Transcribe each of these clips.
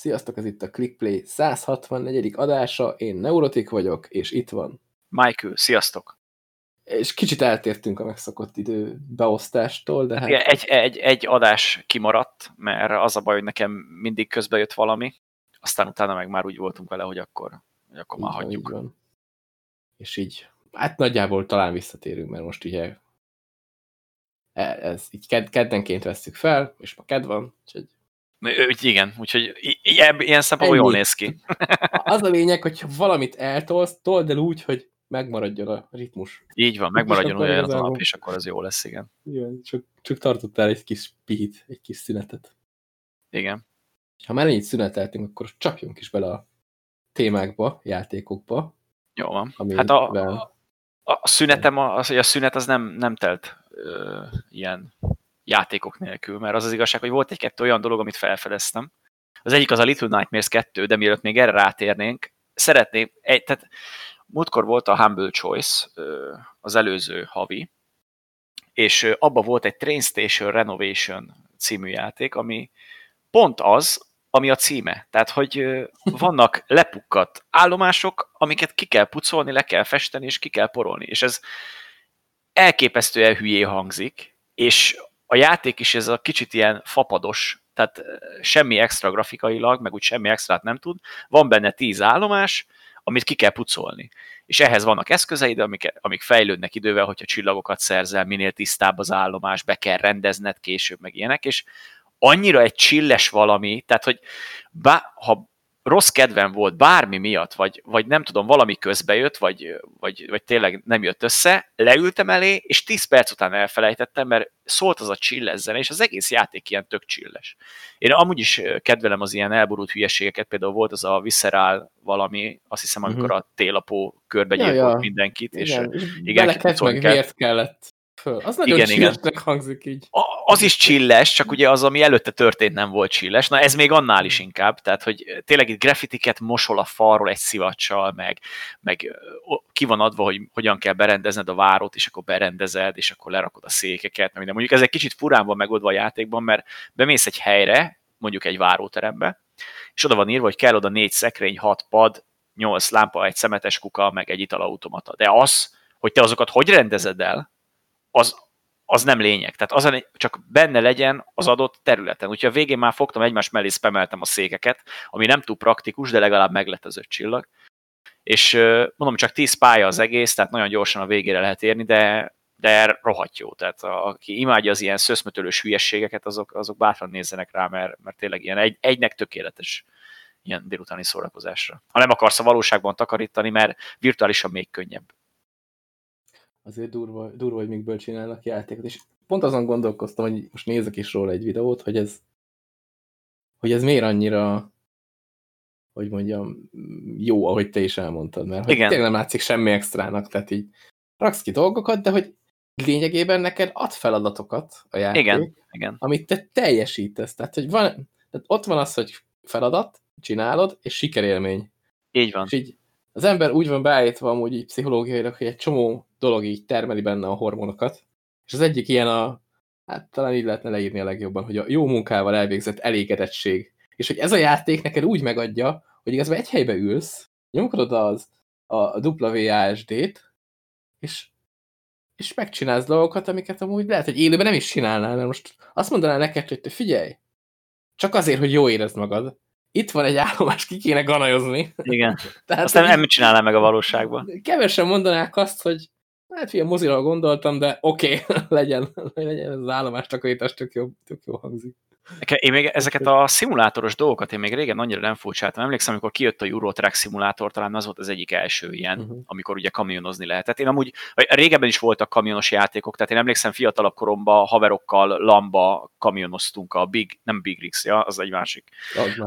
Sziasztok, ez itt a ClickPlay 164. adása, én Neurotik vagyok, és itt van. Michael, sziasztok! És kicsit eltértünk a megszokott idő beosztástól, de hát... Igen, egy, egy, egy adás kimaradt, mert az a baj, hogy nekem mindig közbe jött valami, aztán utána meg már úgy voltunk vele, hogy akkor, hogy akkor már van, hagyjuk. Van. És így, hát nagyjából talán visszatérünk, mert most ugye e, ez így keddenként veszük fel, és ma ked van, úgyhogy úgy, igen, úgyhogy ilyen szempontból jól néz ki. Az a lényeg, hogy valamit eltolsz, told el úgy, hogy megmaradjon a ritmus. Így van, megmaradjon olyan a nap, és akkor az jó lesz, igen. Igen, csak, csak tartottál egy kis pihit, egy kis szünetet. Igen. Ha már ennyit szüneteltünk, akkor csapjunk is bele a témákba, játékokba. Jó van. Hát a, a, a szünetem, az, a szünet az nem, nem telt ö, ilyen játékok nélkül, mert az az igazság, hogy volt egy-kettő olyan dolog, amit felfedeztem. Az egyik az a Little Nightmares 2, de mielőtt még erre rátérnénk, szeretném, egy, tehát múltkor volt a Humble Choice, az előző havi, és abba volt egy Train Station Renovation című játék, ami pont az, ami a címe. Tehát, hogy vannak lepukkat állomások, amiket ki kell pucolni, le kell festeni, és ki kell porolni. És ez elképesztően hülyé hangzik, és a játék is ez a kicsit ilyen fapados, tehát semmi extra grafikailag, meg úgy semmi extrát nem tud. Van benne tíz állomás, amit ki kell pucolni. És ehhez vannak eszközeid, amik, amik fejlődnek idővel, hogyha csillagokat szerzel, minél tisztább az állomás, be kell rendezned később, meg ilyenek, és annyira egy csilles valami, tehát hogy bá, ha rossz kedvem volt bármi miatt, vagy, vagy nem tudom, valami közbe jött, vagy, vagy, vagy tényleg nem jött össze, leültem elé, és 10 perc után elfelejtettem, mert szólt az a csillezzen, és az egész játék ilyen tök csilles. Én amúgy is kedvelem az ilyen elborult hülyeségeket, például volt az a Visceral valami, azt hiszem, amikor uh-huh. a télapó körbe ja, ja. mindenkit, igen, és igen, meg vért kellett föl. Az nagyon igen, igen. hangzik így. A, az is csilles, csak ugye az, ami előtte történt, nem volt csilles. Na ez még annál is inkább, tehát hogy tényleg itt graffitiket mosol a falról egy szivacsal, meg, meg ki van adva, hogy hogyan kell berendezned a várót, és akkor berendezed, és akkor lerakod a székeket, minden. Mondjuk ez egy kicsit furán van megoldva a játékban, mert bemész egy helyre, mondjuk egy váróterembe, és oda van írva, hogy kell oda négy szekrény, hat pad, nyolc lámpa, egy szemetes kuka, meg egy italautomata. De az, hogy te azokat hogy rendezed el, az, az nem lényeg. Tehát az, csak benne legyen az adott területen. Úgyhogy a végén már fogtam egymás mellé spemeltem a székeket, ami nem túl praktikus, de legalább meglett az öt csillag. És mondom, csak 10 pálya az egész, tehát nagyon gyorsan a végére lehet érni, de, de rohadt jó. Tehát aki imádja az ilyen szöszmötölős hülyességeket, azok, azok bátran nézzenek rá, mert, mert tényleg ilyen egy, egynek tökéletes ilyen délutáni szórakozásra. Ha nem akarsz a valóságban takarítani, mert virtuálisan még könnyebb azért durva, durva, hogy mikből csinálnak játékot, és pont azon gondolkoztam, hogy most nézek is róla egy videót, hogy ez, hogy ez miért annyira, hogy mondjam, jó, ahogy te is elmondtad, mert hogy tényleg nem látszik semmi extrának, tehát így raksz ki dolgokat, de hogy lényegében neked ad feladatokat a játék, igen, igen. amit te teljesítesz. Tehát, hogy van, tehát ott van az, hogy feladat, csinálod, és sikerélmény. Így van. És így az ember úgy van beállítva amúgy így pszichológiailag, hogy egy csomó dolog így termeli benne a hormonokat, és az egyik ilyen a, hát talán így lehetne leírni a legjobban, hogy a jó munkával elvégzett elégedettség. És hogy ez a játék neked úgy megadja, hogy igazából egy helybe ülsz, nyomkodod az a WASD-t, és, és megcsinálsz dolgokat, amiket amúgy lehet, hogy élőben nem is csinálnál, mert most azt mondaná neked, hogy te figyelj, csak azért, hogy jó érezd magad, itt van egy állomás, ki kéne ganajozni. Igen. Tehát, Aztán nem csinálnám meg a valóságban. Kevesen mondanák azt, hogy hát ilyen mozira gondoltam, de oké, okay, legyen, legyen ez az állomás takarítás, tök jó, tök jó hangzik. Én még ezeket a szimulátoros dolgokat én még régen annyira nem furcsáltam. Emlékszem, amikor kijött a Euro Truck szimulátor, talán az volt az egyik első ilyen, uh-huh. amikor ugye kamionozni lehetett. Én amúgy régebben is voltak kamionos játékok, tehát én emlékszem fiatalabb koromban haverokkal lamba kamionoztunk a Big, nem Big Rigs, ja, az egy másik.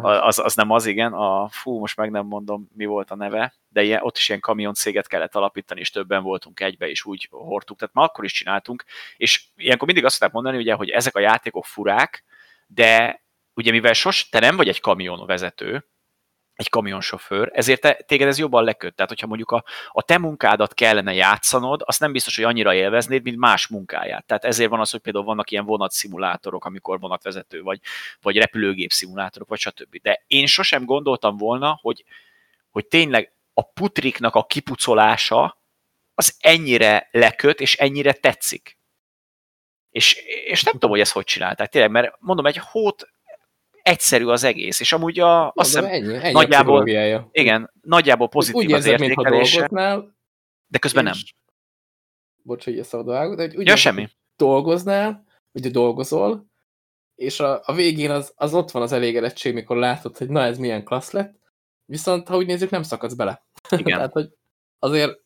Az, az, nem az, igen. A, fú, most meg nem mondom, mi volt a neve de ilyen, ott is ilyen kamion céget kellett alapítani, és többen voltunk egybe, és úgy hordtuk, tehát már akkor is csináltunk, és ilyenkor mindig azt szokták mondani, ugye, hogy ezek a játékok furák, de ugye mivel sos, te nem vagy egy kamionvezető, egy kamionsofőr, ezért te, téged ez jobban leköt. Tehát, hogyha mondjuk a, a te munkádat kellene játszanod, azt nem biztos, hogy annyira élveznéd, mint más munkáját. Tehát ezért van az, hogy például vannak ilyen vonatszimulátorok, amikor vonatvezető vagy, vagy repülőgép szimulátorok, vagy stb. De én sosem gondoltam volna, hogy, hogy tényleg a putriknak a kipucolása az ennyire leköt, és ennyire tetszik. És, és nem tudom, hogy ezt hogy csinálták. Tényleg, mert mondom, egy hót egyszerű az egész, és amúgy a, azt hiszem, ennyi, ennyi nagyjából, igen, nagyjából pozitív úgy az érzed, értékelése, de közben nem. és- Bocs, hogy ezt a de hogy úgy Ja, semmi. dolgoznál, vagy dolgozol, és a, a végén az, az ott van az elégedettség, mikor látod, hogy na ez milyen klassz lett, viszont ha úgy nézzük, nem szakadsz bele. Igen. tehát, hogy azért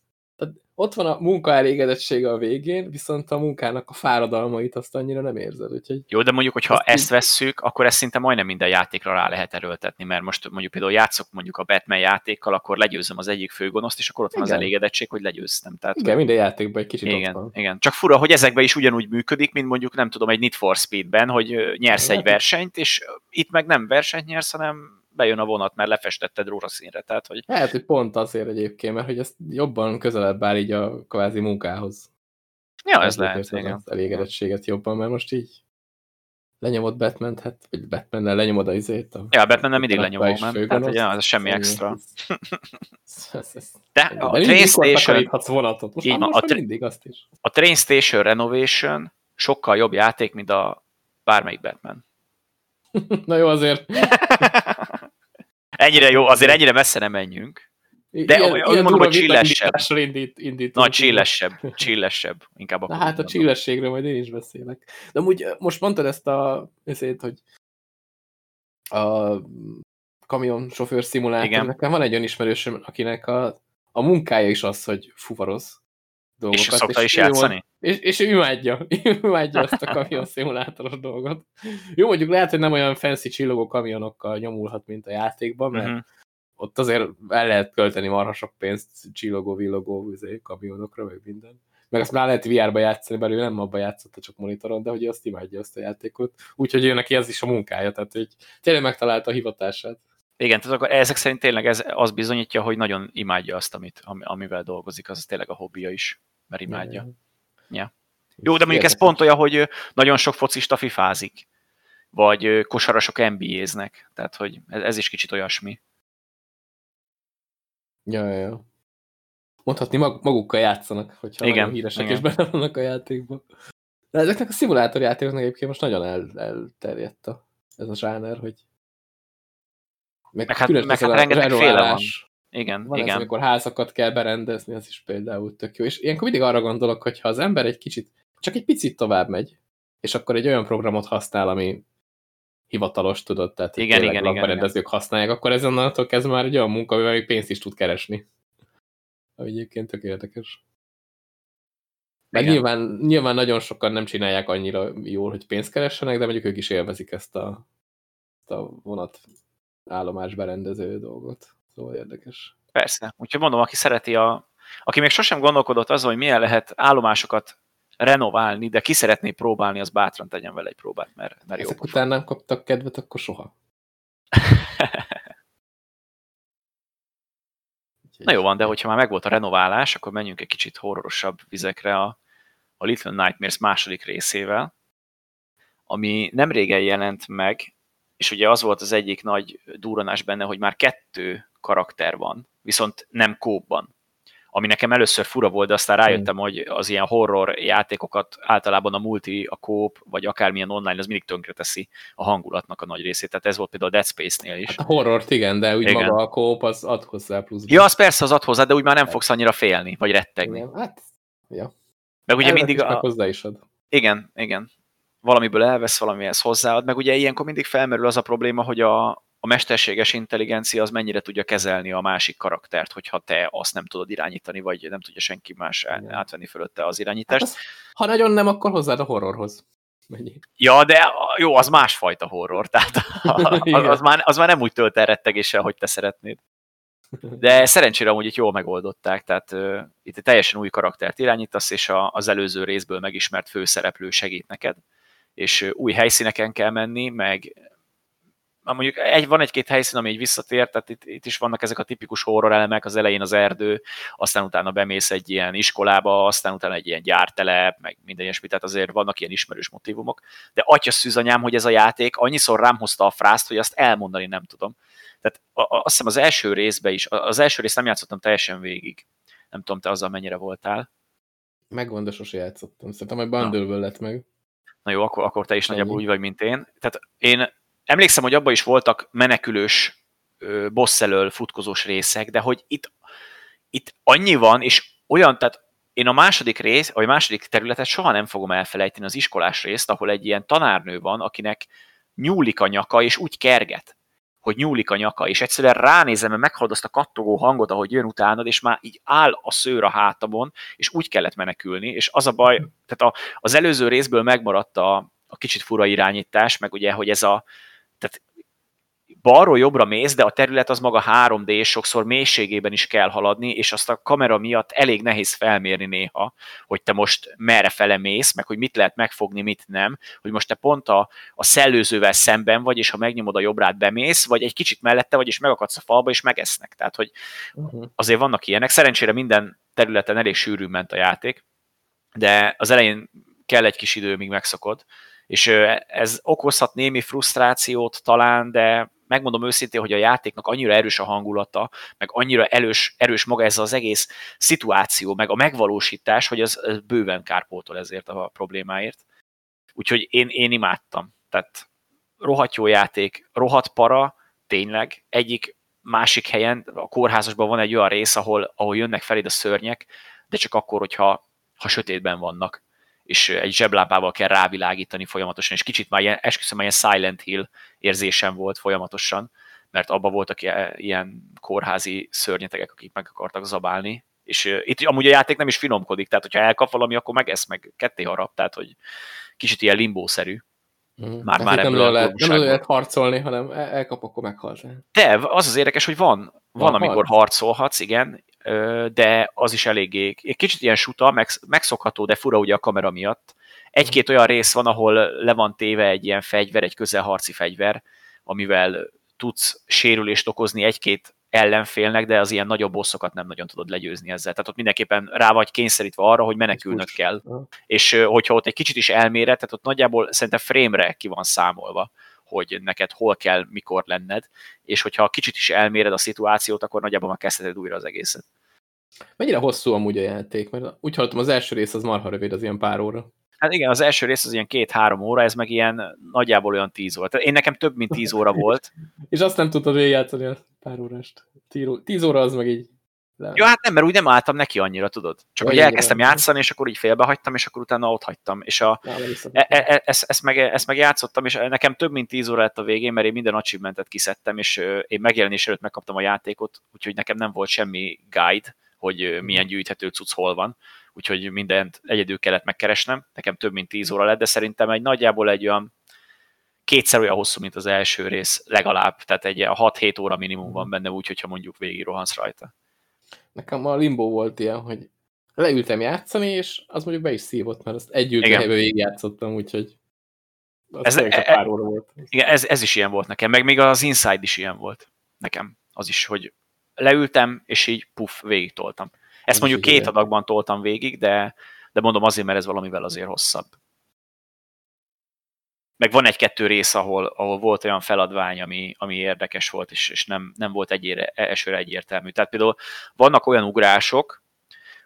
ott van a munka elégedettsége a végén, viszont a munkának a fáradalmait azt annyira nem érzed, úgyhogy Jó, de mondjuk, hogyha így- ezt vesszük, akkor ezt szinte majdnem minden játékra rá lehet erőltetni, mert most mondjuk például játszok mondjuk a Batman játékkal, akkor legyőzöm az egyik főgonoszt, és akkor ott van az Igen. elégedettség, hogy legyőztem. Tehát, igen, minden játékban egy kicsit ott igen, van. igen. Csak fura, hogy ezekben is ugyanúgy működik, mint mondjuk nem tudom, egy Need for Speedben, hogy nyersz egy Lehet. versenyt, és itt meg nem versenyt nyersz, hanem bejön a vonat, mert lefestetted rózsaszínre. Tehát, hogy Lehet, hogy pont azért egyébként, mert hogy ez jobban közelebb áll így a kvázi munkához. ja, ez lehet, érzed igen. Az elégedettséget jobban, mert most így lenyomod batman hát, vagy batman lenyomod a izét. A, Ja, Batman nem mindig lenyomom, nem? hogy ja, ez semmi extra. De a Train Station, vonatot. Most, Így most a mindig azt is. a Train Station Renovation sokkal jobb játék, mint a bármelyik Batman. Na jó, azért ennyire jó, azért ennyire messze nem menjünk. De ilyen, olyan- ilyen mondom, hogy csillesebb. Indít, indít, Na, csillesebb, csillesebb. Inkább Na hát a csillességről majd én is beszélek. De amúgy most mondtad ezt a ezért, hogy a kamion sofőr szimulátor. Nekem van egy olyan ismerősöm, akinek a, a munkája is az, hogy fuvaroz dolgokat. És szokta is ő mond- játszani? És, és ő imádja, imádja azt a kamion szimulátoros dolgot. Jó, mondjuk lehet, hogy nem olyan fancy csillogó kamionokkal nyomulhat, mint a játékban, mert Mhm. ott azért el lehet költeni marha sok pénzt csillogó, villogó izé, kamionokra, meg minden. Meg azt már lehet VR-ba játszani, bár ő nem abba játszotta, csak monitoron, de hogy azt imádja azt a játékot. Úgyhogy ő neki ez is a munkája, tehát hogy tényleg megtalálta a hivatását. Igen, tehát akkor ezek szerint tényleg ez az bizonyítja, hogy nagyon imádja azt, amit, ami- amivel dolgozik, az tényleg a hobbija is, mert imádja. Ja. Jó, de mondjuk ez pont olyan, hogy nagyon sok focista fifázik, vagy kosarasok NBA-znek, tehát hogy ez, is kicsit olyasmi. Ja, ja, ja. Mondhatni mag magukkal játszanak, hogyha Igen, híresek igen. és benne vannak a játékban. De ezeknek a szimulátorjátékoknak egyébként most nagyon el, elterjedt a, ez a zsáner, hogy meg, Meg hát- meg hát rengeteg féle van. Igen, Van igen. ez, amikor házakat kell berendezni, az is például tök jó. És ilyenkor mindig arra gondolok, hogy ha az ember egy kicsit, csak egy picit tovább megy, és akkor egy olyan programot használ, ami hivatalos, tudod, tehát Igen, igen, igen, lakberendezők használják, akkor ez onnantól kezdve már egy olyan munka, amivel még pénzt is tud keresni. Ami egyébként tök érdekes. Meg Igen. nyilván, nyilván nagyon sokan nem csinálják annyira jól, hogy pénzt keressenek, de mondjuk ők is élvezik ezt a, ezt a vonat állomás berendező dolgot. Szóval érdekes. Persze. Úgyhogy mondom, aki szereti a... Aki még sosem gondolkodott azon, hogy milyen lehet állomásokat renoválni, de ki szeretné próbálni, az bátran tegyen vele egy próbát, mert, mert jó. Ezek után nem kaptak kedvet, akkor soha. Na jó van, de hogyha már megvolt a renoválás, akkor menjünk egy kicsit horrorosabb vizekre a, a Little Nightmares második részével, ami nem régen jelent meg, és ugye az volt az egyik nagy duranás benne, hogy már kettő karakter van, viszont nem kópban. Ami nekem először fura volt, de aztán rájöttem, hogy az ilyen horror játékokat általában a multi, a kóp, vagy akármilyen online, az mindig tönkreteszi a hangulatnak a nagy részét. Tehát ez volt például a Dead Space-nél is. Hát horrort igen, de úgy Igen. maga a kóp az ad hozzá plusz. Ja, az persze az ad hozzá, de úgy már nem fogsz annyira félni, vagy rettegni. Igen, hát, ja. Meg ugye Elvet mindig is, a... hozzá is ad. Igen, igen. Valamiből elvesz, valamihez hozzáad, meg ugye ilyenkor mindig felmerül az a probléma, hogy a, a mesterséges intelligencia az mennyire tudja kezelni a másik karaktert, hogyha te azt nem tudod irányítani, vagy nem tudja senki más átvenni fölötte az Hát irányítást. az, ha nagyon nem, akkor hozzád a horrorhoz. Mennyi? Ja, de jó, az másfajta horror, tehát az, az, már, az már nem úgy tölt el rettegéssel, hogy te szeretnéd. De szerencsére amúgy itt jól megoldották, tehát uh, itt egy teljesen új karaktert irányítasz, és a, az előző részből megismert főszereplő segít neked, és új helyszíneken kell menni, meg mondjuk egy, van egy-két helyszín, ami így visszatér, tehát itt, itt, is vannak ezek a tipikus horror elemek, az elején az erdő, aztán utána bemész egy ilyen iskolába, aztán utána egy ilyen gyártelep, meg minden ilyesmi, tehát azért vannak ilyen ismerős motivumok. De atya szűzanyám, hogy ez a játék annyiszor rám hozta a frászt, hogy azt elmondani nem tudom. Tehát azt hiszem az első részben is, az első részt nem játszottam teljesen végig. Nem tudom, te azzal mennyire voltál. Megvan, de sose játszottam. Szerintem hogy bundle lett meg. Na jó, akkor, akkor te is nagyjából úgy vagy, mint én. Tehát én emlékszem, hogy abban is voltak menekülős, boss elől futkozós részek, de hogy itt, itt annyi van, és olyan, tehát én a második rész, vagy a második területet soha nem fogom elfelejteni az iskolás részt, ahol egy ilyen tanárnő van, akinek nyúlik a nyaka, és úgy kerget hogy nyúlik a nyaka, és egyszerűen ránézem, mert meghallod azt a kattogó hangot, ahogy jön utánad, és már így áll a szőr a hátamon, és úgy kellett menekülni, és az a baj, tehát a, az előző részből megmaradt a, a kicsit fura irányítás, meg ugye, hogy ez a, balról jobbra mész, de a terület az maga 3D, és sokszor mélységében is kell haladni, és azt a kamera miatt elég nehéz felmérni néha, hogy te most merre fele mész, meg hogy mit lehet megfogni, mit nem, hogy most te pont a, a szellőzővel szemben vagy, és ha megnyomod a jobbrát, bemész, vagy egy kicsit mellette vagy, és megakadsz a falba, és megesznek. Tehát, hogy uh-huh. azért vannak ilyenek. Szerencsére minden területen elég sűrű ment a játék, de az elején kell egy kis idő, míg megszokod, és ez okozhat némi frusztrációt talán, de megmondom őszintén, hogy a játéknak annyira erős a hangulata, meg annyira erős, erős maga ez az egész szituáció, meg a megvalósítás, hogy az, az bőven kárpótol ezért a problémáért. Úgyhogy én, én imádtam. Tehát rohadt jó játék, rohadt para, tényleg. Egyik másik helyen, a kórházasban van egy olyan rész, ahol, ahol jönnek feléd a szörnyek, de csak akkor, hogyha ha sötétben vannak és egy zseblábával kell rávilágítani folyamatosan, és kicsit már ilyen, esküszöm, ilyen Silent Hill érzésem volt folyamatosan, mert abban voltak ilyen kórházi szörnyetegek, akik meg akartak zabálni, és itt amúgy a játék nem is finomkodik, tehát hogyha elkap valami, akkor megesz meg ketté harap, tehát hogy kicsit ilyen limbószerű. Mm. Már, már nem, lehet, nem lehet harcolni, hanem elkap, akkor meghalsz. De az az érdekes, hogy van, van, van amikor harc. harcolhatsz, igen, de az is eléggé, egy kicsit ilyen suta, meg, megszokható, de fura ugye a kamera miatt. Egy-két olyan rész van, ahol le van téve egy ilyen fegyver, egy közelharci fegyver, amivel tudsz sérülést okozni egy-két ellenfélnek, de az ilyen nagyobb bosszokat nem nagyon tudod legyőzni ezzel. Tehát ott mindenképpen rá vagy kényszerítve arra, hogy menekülnöd kell. És hogyha ott egy kicsit is elméret, tehát ott nagyjából szerintem frame-re ki van számolva, hogy neked hol kell, mikor lenned, és hogyha kicsit is elméred a szituációt, akkor nagyjából már kezdheted újra az egészet. Mennyire hosszú amúgy a játék? Mert úgy hallottam, az első rész az marha rövid, az ilyen pár óra. Hát igen, az első rész az ilyen két-három óra, ez meg ilyen nagyjából olyan tíz óra. Tehát én nekem több, mint tíz óra volt. és azt nem tudtad végigjátszani a pár órást. Tíz óra az meg így. Le. Jó, hát nem, mert úgy nem álltam neki annyira, tudod. Csak hogy elkezdtem játszani, és akkor így félbehagytam, és akkor utána ott hagytam. És a, e, e, e, ezt, ezt, meg, ezt meg játszottam, és nekem több mint 10 óra lett a végén, mert én minden achievementet kiszedtem, és én megjelenés előtt megkaptam a játékot, úgyhogy nekem nem volt semmi guide, hogy milyen gyűjthető cucc hol van, úgyhogy mindent egyedül kellett megkeresnem. Nekem több mint 10 óra lett, de szerintem egy nagyjából egy olyan kétszer olyan hosszú, mint az első rész, legalább. Tehát egy 6-7 óra minimum van benne, úgyhogy ha mondjuk végig rohansz rajta. Nekem a limbo volt ilyen, hogy leültem játszani, és az mondjuk be is szívott, mert azt együtt végig játszottam, úgyhogy ez, e, pár óra volt. Igen, ez, ez is ilyen volt nekem, meg még az Inside is ilyen volt nekem. Az is, hogy leültem, és így puff, végig toltam. Ezt mondjuk két adagban toltam végig, de, de mondom azért, mert ez valamivel azért hosszabb meg van egy-kettő rész, ahol, ahol volt olyan feladvány, ami, ami érdekes volt, és, és nem, nem volt egyére, esőre egyértelmű. Tehát például vannak olyan ugrások,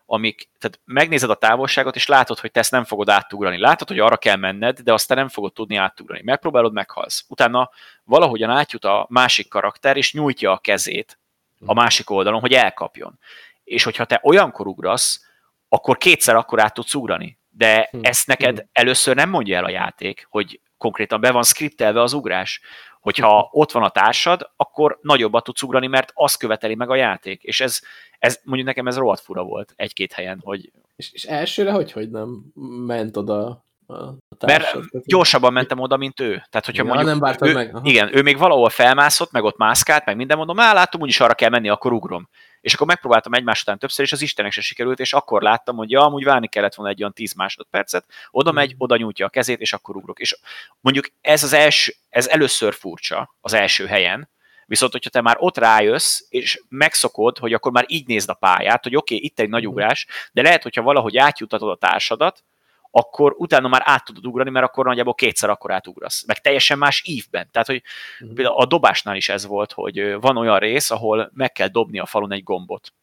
amik, tehát megnézed a távolságot, és látod, hogy te ezt nem fogod átugrani. Látod, hogy arra kell menned, de azt te nem fogod tudni átugrani. Megpróbálod, meghalsz. Utána valahogyan átjut a másik karakter, és nyújtja a kezét a másik oldalon, hogy elkapjon. És hogyha te olyankor ugrasz, akkor kétszer akkor át tudsz ugrani. De hm. ezt neked hm. először nem mondja el a játék, hogy konkrétan be van skriptelve az ugrás. Hogyha ott van a társad, akkor nagyobbat tudsz ugrani, mert azt követeli meg a játék. És ez, ez mondjuk nekem ez rohadt fura volt egy-két helyen. Hogy... És, és elsőre hogy, hogy nem ment oda a Mert gyorsabban mentem oda, mint ő. Tehát, hogyha ja, mondjuk, nem ő, meg. Igen, ő még valahol felmászott, meg ott mászkált, meg minden mondom, már látom, úgyis arra kell menni, akkor ugrom. És akkor megpróbáltam egymás után többször, és az Istenek se sikerült, és akkor láttam, hogy ja, amúgy várni kellett volna egy olyan 10 másodpercet, oda megy, oda nyújtja a kezét, és akkor ugrok. És mondjuk ez az első, ez először furcsa az első helyen, Viszont, hogyha te már ott rájössz, és megszokod, hogy akkor már így nézd a pályát, hogy oké, okay, itt egy nagy ugrás, de lehet, hogyha valahogy átjutatod a társadat, akkor utána már át tudod ugrani, mert akkor nagyjából kétszer akkor átugrasz. Meg teljesen más ívben. Tehát, hogy uh-huh. például a dobásnál is ez volt, hogy van olyan rész, ahol meg kell dobni a falon egy gombot.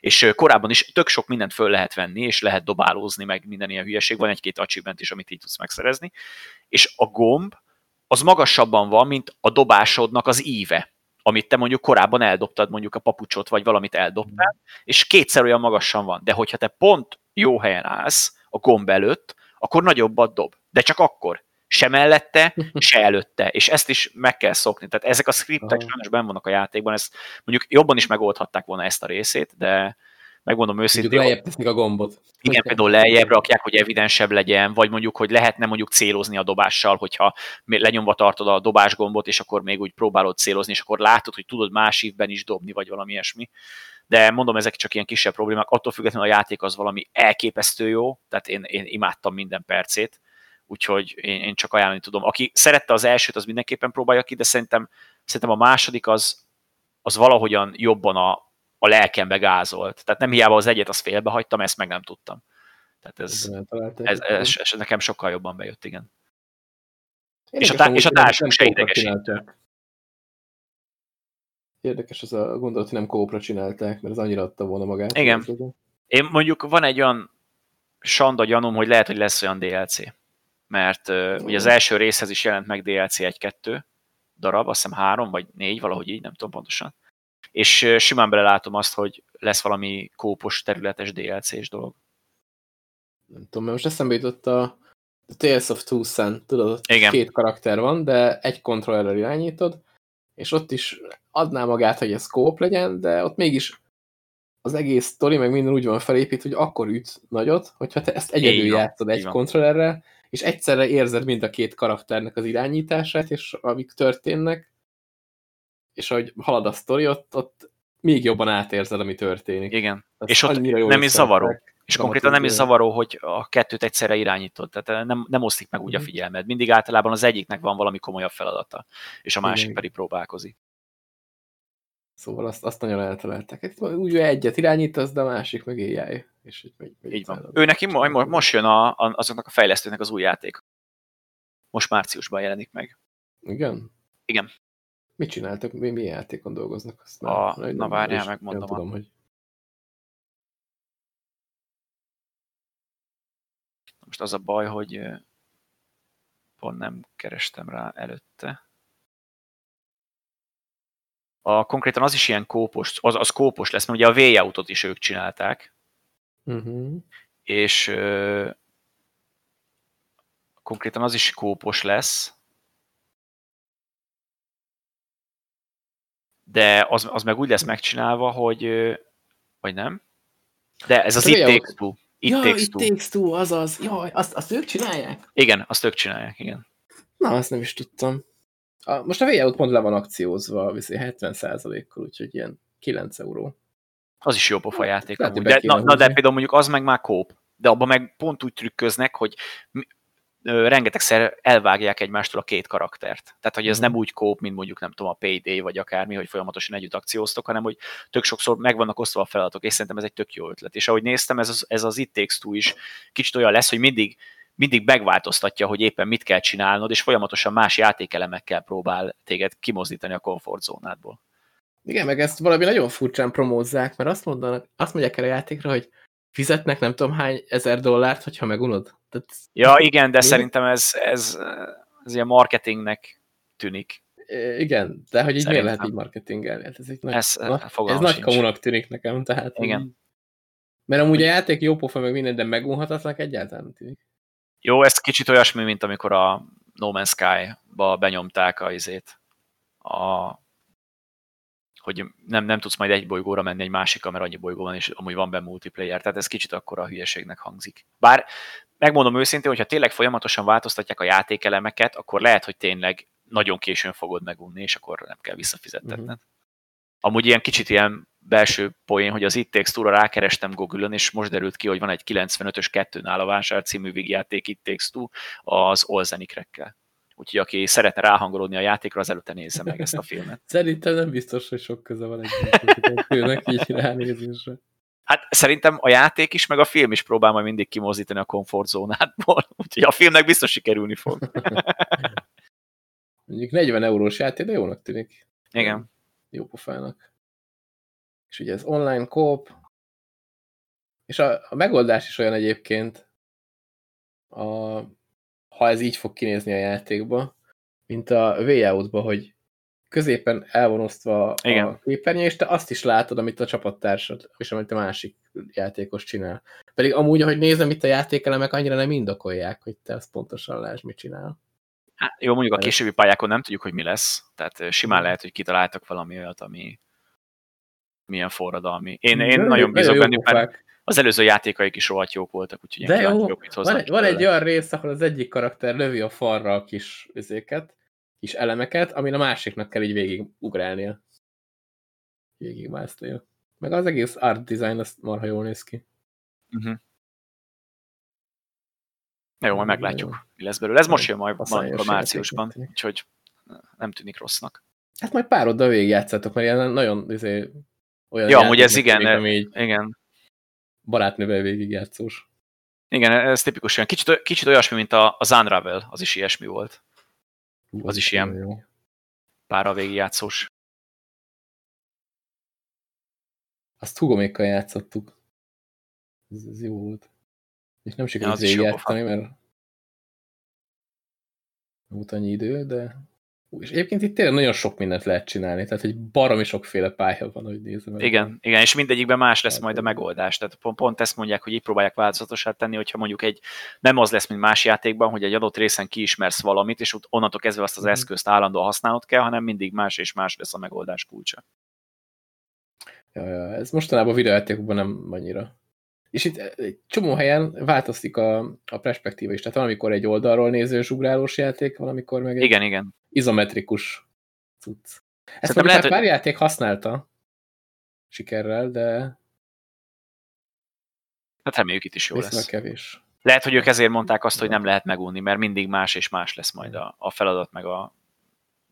És korábban is tök sok mindent föl lehet venni, és lehet dobálózni, meg minden ilyen hülyeség. Van egy-két achievement is, amit így tudsz megszerezni. És a gomb az magasabban van, mint a dobásodnak az íve amit te mondjuk korábban eldobtad, mondjuk a papucsot, vagy valamit eldobtál, és kétszer olyan magasan van. De hogyha te pont jó helyen állsz, a gomb előtt, akkor nagyobbat dob. De csak akkor. Se mellette, se előtte. És ezt is meg kell szokni. Tehát ezek a scriptek sajnos benn vannak a játékban, ezt mondjuk jobban is megoldhatták volna ezt a részét, de megmondom őszintén. Mondjuk lejjebb teszik a gombot. Igen, például lejjebb rakják, hogy evidensebb legyen, vagy mondjuk, hogy lehetne mondjuk célozni a dobással, hogyha lenyomva tartod a dobás gombot, és akkor még úgy próbálod célozni, és akkor látod, hogy tudod más évben is dobni, vagy valami ilyesmi de mondom, ezek csak ilyen kisebb problémák, attól függetlenül a játék az valami elképesztő jó, tehát én, én imádtam minden percét, úgyhogy én, én csak ajánlani tudom. Aki szerette az elsőt, az mindenképpen próbálja ki, de szerintem, szerintem a második az, az valahogyan jobban a, a lelkembe gázolt. Tehát nem hiába az egyet, azt félbehagytam, ezt meg nem tudtam. Tehát ez, ez, ez, ez, ez nekem sokkal jobban bejött, igen. Én és, a, tá- és a társunk se idegesítő. Érdekes az a gondolat, hogy nem kópra csinálták, mert az annyira adta volna magát. Igen. Én mondjuk van egy olyan sanda gyanúm, hogy lehet, hogy lesz olyan DLC. Mert uh, ugye az első részhez is jelent meg DLC 1-2 darab, azt hiszem három vagy négy, valahogy így, nem tudom pontosan. És uh, simán belelátom azt, hogy lesz valami kópos területes DLC-s dolog. Nem tudom, mert most eszembe jutott a Tales of Two Sun, tudod, Igen. két karakter van, de egy kontrollerrel irányítod, és ott is adná magát, hogy ez kóp legyen, de ott mégis az egész sztori, meg minden úgy van felépít, hogy akkor üt nagyot, hogyha te ezt egyedül Igen, játszod egy kontrollerrel, és egyszerre érzed mind a két karakternek az irányítását, és amik történnek, és ahogy halad a sztori, ott, ott még jobban átérzed, ami történik. Igen, Ezt és ott nem is zavaró. És konkrétan nem is zavaró, hogy a kettőt egyszerre irányítod, tehát nem, nem osztik meg úgy a mhm. figyelmed. Mindig általában az egyiknek van valami komolyabb feladata, és a másik Igen. pedig próbálkozik. Szóval azt, azt nagyon eltalálták. Úgy egyet irányítasz, de a másik meg éjjel. És így, megy így van. Ő neki majd most jön a, a, azoknak a fejlesztőnek az új játék. Most márciusban jelenik meg. Igen? Igen. Mit csináltak? Mi, mi játékon dolgoznak? Azt a, na, várjál, megmondom. Nem tudom, hogy... Most az a baj, hogy pont nem kerestem rá előtte. A, konkrétan az is ilyen kópos, az, az kópos lesz, mert ugye a V-autot is ők csinálták. Uh-huh. És ö, konkrétan az is kópos lesz. De az, az meg úgy lesz megcsinálva, hogy vagy nem? De ez az It Takes Two. It ja, Takes Two. It Takes Two, azaz. Jaj, azt, azt ők csinálják? Igen, azt ők csinálják, igen. Na, azt nem is tudtam. A, most a v pont le van akciózva, viszi 70%-kal, úgyhogy ilyen 9 euró. Az is jó pofa játék. de, na, na, de például mondjuk az meg már kóp. De abban meg pont úgy trükköznek, hogy rengetegszer elvágják egymástól a két karaktert. Tehát, hogy ez mm. nem úgy kóp, mint mondjuk nem tudom, a Payday vagy akármi, hogy folyamatosan együtt akcióztok, hanem hogy tök sokszor meg vannak osztva a feladatok, és szerintem ez egy tök jó ötlet. És ahogy néztem, ez az, ez az It Takes Two is kicsit olyan lesz, hogy mindig mindig megváltoztatja, hogy éppen mit kell csinálnod, és folyamatosan más játékelemekkel próbál téged kimozdítani a komfortzónádból. Igen, meg ezt valami nagyon furcsán promózzák, mert azt, mondanak, azt mondják el a játékra, hogy fizetnek nem tudom hány ezer dollárt, hogyha megunod. Tehát, ja, igen, de mi? szerintem ez, ez, ez ilyen marketingnek tűnik. Igen, de hogy így miért lehet így marketingelni? Hát ez, egy nagy, ez, na, ez nagy kamunak tűnik nekem, tehát... Igen. Mert amúgy a játék jó pofa, meg minden, de megunhatatlanak egyáltalán tűnik. Jó, ez kicsit olyasmi, mint amikor a No Man's Sky-ba benyomták a izét, a, hogy nem, nem tudsz majd egy bolygóra menni egy másikra, mert annyi bolygó van, és amúgy van benne multiplayer, tehát ez kicsit akkor a hülyeségnek hangzik. Bár megmondom őszintén, hogyha tényleg folyamatosan változtatják a játékelemeket, akkor lehet, hogy tényleg nagyon későn fogod megunni, és akkor nem kell visszafizettetned. Uh-huh. Amúgy ilyen kicsit ilyen belső poén, hogy az It Takes Two-ra rákerestem Google-ön, és most derült ki, hogy van egy 95-ös kettőn áll a vásár című vígjáték It Takes Two az Olzenikrekkel. Úgyhogy aki szeretne ráhangolódni a játékra, az előtte nézze meg ezt a filmet. Szerintem nem biztos, hogy sok köze van egy főnek így ránézésre. Hát szerintem a játék is, meg a film is próbál majd mindig kimozdítani a komfortzónádból, úgyhogy a filmnek biztos sikerülni fog. Mondjuk 40 eurós játék, de jónak tűnik. Igen. Jó pofának. És ugye ez online kóp, és a, a megoldás is olyan egyébként, a, ha ez így fog kinézni a játékba, mint a Way hogy középen elvonosztva Igen. a képernyő, és te azt is látod, amit a csapattársad, és amit a másik játékos csinál. Pedig amúgy, ahogy nézem, itt a játékelemek annyira nem indokolják, hogy te azt pontosan lásd, mit csinál. Hát, jó, mondjuk a későbbi pályákon nem tudjuk, hogy mi lesz, tehát simán lehet, hogy kitaláltak valami olyat, ami milyen forradalmi. Én, én de nagyon bízok bennük, mert az előző játékaik is rohadt jók voltak, úgyhogy De jó, mit van, egy, van egy olyan rész, ahol az egyik karakter lövi a falra a kis üzéket, kis elemeket, amin a másiknak kell így végig ugrálnia. Végig másznia. Meg az egész art design, az marha jól néz ki. Uh -huh. Jó, majd meglátjuk, mi lesz belőle. Ez most jön majd a márciusban, úgyhogy nem tűnik rossznak. Hát majd pár oda végigjátszátok, mert ilyen nagyon izé, olyan Ja, amúgy ez igen, tűnik, ami így igen. barátnővel végigjátszós. Igen, ez tipikus olyan. Kicsit, kicsit olyasmi, mint a, az Unravel, az is ilyesmi volt. Az is ilyen jó. pára végigjátszós. Azt hugomékkal játszottuk. Ez, ez jó volt. És nem sikerült ja, játszani, mert nem volt annyi idő, de és egyébként itt tényleg nagyon sok mindent lehet csinálni, tehát egy baromi sokféle pálya van, hogy nézem. Igen, igen, és mindegyikben más lesz majd a megoldás. Tehát pont, pont ezt mondják, hogy így próbálják változatosát tenni, hogyha mondjuk egy nem az lesz, mint más játékban, hogy egy adott részen kiismersz valamit, és onnantól kezdve azt az mm. eszközt állandóan használnod kell, hanem mindig más és más lesz a megoldás kulcsa. Ja, ja, ez mostanában a videójátékokban nem annyira. És itt egy csomó helyen változik a, a perspektíva is. Tehát valamikor egy oldalról néző ugrálós játék, valamikor meg egy igen, igen. izometrikus cucc. Ezt lehet, hát hogy... pár játék használta sikerrel, de Hát reméljük itt is jó lesz. kevés. Lehet, hogy ők ezért mondták azt, hogy nem lehet megunni, mert mindig más és más lesz majd a, a feladat, meg a,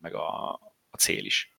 meg a, a cél is.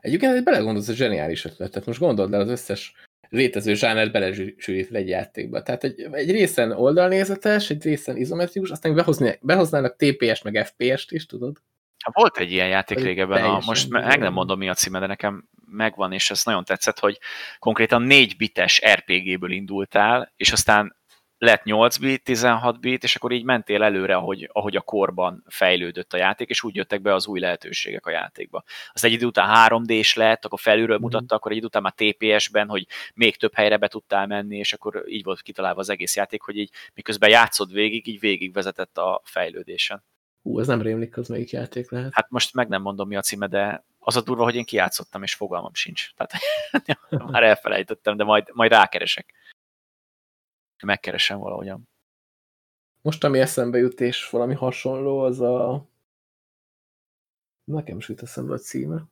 Egyébként belegondolsz, a zseniális ötlet. Tehát most gondold el az összes létező zsánert belesűrít egy játékba. Tehát egy, egy részen oldalnézetes, egy részen izometrikus, aztán behozni, behoznának TPS meg FPS-t is, tudod? Hát volt egy ilyen játék régebben, a, most meg nem mondom mi a címe, de nekem megvan, és ez nagyon tetszett, hogy konkrétan 4 bites RPG-ből indultál, és aztán lett 8 bit, 16 bit, és akkor így mentél előre, ahogy, ahogy a korban fejlődött a játék, és úgy jöttek be az új lehetőségek a játékba. Az egy idő után 3D-s lett, akkor felülről mhm. mutatta, akkor egy idő után már TPS-ben, hogy még több helyre be tudtál menni, és akkor így volt kitalálva az egész játék, hogy így miközben játszod végig, így végig vezetett a fejlődésen. Hú, ez nem rémlik, az melyik játék lehet. Hát most meg nem mondom, mi a címe, de az a durva, hogy én kiátszottam, és fogalmam sincs. Tehát már elfelejtettem, de majd, majd rákeresek megkeresem valahogyan. Most, ami eszembe jut, és valami hasonló, az a... Nekem is jut eszembe a címe.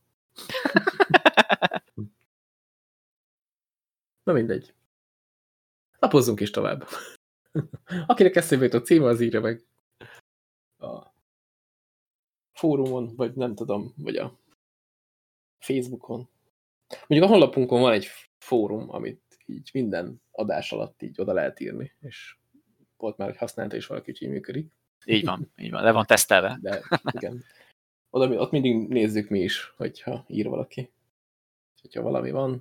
Na mindegy. Lapozzunk is tovább. Akinek eszembe jut a címe, az írja meg a fórumon, vagy nem tudom, vagy a Facebookon. Mondjuk a honlapunkon van egy fórum, amit így minden adás alatt így oda lehet írni, és volt már, hogy használta is valaki, hogy így működik. Így van, így van, le van tesztelve. De igen. Oda, ott mindig nézzük mi is, hogyha ír valaki. Hogyha valami van.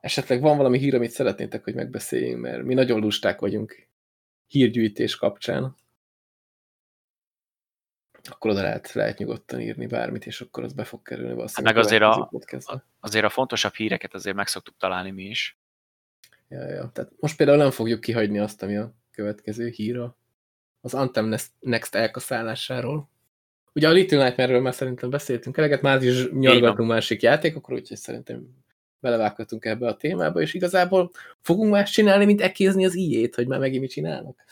Esetleg van valami hír, amit szeretnétek, hogy megbeszéljünk, mert mi nagyon lusták vagyunk hírgyűjtés kapcsán. Akkor oda lehet, lehet nyugodtan írni bármit, és akkor az be fog kerülni valószínűleg. Meg azért a, azért a fontosabb híreket azért meg szoktuk találni mi is. Ja, ja. Tehát most például nem fogjuk kihagyni azt, ami a következő híra. Az Anthem Next elkaszálásáról. Ugye a Little Nightmare-ről már szerintem beszéltünk eleget, már is nyargatunk másik játékokról, úgyhogy szerintem belevághatunk ebbe a témába, és igazából fogunk más csinálni, mint ekézni az ijét, hogy már megint mit csinálnak?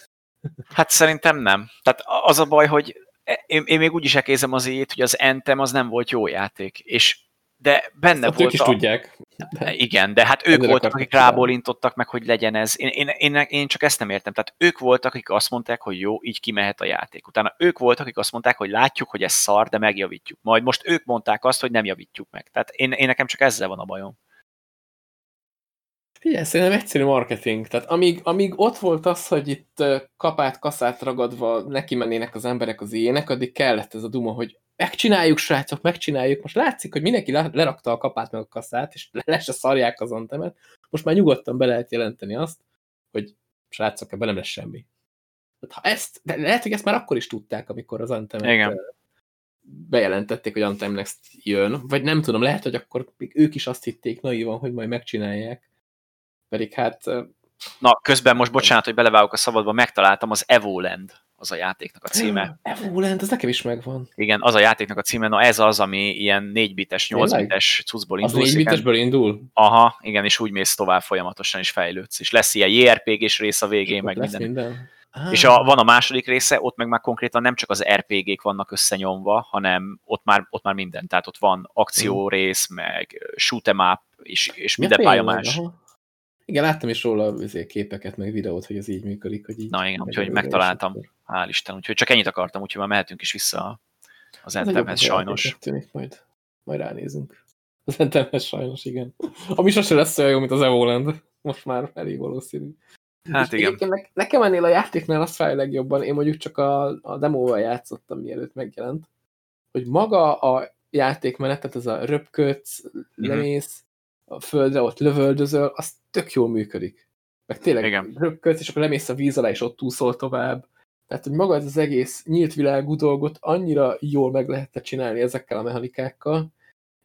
Hát szerintem nem. Tehát az a baj, hogy én, én még úgy is ekézem az ijét, hogy az Anthem az nem volt jó játék, és de benne Azt volt ők is a... tudják. De... Igen, de hát ők voltak, akik rábólintottak meg, hogy legyen ez. Én, én, én, én csak ezt nem értem. Tehát ők voltak, akik azt mondták, hogy jó, így kimehet a játék. Utána ők voltak, akik azt mondták, hogy látjuk, hogy ez szar, de megjavítjuk. Majd most ők mondták azt, hogy nem javítjuk meg. Tehát én, én nekem csak ezzel van a bajom. Figyelj, szerintem egyszerű marketing. Tehát amíg, amíg ott volt az, hogy itt kapát, kaszát ragadva neki mennének az emberek az ilyenek, addig kellett ez a duma, hogy megcsináljuk, srácok, megcsináljuk. Most látszik, hogy mindenki le- lerakta a kapát meg a kaszát, és le se szarják az antemet. Most már nyugodtan be lehet jelenteni azt, hogy srácok, ebben nem lesz semmi. Tehát ha ezt, de lehet, hogy ezt már akkor is tudták, amikor az antemet Igen. bejelentették, hogy Anthem Next jön, vagy nem tudom, lehet, hogy akkor még ők is azt hitték naívan, hogy majd megcsinálják. Pedig hát Na, közben most bocsánat, hogy belevágok a szabadba, megtaláltam az Evoland, az a játéknak a címe. Evoland, ez nekem is megvan. Igen, az a játéknak a címe, na ez az, ami ilyen 4 bites, 8 Tényleg? bites cuccból Az indul. négy bitesből indul? Aha, igen, és úgy mész tovább folyamatosan, és fejlődsz. És lesz ilyen JRPG-s rész a végén, Ott meg minden. minden. Ah, És a, van a második része, ott meg már konkrétan nem csak az RPG-k vannak összenyomva, hanem ott már, ott már minden. Tehát ott van akciórész, meg shoot 'em up, és, és Ja, minden pálya más. aha. Igen, láttam is róla azért képeket, meg videót, hogy ez így működik. Hogy így Na igen, úgyhogy megtaláltam. akkor- Hál' Isten. Úgyhogy csak ennyit akartam, úgyhogy már mehetünk is vissza az Entemhez sajnos. Tűnik, majd, majd ránézünk. Az Entemhez sajnos, igen. Ami sose lesz olyan jó, mint az Evoland. Most már elég valószínű. Hát És igen. ne- Nekem ennél a játéknál azt fáj legjobban, én mondjuk csak a, a demóval játszottam, mielőtt megjelent, hogy maga a játékmenet, tehát ez a röpködsz, Mhm. lemész, a földre, ott lövöldözöl, az tök jól működik. Meg tényleg Igen. röpködsz, és akkor lemész a víz alá, és ott úszol tovább. Tehát, hogy maga ez az egész nyílt világú dolgot annyira jól meg lehetne csinálni ezekkel a mechanikákkal,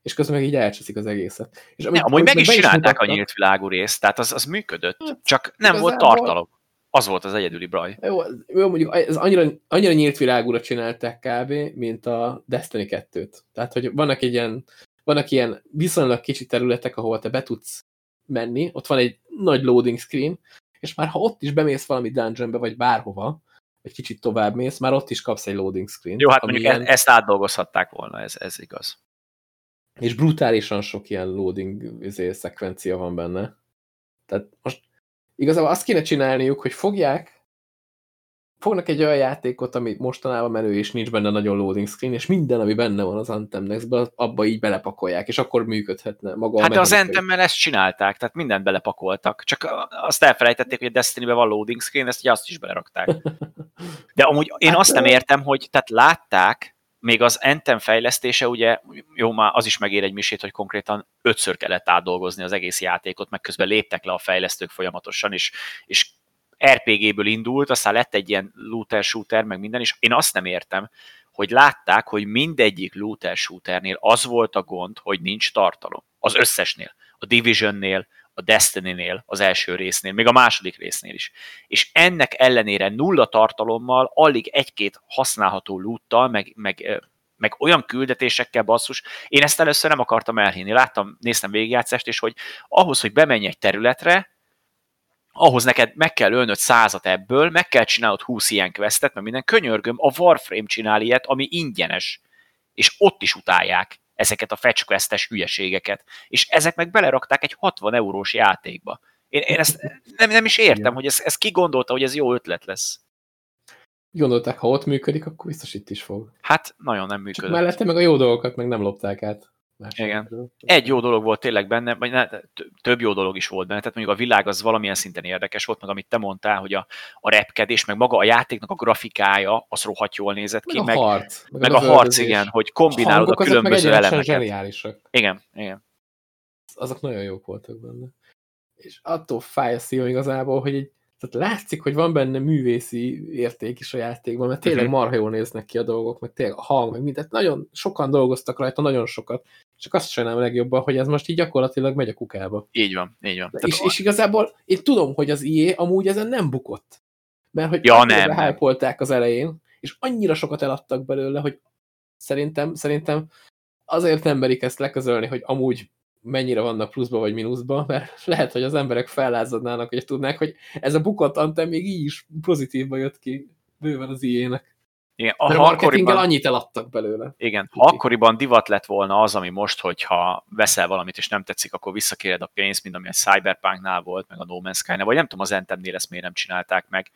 és közben meg így elcseszik az egészet. És Ne, amit- amúgy meg is csinálták a mutattak- nyílt világú részt, tehát az, az működött, Hát, csak nem volt tartalom. Az volt az egyedüli baj. Jó, jó, mondjuk ez annyira, annyira nyílt világúra csinálták kb., mint a Destiny 2-t. Tehát, hogy vannak egy ilyen, vannak ilyen viszonylag kicsi területek, ahol te be tudsz menni, ott van egy nagy loading screen, és már ha ott is bemész valami dungeonbe, vagy bárhova, egy kicsit tovább mész, már ott is kapsz egy loading screen. Jó, hát mondjuk ilyen, e- ezt átdolgozhatták volna, ez, ez igaz. és brutálisan sok ilyen loading izé, szekvencia van benne. Tehát most igazából azt kéne csinálniuk, hogy fogják, fognak egy olyan játékot, ami mostanában menő, és nincs benne nagyon loading screen, és minden, ami benne van az Anthem Next-ben, abba így belepakolják, és akkor működhetne maga Hát a az. Anthem-mel ezt csinálták, tehát mindent belepakoltak, csak azt elfelejtették, hogy a Destiny-ben van loading screen, ezt ugye azt is belerakták. De amúgy én Hát, azt nem értem, hogy tehát látták, még az Anthem fejlesztése, ugye, jó, már az is megér egy misét, hogy konkrétan ötször kellett átdolgozni az egész játékot, meg közben léptek le a fejlesztők folyamatosan, és, és RPG-ből indult, aztán lett egy ilyen looter-shooter, meg minden, és én azt nem értem, hogy látták, hogy mindegyik looter-shooternél az volt a gond, hogy nincs tartalom. Az összesnél. A Divisionnél, a Destiny-nél, az első résznél, még a második résznél is. És ennek ellenére nulla tartalommal, alig egy-két használható loottal, meg, meg, meg olyan küldetésekkel basszus, én ezt először nem akartam elhinni. Láttam, néztem végigjátszást, és hogy ahhoz, hogy bemenj egy területre, ahhoz neked meg kell ölnöd százat ebből, meg kell csinálnod 20 ilyen questet, mert minden könyörgöm, a Warframe csinál ilyet, ami ingyenes. És ott is utálják ezeket a fetch questes hülyeségeket. És ezek meg belerakták egy 60 eurós játékba. Én, én ezt nem, nem is értem, Igen. hogy ez, ez ki gondolta, hogy ez jó ötlet lesz. Gondolták, ha ott működik, akkor biztos itt is fog. Hát nagyon nem Csak működött. mellette meg a jó dolgokat meg nem lopták át. Igen. Egy jó dolog volt tényleg benne, vagy ne, több jó dolog is volt benne, tehát mondjuk a világ az valamilyen szinten érdekes volt, meg amit te mondtál, hogy a, a repkedés, meg maga a játéknak a grafikája, az rohadt jól nézett ki, Meg, meg, a harc. meg a harc, igen, hogy kombinálod a meg különböző elemeket. zseniálisak. Igen, igen. azok nagyon jók voltak benne. És attól fáj a szívom igazából, hogy egy, tehát látszik, hogy van benne művészi érték is a játékban, mert tényleg Mhm. marha jól néznek ki a dolgok, meg tényleg a hang, meg mindent. Nagyon sokan dolgoztak rajta, nagyon sokat. Csak azt sajnálom legjobban, hogy ez most így gyakorlatilag megy a kukába. Így van, így van. És, és igazából én tudom, hogy az IE amúgy ezen nem bukott. Mert hogy Ja, nem, behypolták az elején, és annyira sokat eladtak belőle, hogy szerintem, szerintem azért nem merik ezt leközölni, hogy amúgy mennyire vannak pluszba vagy mínuszba, mert lehet, hogy az emberek fellázadnának, hogy tudnák, hogy ez a bukott Anthem még így is pozitívba jött ki bőven az IE-nek. Igen, a, a marketinggel annyit eladtak belőle. Igen, ha akkoriban divat lett volna az, ami most, hogyha veszel valamit és nem tetszik, akkor visszakéred a pénzt, mint ami a Cyberpunknál volt, meg a No Man's Sky-nál, vagy nem tudom, az Anthemnél ezt miért nem csinálták meg,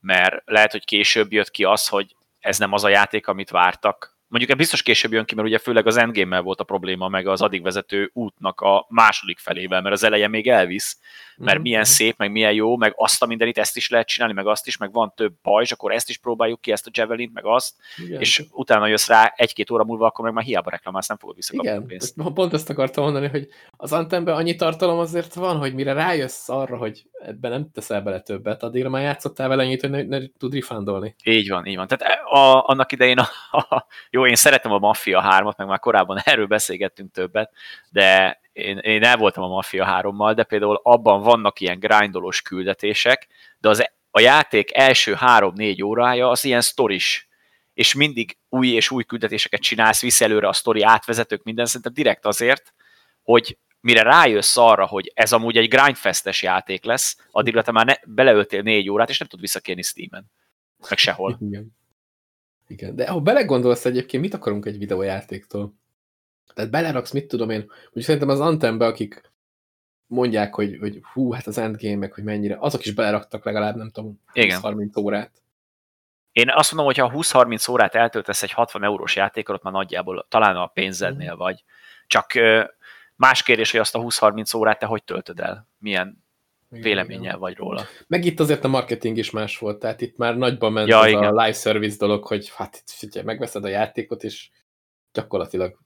mert lehet, hogy később jött ki az, hogy ez nem az a játék, amit vártak, mondjuk biztos később jön ki, mert ugye főleg az endgame volt a probléma, meg az addig vezető útnak a második felével, mert az eleje még elvisz, mert mm-hmm. milyen szép, meg milyen jó, meg azt a mindenit, ezt is lehet csinálni, meg azt is, meg van több és akkor ezt is próbáljuk ki, ezt a javelin, meg azt, Igen. és utána jössz rá egy-két óra múlva, akkor meg már hiába reklamálsz, nem fogod visszakapni Igen, pénzt. pont ezt akartam mondani, hogy az Antemben annyi tartalom azért van, hogy mire rájössz arra, hogy ebben nem teszel bele többet, addigra már játszottál vele annyit, hogy ne, ne tud refundolni. Így van, így van. Tehát e, a, annak idején, a, a, jó, én szeretem a Mafia 3-at, meg már korábban erről beszélgettünk többet, de én, én el voltam a Mafia 3-mal, de például abban vannak ilyen grindolós küldetések, de az, a játék első 3-4 órája az ilyen sztoris, és mindig új és új küldetéseket csinálsz, visz előre a sztori átvezetők, minden, szerintem direkt azért, hogy mire rájössz arra, hogy ez amúgy egy grindfestes játék lesz, addigra te már ne, beleöltél négy órát, és nem tud visszakérni Steam-en. Meg sehol. Igen. Igen, de ha belegondolsz egyébként, mit akarunk egy videójátéktól? Tehát beleraksz, mit tudom én, hogy szerintem az Antembe, akik mondják, hogy, hogy hú, hát az endgame, meg hogy mennyire, azok is beleraktak legalább, nem tudom, 20-30 órát. Én azt mondom, hogy ha 20-30 órát eltöltesz egy 60 eurós játékot, ott már nagyjából talán a pénzednél mm. vagy. Csak más kérdés, hogy azt a 20-30 órát te hogy töltöd el? Milyen véleménnyel vagy róla. Meg itt azért a marketing is más volt, tehát itt már nagyban ment ja, az igen. a live service dolog, hogy hát figyelj, megveszed a játékot, és gyakorlatilag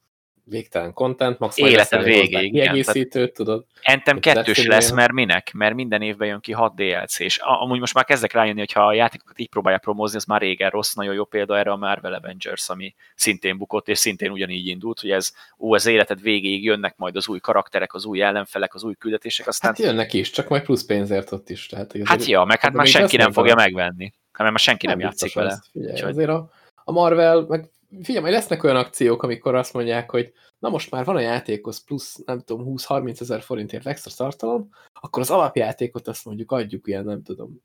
végtelen content, max Életed végéig. Kiegészítőt, tudod. Entem kettős lesz, mert minek? Mert minden évben jön ki 6 DLC, és amúgy most már kezdek rájönni, hogy ha a játékokat így próbálják promózni, az már régen rossz, nagyon jó példa erre a Marvel Avengers, ami szintén bukott, és szintén ugyanígy indult, hogy ez, ó, az életed végéig jönnek majd az új karakterek, az új ellenfelek, az új küldetések, aztán... Hát jönnek is, csak majd plusz pénzért ott is. Tehát, hát ja, meg hát már senki nem fogja megvenni. Hát mert már senki nem, nem játszik vele. Figyelj, azért a, a Marvel, meg figyelj, majd lesznek olyan akciók, amikor azt mondják, hogy na most már van a játékhoz plusz, nem tudom, 20-30 ezer forintért extra tartalom, akkor az alapjátékot azt mondjuk adjuk ilyen, nem tudom,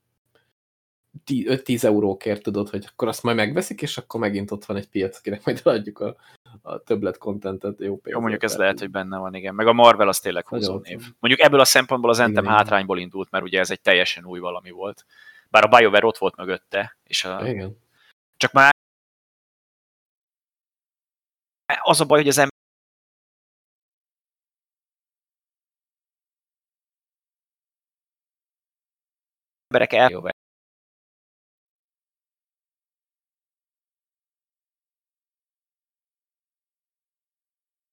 5-10 eurókért tudod, hogy akkor azt majd megveszik, és akkor megint ott van egy piac, akinek majd adjuk a, a többlet contentet jó. Jó, mondjuk ez lehet, hogy benne van, igen. Meg a Marvel az tényleg húzó név. Mondjuk ebből a szempontból az Anthem hátrányból indult, mert ugye ez egy teljesen új valami volt. Bár a BioWare ott volt mögötte, és a... Igen. Csak már az a baj, hogy az emberek el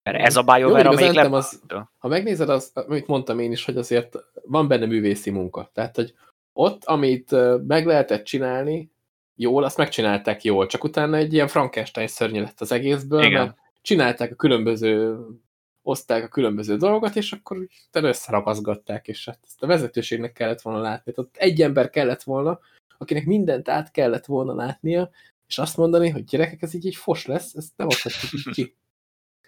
ez a BioWare, amelyik le... az, Ha megnézed, az, amit mondtam én is, hogy azért van benne művészi munka. Tehát, hogy ott, amit meg lehetett csinálni jól, azt megcsinálták jól, csak utána egy ilyen Frankenstein szörnye lett az egészből, Igen. mert csinálták a különböző oszták a különböző dolgokat, és akkor utána összerapazgatták, és hát ezt a vezetőségnek kellett volna látni. Tehát ott egy ember kellett volna, akinek mindent át kellett volna látnia, és azt mondani, hogy gyerekek, ez így egy fos lesz, ezt nem adhatjuk így ki.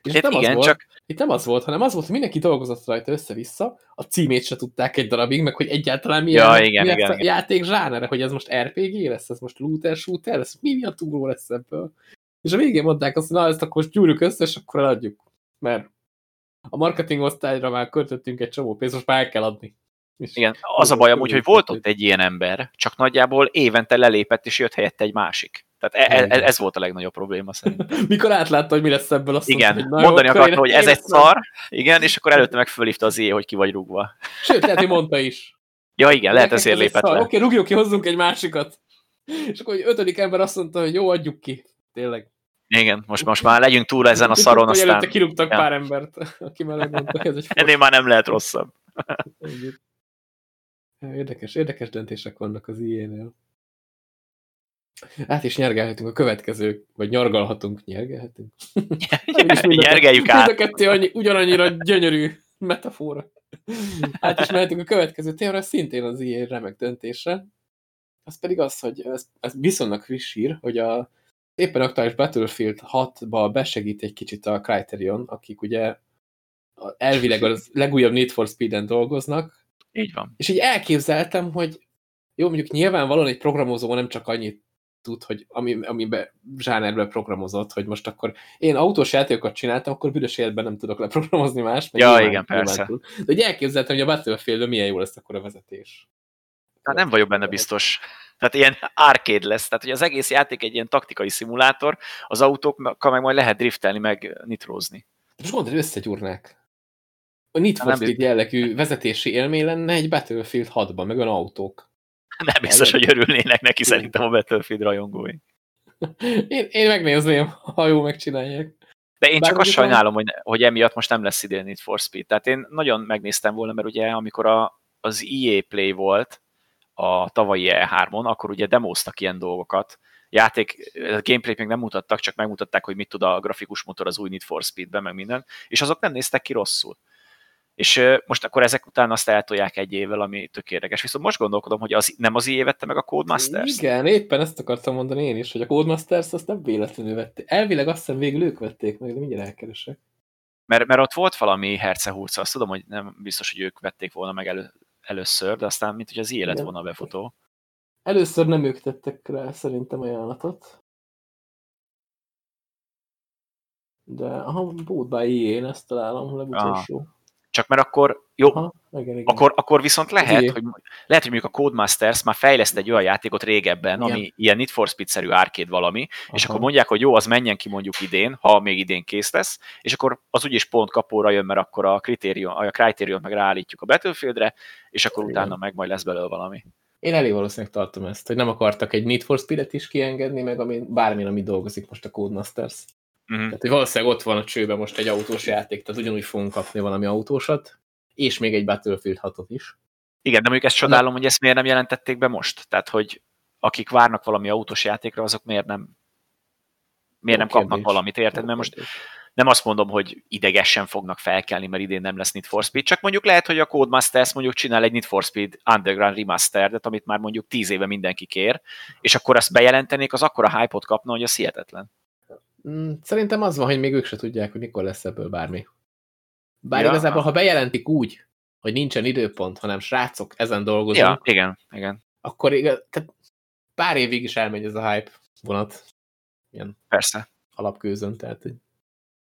És itt nem, igen, az volt, csak... itt nem az volt, hanem az volt, hogy mindenki dolgozott rajta össze-vissza, a címét se tudták egy darabig, meg hogy egyáltalán milyen, ja, igen, milyen igen, igen. játék zsánere, hogy ez most RPG lesz, ez most looter shooter lesz, mi a túró lesz ebből. És a végén mondták azt, hogy na ezt akkor most gyúrjuk össze, és akkor eladjuk. Mert a marketing osztályra már költöttünk egy csomó pénzt, most már el kell adni. És Igen, az a baj amúgy, hogy volt ott egy ilyen ember, csak nagyjából évente lelépett, és jött helyette egy másik. Tehát e, e, ez volt a legnagyobb probléma szerintem. Mikor átlátta, hogy mi lesz ebből, azt Igen, mondta, hogy mondani akarta, hogy ez egy szar, igen, és akkor előtte meg fölhívta az éj, hogy ki vagy rúgva. Sőt, lehet, hogy mondta is. Ja, igen, lehet ezért lépett le. Oké, rúgjuk ki, hozzunk egy másikat. És akkor egy ötödik ember azt mondta, hogy jó, adjuk ki. Tényleg. Igen, most, most már legyünk túl ezen a szaron, aztán... Előtte kirúgtak ja. pár embert, aki mellett mondta, ez egy Ennél már nem lehet rosszabb. Érdekes, érdekes döntések vannak az ilyenél. Hát is nyergelhetünk a következő, vagy nyargalhatunk, nyergelhetünk. Nyergeljük át. Mind a kettő annyi, ugyanannyira gyönyörű metafora. Hát is mehetünk a következő témára, szintén az ilyen remek döntése. Az pedig az, hogy ez, ez viszonylag friss hír, hogy a éppen aktuális Battlefield 6-ba besegít egy kicsit a Criterion, akik ugye elvileg a legújabb Need for Speed-en dolgoznak. Így van. És így elképzeltem, hogy jó, mondjuk nyilvánvalóan egy programozó nem csak annyit tud, hogy ami, amiben zsánerbe programozott, hogy most akkor én autós játékokat csináltam, akkor büdös életben nem tudok leprogramozni más. Ja, nyilván, igen, persze. Tud. De hogy elképzeltem, hogy a battlefield milyen jó lesz akkor a vezetés. Hát nem vagyok benne biztos. Tehát ilyen arcade lesz. Tehát, hogy az egész játék egy ilyen taktikai szimulátor, az autókkal meg majd lehet driftelni, meg nitrózni. Most mondd, hogy összegyúrnák. A Need for Speed jellegű vezetési élmény lenne egy Battlefield 6-ban, meg olyan autók. Nem biztos, hogy örülnének neki szerintem a Battlefield rajongói. Én, én megnézném, ha jó megcsinálják. De én Bár csak azt sajnálom, hogy, hogy emiatt most nem lesz idén Need for Speed. Tehát én nagyon megnéztem volna, mert ugye amikor a, az EA Play volt a tavalyi E3-on, akkor ugye demoztak ilyen dolgokat. Játék, gameplay még nem mutattak, csak megmutatták, hogy mit tud a grafikus motor az új Need for Speed-ben, meg minden, és azok nem néztek ki rosszul. És most akkor ezek után azt eltolják egy évvel, ami tök érdekes. Viszont most gondolkodom, hogy az, nem az IE vette meg a Codemasters? Igen, éppen ezt akartam mondani én is, hogy a Codemasters azt nem véletlenül vették. Elvileg azt hiszem végül ők vették meg, de mindjárt elkeresek. Mert, mert ott volt valami hercehúrca, azt tudom, hogy nem biztos, hogy ők vették volna meg elő, először, de aztán mint hogy az IE lett volna befutó. Először nem ők tettek rá szerintem ajánlatot. De aha, EA, én ezt találom legutolsó. Aha. Csak mert akkor, jó, Aha, igen, igen. Akkor, akkor viszont lehet, hogy, lehet, hogy mondjuk a Codemasters már fejleszt egy olyan játékot régebben, igen. ami ilyen Need for Speed-szerű arcade valami, Aha. és akkor mondják, hogy jó, az menjen ki mondjuk idén, ha még idén kész lesz, és akkor az úgyis pont kapóra jön, mert akkor a kritérium, a kritérium meg ráállítjuk a Battlefieldre, és akkor igen. utána meg majd lesz belőle valami. Én elég valószínűleg tartom ezt, hogy nem akartak egy Need for Speed-et is kiengedni, meg ami, bármilyen, ami dolgozik most a Codemasters. Uh-huh. Tehát, hogy valószínűleg ott van a csőben most egy autós játék, tehát ugyanúgy fogunk kapni valami autósat, és még egy Battlefield 6-ot is. Igen, de mondjuk ezt csodálom, hogy ezt miért nem jelentették be most. Tehát, hogy akik várnak valami autós játékra, azok miért nem miért nem kapnak valamit, érted? Mert most nem azt mondom, hogy idegesen fognak felkelni, mert idén nem lesz Need for Speed, csak mondjuk lehet, hogy a Codemasters mondjuk csinál egy Need for Speed Underground Remastered, amit már mondjuk tíz éve mindenki kér, és akkor azt bejelentenék, az akkor a hype-ot kapna, hogy az hihetetlen. Mm, szerintem az van, hogy még ők se tudják, hogy mikor lesz ebből bármi. Bár ja. igazából, ha bejelentik úgy, hogy nincsen időpont, hanem srácok, ezen dolgozunk. Ja, igen, igen. Akkor igaz, tehát pár évig is elmegy ez a hype vonat. Ilyen Persze. Alapkőzön, tehát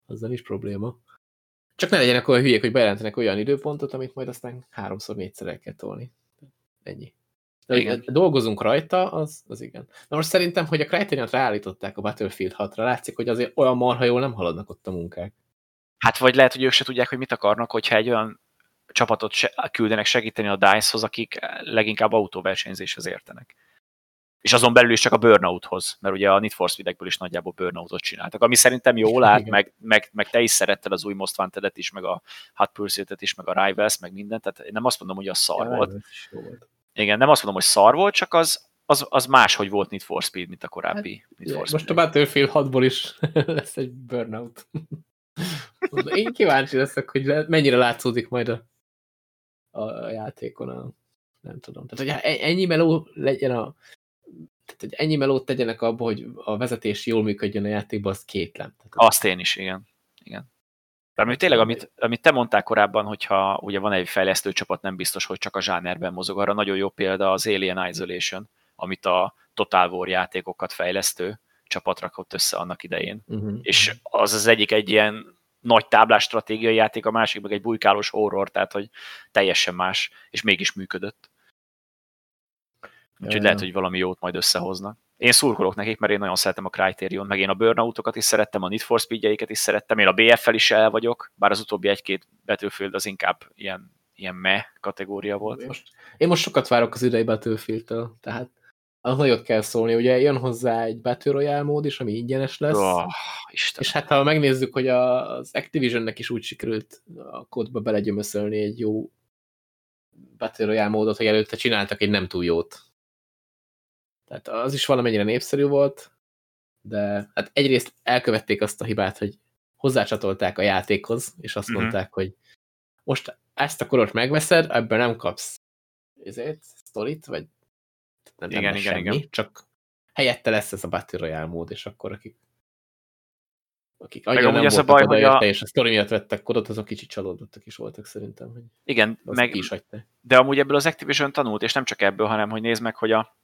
azzal is probléma. Csak ne legyenek olyan hülyék, hogy bejelentenek olyan időpontot, amit majd aztán háromszor, négyszer el kell tolni. Ennyi. Igen. dolgozunk rajta, az, az igen. Na most szerintem, hogy a Criterion-t ráállították a Battlefield 6-ra, látszik, hogy azért olyan marha jól nem haladnak ott a munkák. Hát vagy lehet, hogy ők se tudják, hogy mit akarnak, hogyha egy olyan csapatot se, küldenek segíteni a DICE-hoz, akik leginkább autóversenyzéshez értenek. És azon belül is csak a Burnouthoz, mert ugye a Need for Speed-ekből is nagyjából Burnoutot csináltak, ami szerintem jól állt, meg, meg, meg, te is szeretted az új Most Wanted-et is, meg a Hot Pursuit-et is, meg a Rivals, meg mindent, tehát én nem azt mondom, hogy az szar ja, volt. volt. Igen, nem azt mondom, hogy szar volt, csak az, az, az máshogy volt Need for Speed, mint a korábbi hát, Need for Speed. Most a Battlefield 6-ból is lesz egy Burnout. Én kíváncsi leszek, hogy mennyire látszódik majd a, a játékon a, nem tudom. Tehát, hogy e- ennyi meló legyen a tehát, hogy ennyi melót tegyenek abba, hogy a vezetés jól működjön a játékban, az kétlem. Tehát, Azt én is, igen. igen. Mert tényleg, amit, amit te mondtál korábban, hogyha ugye van egy fejlesztő csapat, nem biztos, hogy csak a zsánerben mozog. Arra nagyon jó példa az Alien Isolation, amit a Total War játékokat fejlesztő csapat rakott össze annak idején. Uh-huh. És az az egyik egy ilyen nagy táblás stratégiai játék, a másik meg egy bujkálós horror, tehát hogy teljesen más, és mégis működött. Úgyhogy lehet, hogy valami jót majd összehoznak. Én szurkolok nekik, mert én nagyon szeretem a Criterion, meg én a Burnoutokat is szerettem, a Need for speed is szerettem, én a BF-fel is el vagyok, bár az utóbbi egy-két Battlefield az inkább ilyen, ilyen me kategória volt. Most, én most sokat várok az idei Battlefield-től, tehát az nagyot kell szólni. Ugye jön hozzá egy Battle Royale mód is, ami ingyenes lesz. Oh, Isten. És hát ha megnézzük, hogy az Activisionnek is úgy sikerült a kódba belegyömöszölni egy jó Battle Royale módot, hogy előtte csináltak egy nem túl jót. Tehát az is valamennyire népszerű volt, de hát egyrészt elkövették azt a hibát, hogy hozzácsatolták a játékhoz, és azt mm -hmm. mondták, hogy most ezt a korot megveszed, ebben nem kapsz ezért, sztorit, vagy nem, igen, nem igen, semmi, igen. csak helyette lesz ez a Battle Royale mód, és akkor akik akik annyira nem az a baj, hogy a... és a sztori miatt vettek kodot, azok kicsit csalódottak is voltak szerintem. Hogy igen, meg, is de amúgy ebből az Activision tanult, és nem csak ebből, hanem hogy nézd meg, hogy a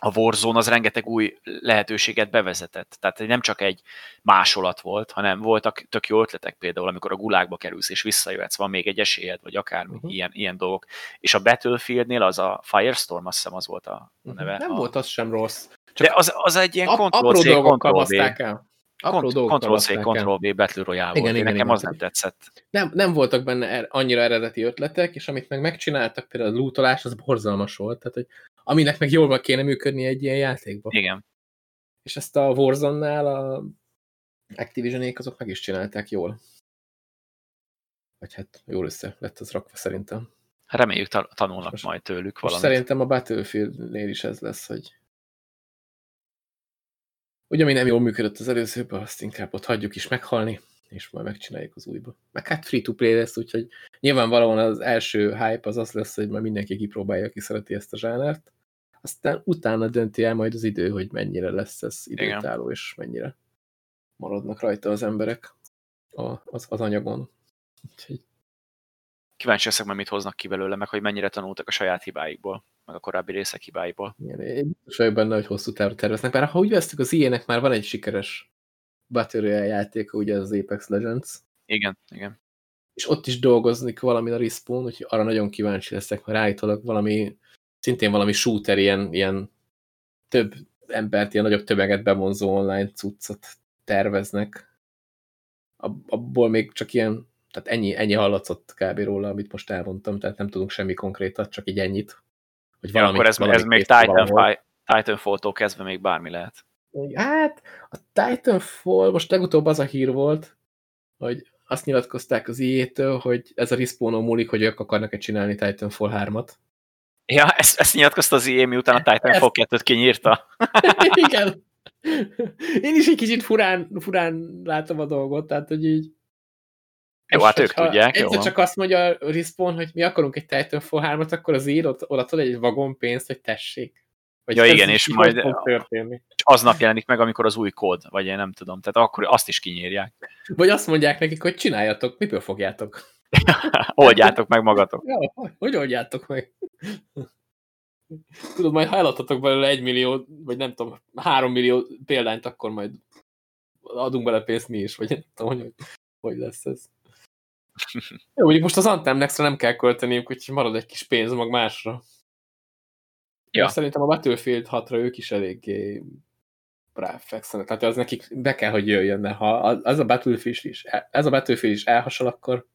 a Warzone az rengeteg új lehetőséget bevezetett. Tehát nem csak egy másolat volt, hanem voltak tök jó ötletek például, amikor a gulákba kerülsz és visszajöhetsz, van még egy esélyed, vagy akármi, uh-huh. ilyen, ilyen dolgok. És a Battlefieldnél az a Firestorm, azt hiszem az volt a Mhm. neve. Nem a... volt az sem rossz. Csak De az, az egy ilyen ap- apró dolgokkal baszták el. Ctrl-C. Ctrl-V Battle Royale Igen, volt. igen, Nekem igen. az nem tetszett. Nem, nem voltak benne er, annyira eredeti ötletek, és amit meg megcsináltak, például a lootolás, az borzalmas volt. Tehát, hogy aminek meg jól kéne működni egy ilyen játékban. Igen. És ezt a Warzone-nál a Activision-ék azok meg is csinálták jól. Vagy hát jól össze lett az rakva szerintem. Reméljük ta- tanulnak Most- majd tőlük Most valamit. szerintem a Battlefield-nél is ez lesz, hogy ugye ami nem jól működött az előzőben, azt inkább ott hagyjuk is meghalni, és majd megcsináljuk az újba. Meg hát free-to-play lesz, úgyhogy nyilvánvalóan az első hype az az lesz, hogy majd mindenki kipróbálja, aki szereti ezt a zsánert. Aztán utána dönti el majd az idő, hogy mennyire lesz ez időtálló, és mennyire maradnak rajta az emberek a, az, az anyagon. Úgyhogy Kíváncsi leszek, majd mit hoznak ki belőle, meg hogy mennyire tanultak a saját hibáikból, meg a korábbi részek hibáiból. Igen, én biztos vagyok benne, hogy hosszú távra terveznek. Bár ha úgy vesztük, az ilyenek már van egy sikeres Battle játéka, ugye az Apex Legends, Igen, igen. és ott is dolgoznik valami a Respawn, úgyhogy arra nagyon kíváncsi leszek, mert állítólag valami, szintén valami shooter, ilyen, ilyen több embert, ilyen nagyobb tömeget bevonzó online cuccot terveznek. Ab- Abból még csak ilyen, tehát ennyi, ennyi hallatszott kb. róla, amit most elmondtam, tehát nem tudunk semmi konkrétat, csak így ennyit. Hogy Ja, akkor ez, valami ez még. Titanfall, Titanfall-tól kezdve még bármi lehet. Hát, a Titanfall, most legutóbb az a hír volt, hogy azt nyilatkozták az IE-től, hogy ez a respawnon múlik, hogy ők akarnak-e csinálni Titanfall 3-at. Ja, ezt, ezt nyilatkozta az IE, miután a Titanfall 2-t kinyírta. Igen. Én is egy kicsit furán, furán látom a dolgot, tehát, hogy így... Jó, hát ők tudják, Egyszer csak azt mondja a Respawn, hogy mi akarunk egy Titanfall 3-at, akkor az ír ott, oda egy vagon pénzt, hogy tessék. Vagy Ja, igen, és majd- történni. És aznap jelenik meg, amikor az új kód, vagy én nem tudom. Tehát akkor azt is kinyírják. Vagy azt mondják nekik, hogy csináljatok, miből fogjátok? Oldjátok meg magatok. Ja, hogy oldjátok meg? Tudod, majd ha eladhatok belőle egy millió, vagy nem tudom, három millió példányt, akkor majd adunk bele pénzt mi is, vagy nem tudom, hogy, hogy lesz ez. Jó, mondjuk most az Anthem Next-re nem kell költeniük, úgyhogy marad egy kis pénz mag másra. Ja. Ja. Szerintem a Battlefield 6-ra ők is eléggé ráfekszenek. Tehát az nekik be kell, hogy jöjjön, mert ha az a Battlefield is, ez a Battlefield is elhasal, akkor,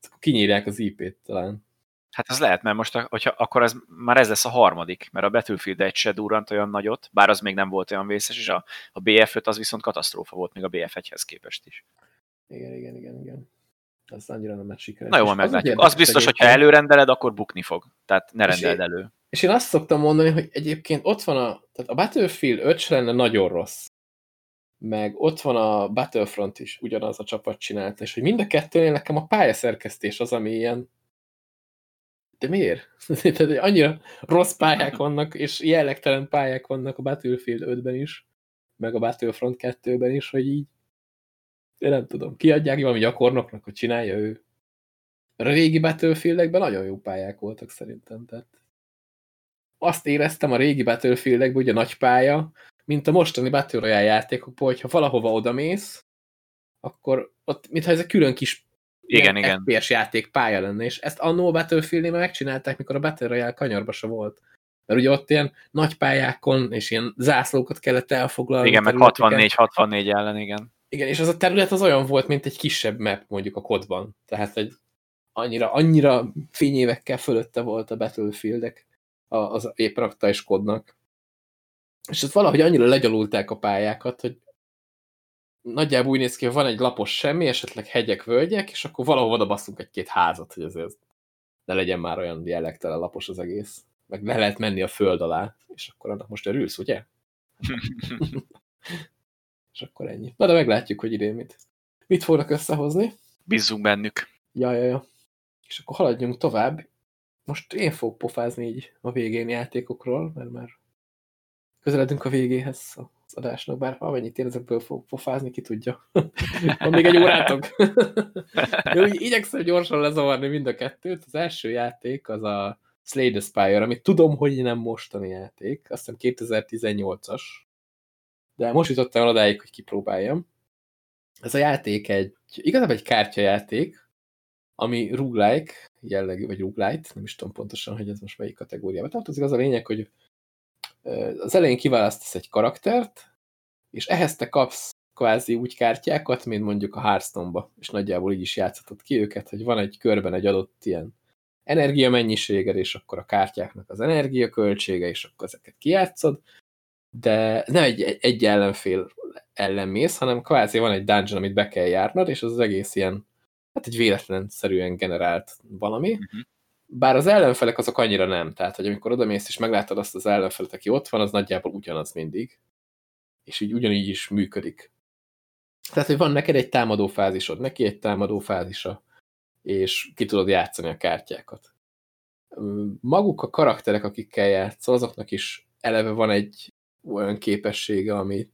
akkor kinyírják az IP-t talán. Hát ez lehet, mert most, hogyha, akkor ez, már ez lesz a harmadik, mert a Battlefield 1 se durrant olyan nagyot, bár az még nem volt olyan vészes, és a, a BF5 az viszont katasztrófa volt még a BF1-hez képest is. Igen, igen, igen, igen. Ez annyira nem lett sikeres. Na jó, És az meglátjuk. érdekes Az biztos, hogy ha előrendeled, akkor bukni fog. Tehát ne És rendeld én- elő. És én azt szoktam mondani, hogy egyébként ott van a, tehát a Battlefield 5 se lenne nagyon rossz. Meg ott van a Battlefront is, ugyanaz a csapat csinálta, és hogy mind a kettőnél nekem a pályaszerkesztés az, ami ilyen de miért? Tehát annyira rossz pályák vannak, és jellegtelen pályák vannak a Battlefield 5-ben is, meg a Battlefront 2-ben is, hogy így én nem tudom, kiadják valami gyakornoknak, hogy csinálja ő. A régi Battlefieldekben nagyon jó pályák voltak szerintem, tehát azt éreztem a régi Battlefieldekben, ugye nagy pálya, mint a mostani Battle Royale játékokból, hogyha valahova odamész, akkor ott, mintha ez egy külön kis Igen, igen. FPS játék pálya lenne, és ezt annó a Battlefield-nél megcsinálták, mikor a Battle Royale kanyarba se volt. Mert ugye ott ilyen nagy pályákon, és ilyen zászlókat kellett elfoglalni. Igen, meg területeket. 64-64 ellen, igen. Igen, és az a terület az olyan volt, mint egy kisebb map mondjuk a kodban. Tehát egy annyira, annyira fényévekkel fölötte volt a Battlefieldek az épp rakta és kodnak. És ott valahogy annyira legyalulták a pályákat, hogy nagyjából úgy néz ki, hogy van egy lapos semmi, esetleg hegyek, völgyek, és akkor valahol oda basszunk egy-két házat, hogy azért ne legyen már olyan jellegtelen lapos az egész. Meg le lehet menni a föld alá, és akkor annak most örülsz, ugye? És akkor ennyi. Na de meglátjuk, hogy idén mit, mit fognak összehozni. Bízzunk bennük. Ja, ja, ja. És akkor haladjunk tovább. Most én fogok pofázni így a végén játékokról, mert már közeledünk a végéhez az adásnak, bár amennyit én ezekből fogok pofázni, ki tudja. Van még egy órátok. Jó, így igyekszem gyorsan lezavarni mind a kettőt. Az első játék az a Slay the Spire, amit tudom, hogy nem mostani játék, azt hiszem 2018-as, de most jutottam el odáig, hogy kipróbáljam. Ez a játék egy, igazából egy kártyajáték, ami roguelike jellegű, vagy roguelite, nem is tudom pontosan, hogy ez most melyik kategóriába tartozik. Az a lényeg, hogy az elején kiválasztasz egy karaktert, és ehhez te kapsz kvázi úgy kártyákat, mint mondjuk a Hearthstone-ba, és nagyjából így is játszhatod ki őket, hogy van egy körben egy adott ilyen energiamennyiséged, és akkor a kártyáknak az energiaköltsége, és akkor ezeket kijátszod, de nem egy, egy ellenfél ellen mész, hanem kvázi van egy dungeon, amit be kell járnod, és az, az egész ilyen, hát egy véletlenszerűen generált valami, uh mhm. -huh. bár az ellenfelek azok annyira nem, tehát hogy amikor odamész és meglátod azt az ellenfelet, aki ott van, az nagyjából ugyanaz mindig, és így ugyanígy is működik. Tehát, hogy van neked egy támadó fázisod, neki egy támadó fázisa, és ki tudod játszani a kártyákat. Maguk a karakterek, akikkel játszol, azoknak is eleve van egy olyan képessége, ami,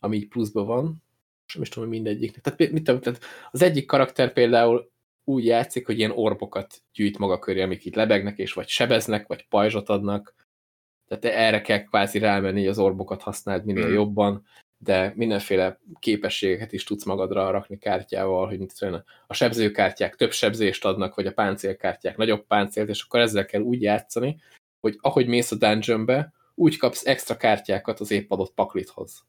ami pluszban van, és nem is tudom, hogy mindegyiknek. Tehát, mit tudom, tehát az egyik karakter például úgy játszik, hogy ilyen orbokat gyűjt maga köré, amik itt lebegnek, és vagy sebeznek, vagy pajzsot adnak. Tehát erre kell kvázi rámenni, hogy az orbokat használd minél hmm. jobban de mindenféle képességeket is tudsz magadra rakni kártyával, hogy mint a sebzőkártyák több sebzést adnak, vagy a páncélkártyák nagyobb páncélt, és akkor ezzel kell úgy játszani, hogy ahogy mész a dungeonbe, úgy kapsz extra kártyákat az épp adott paklithoz.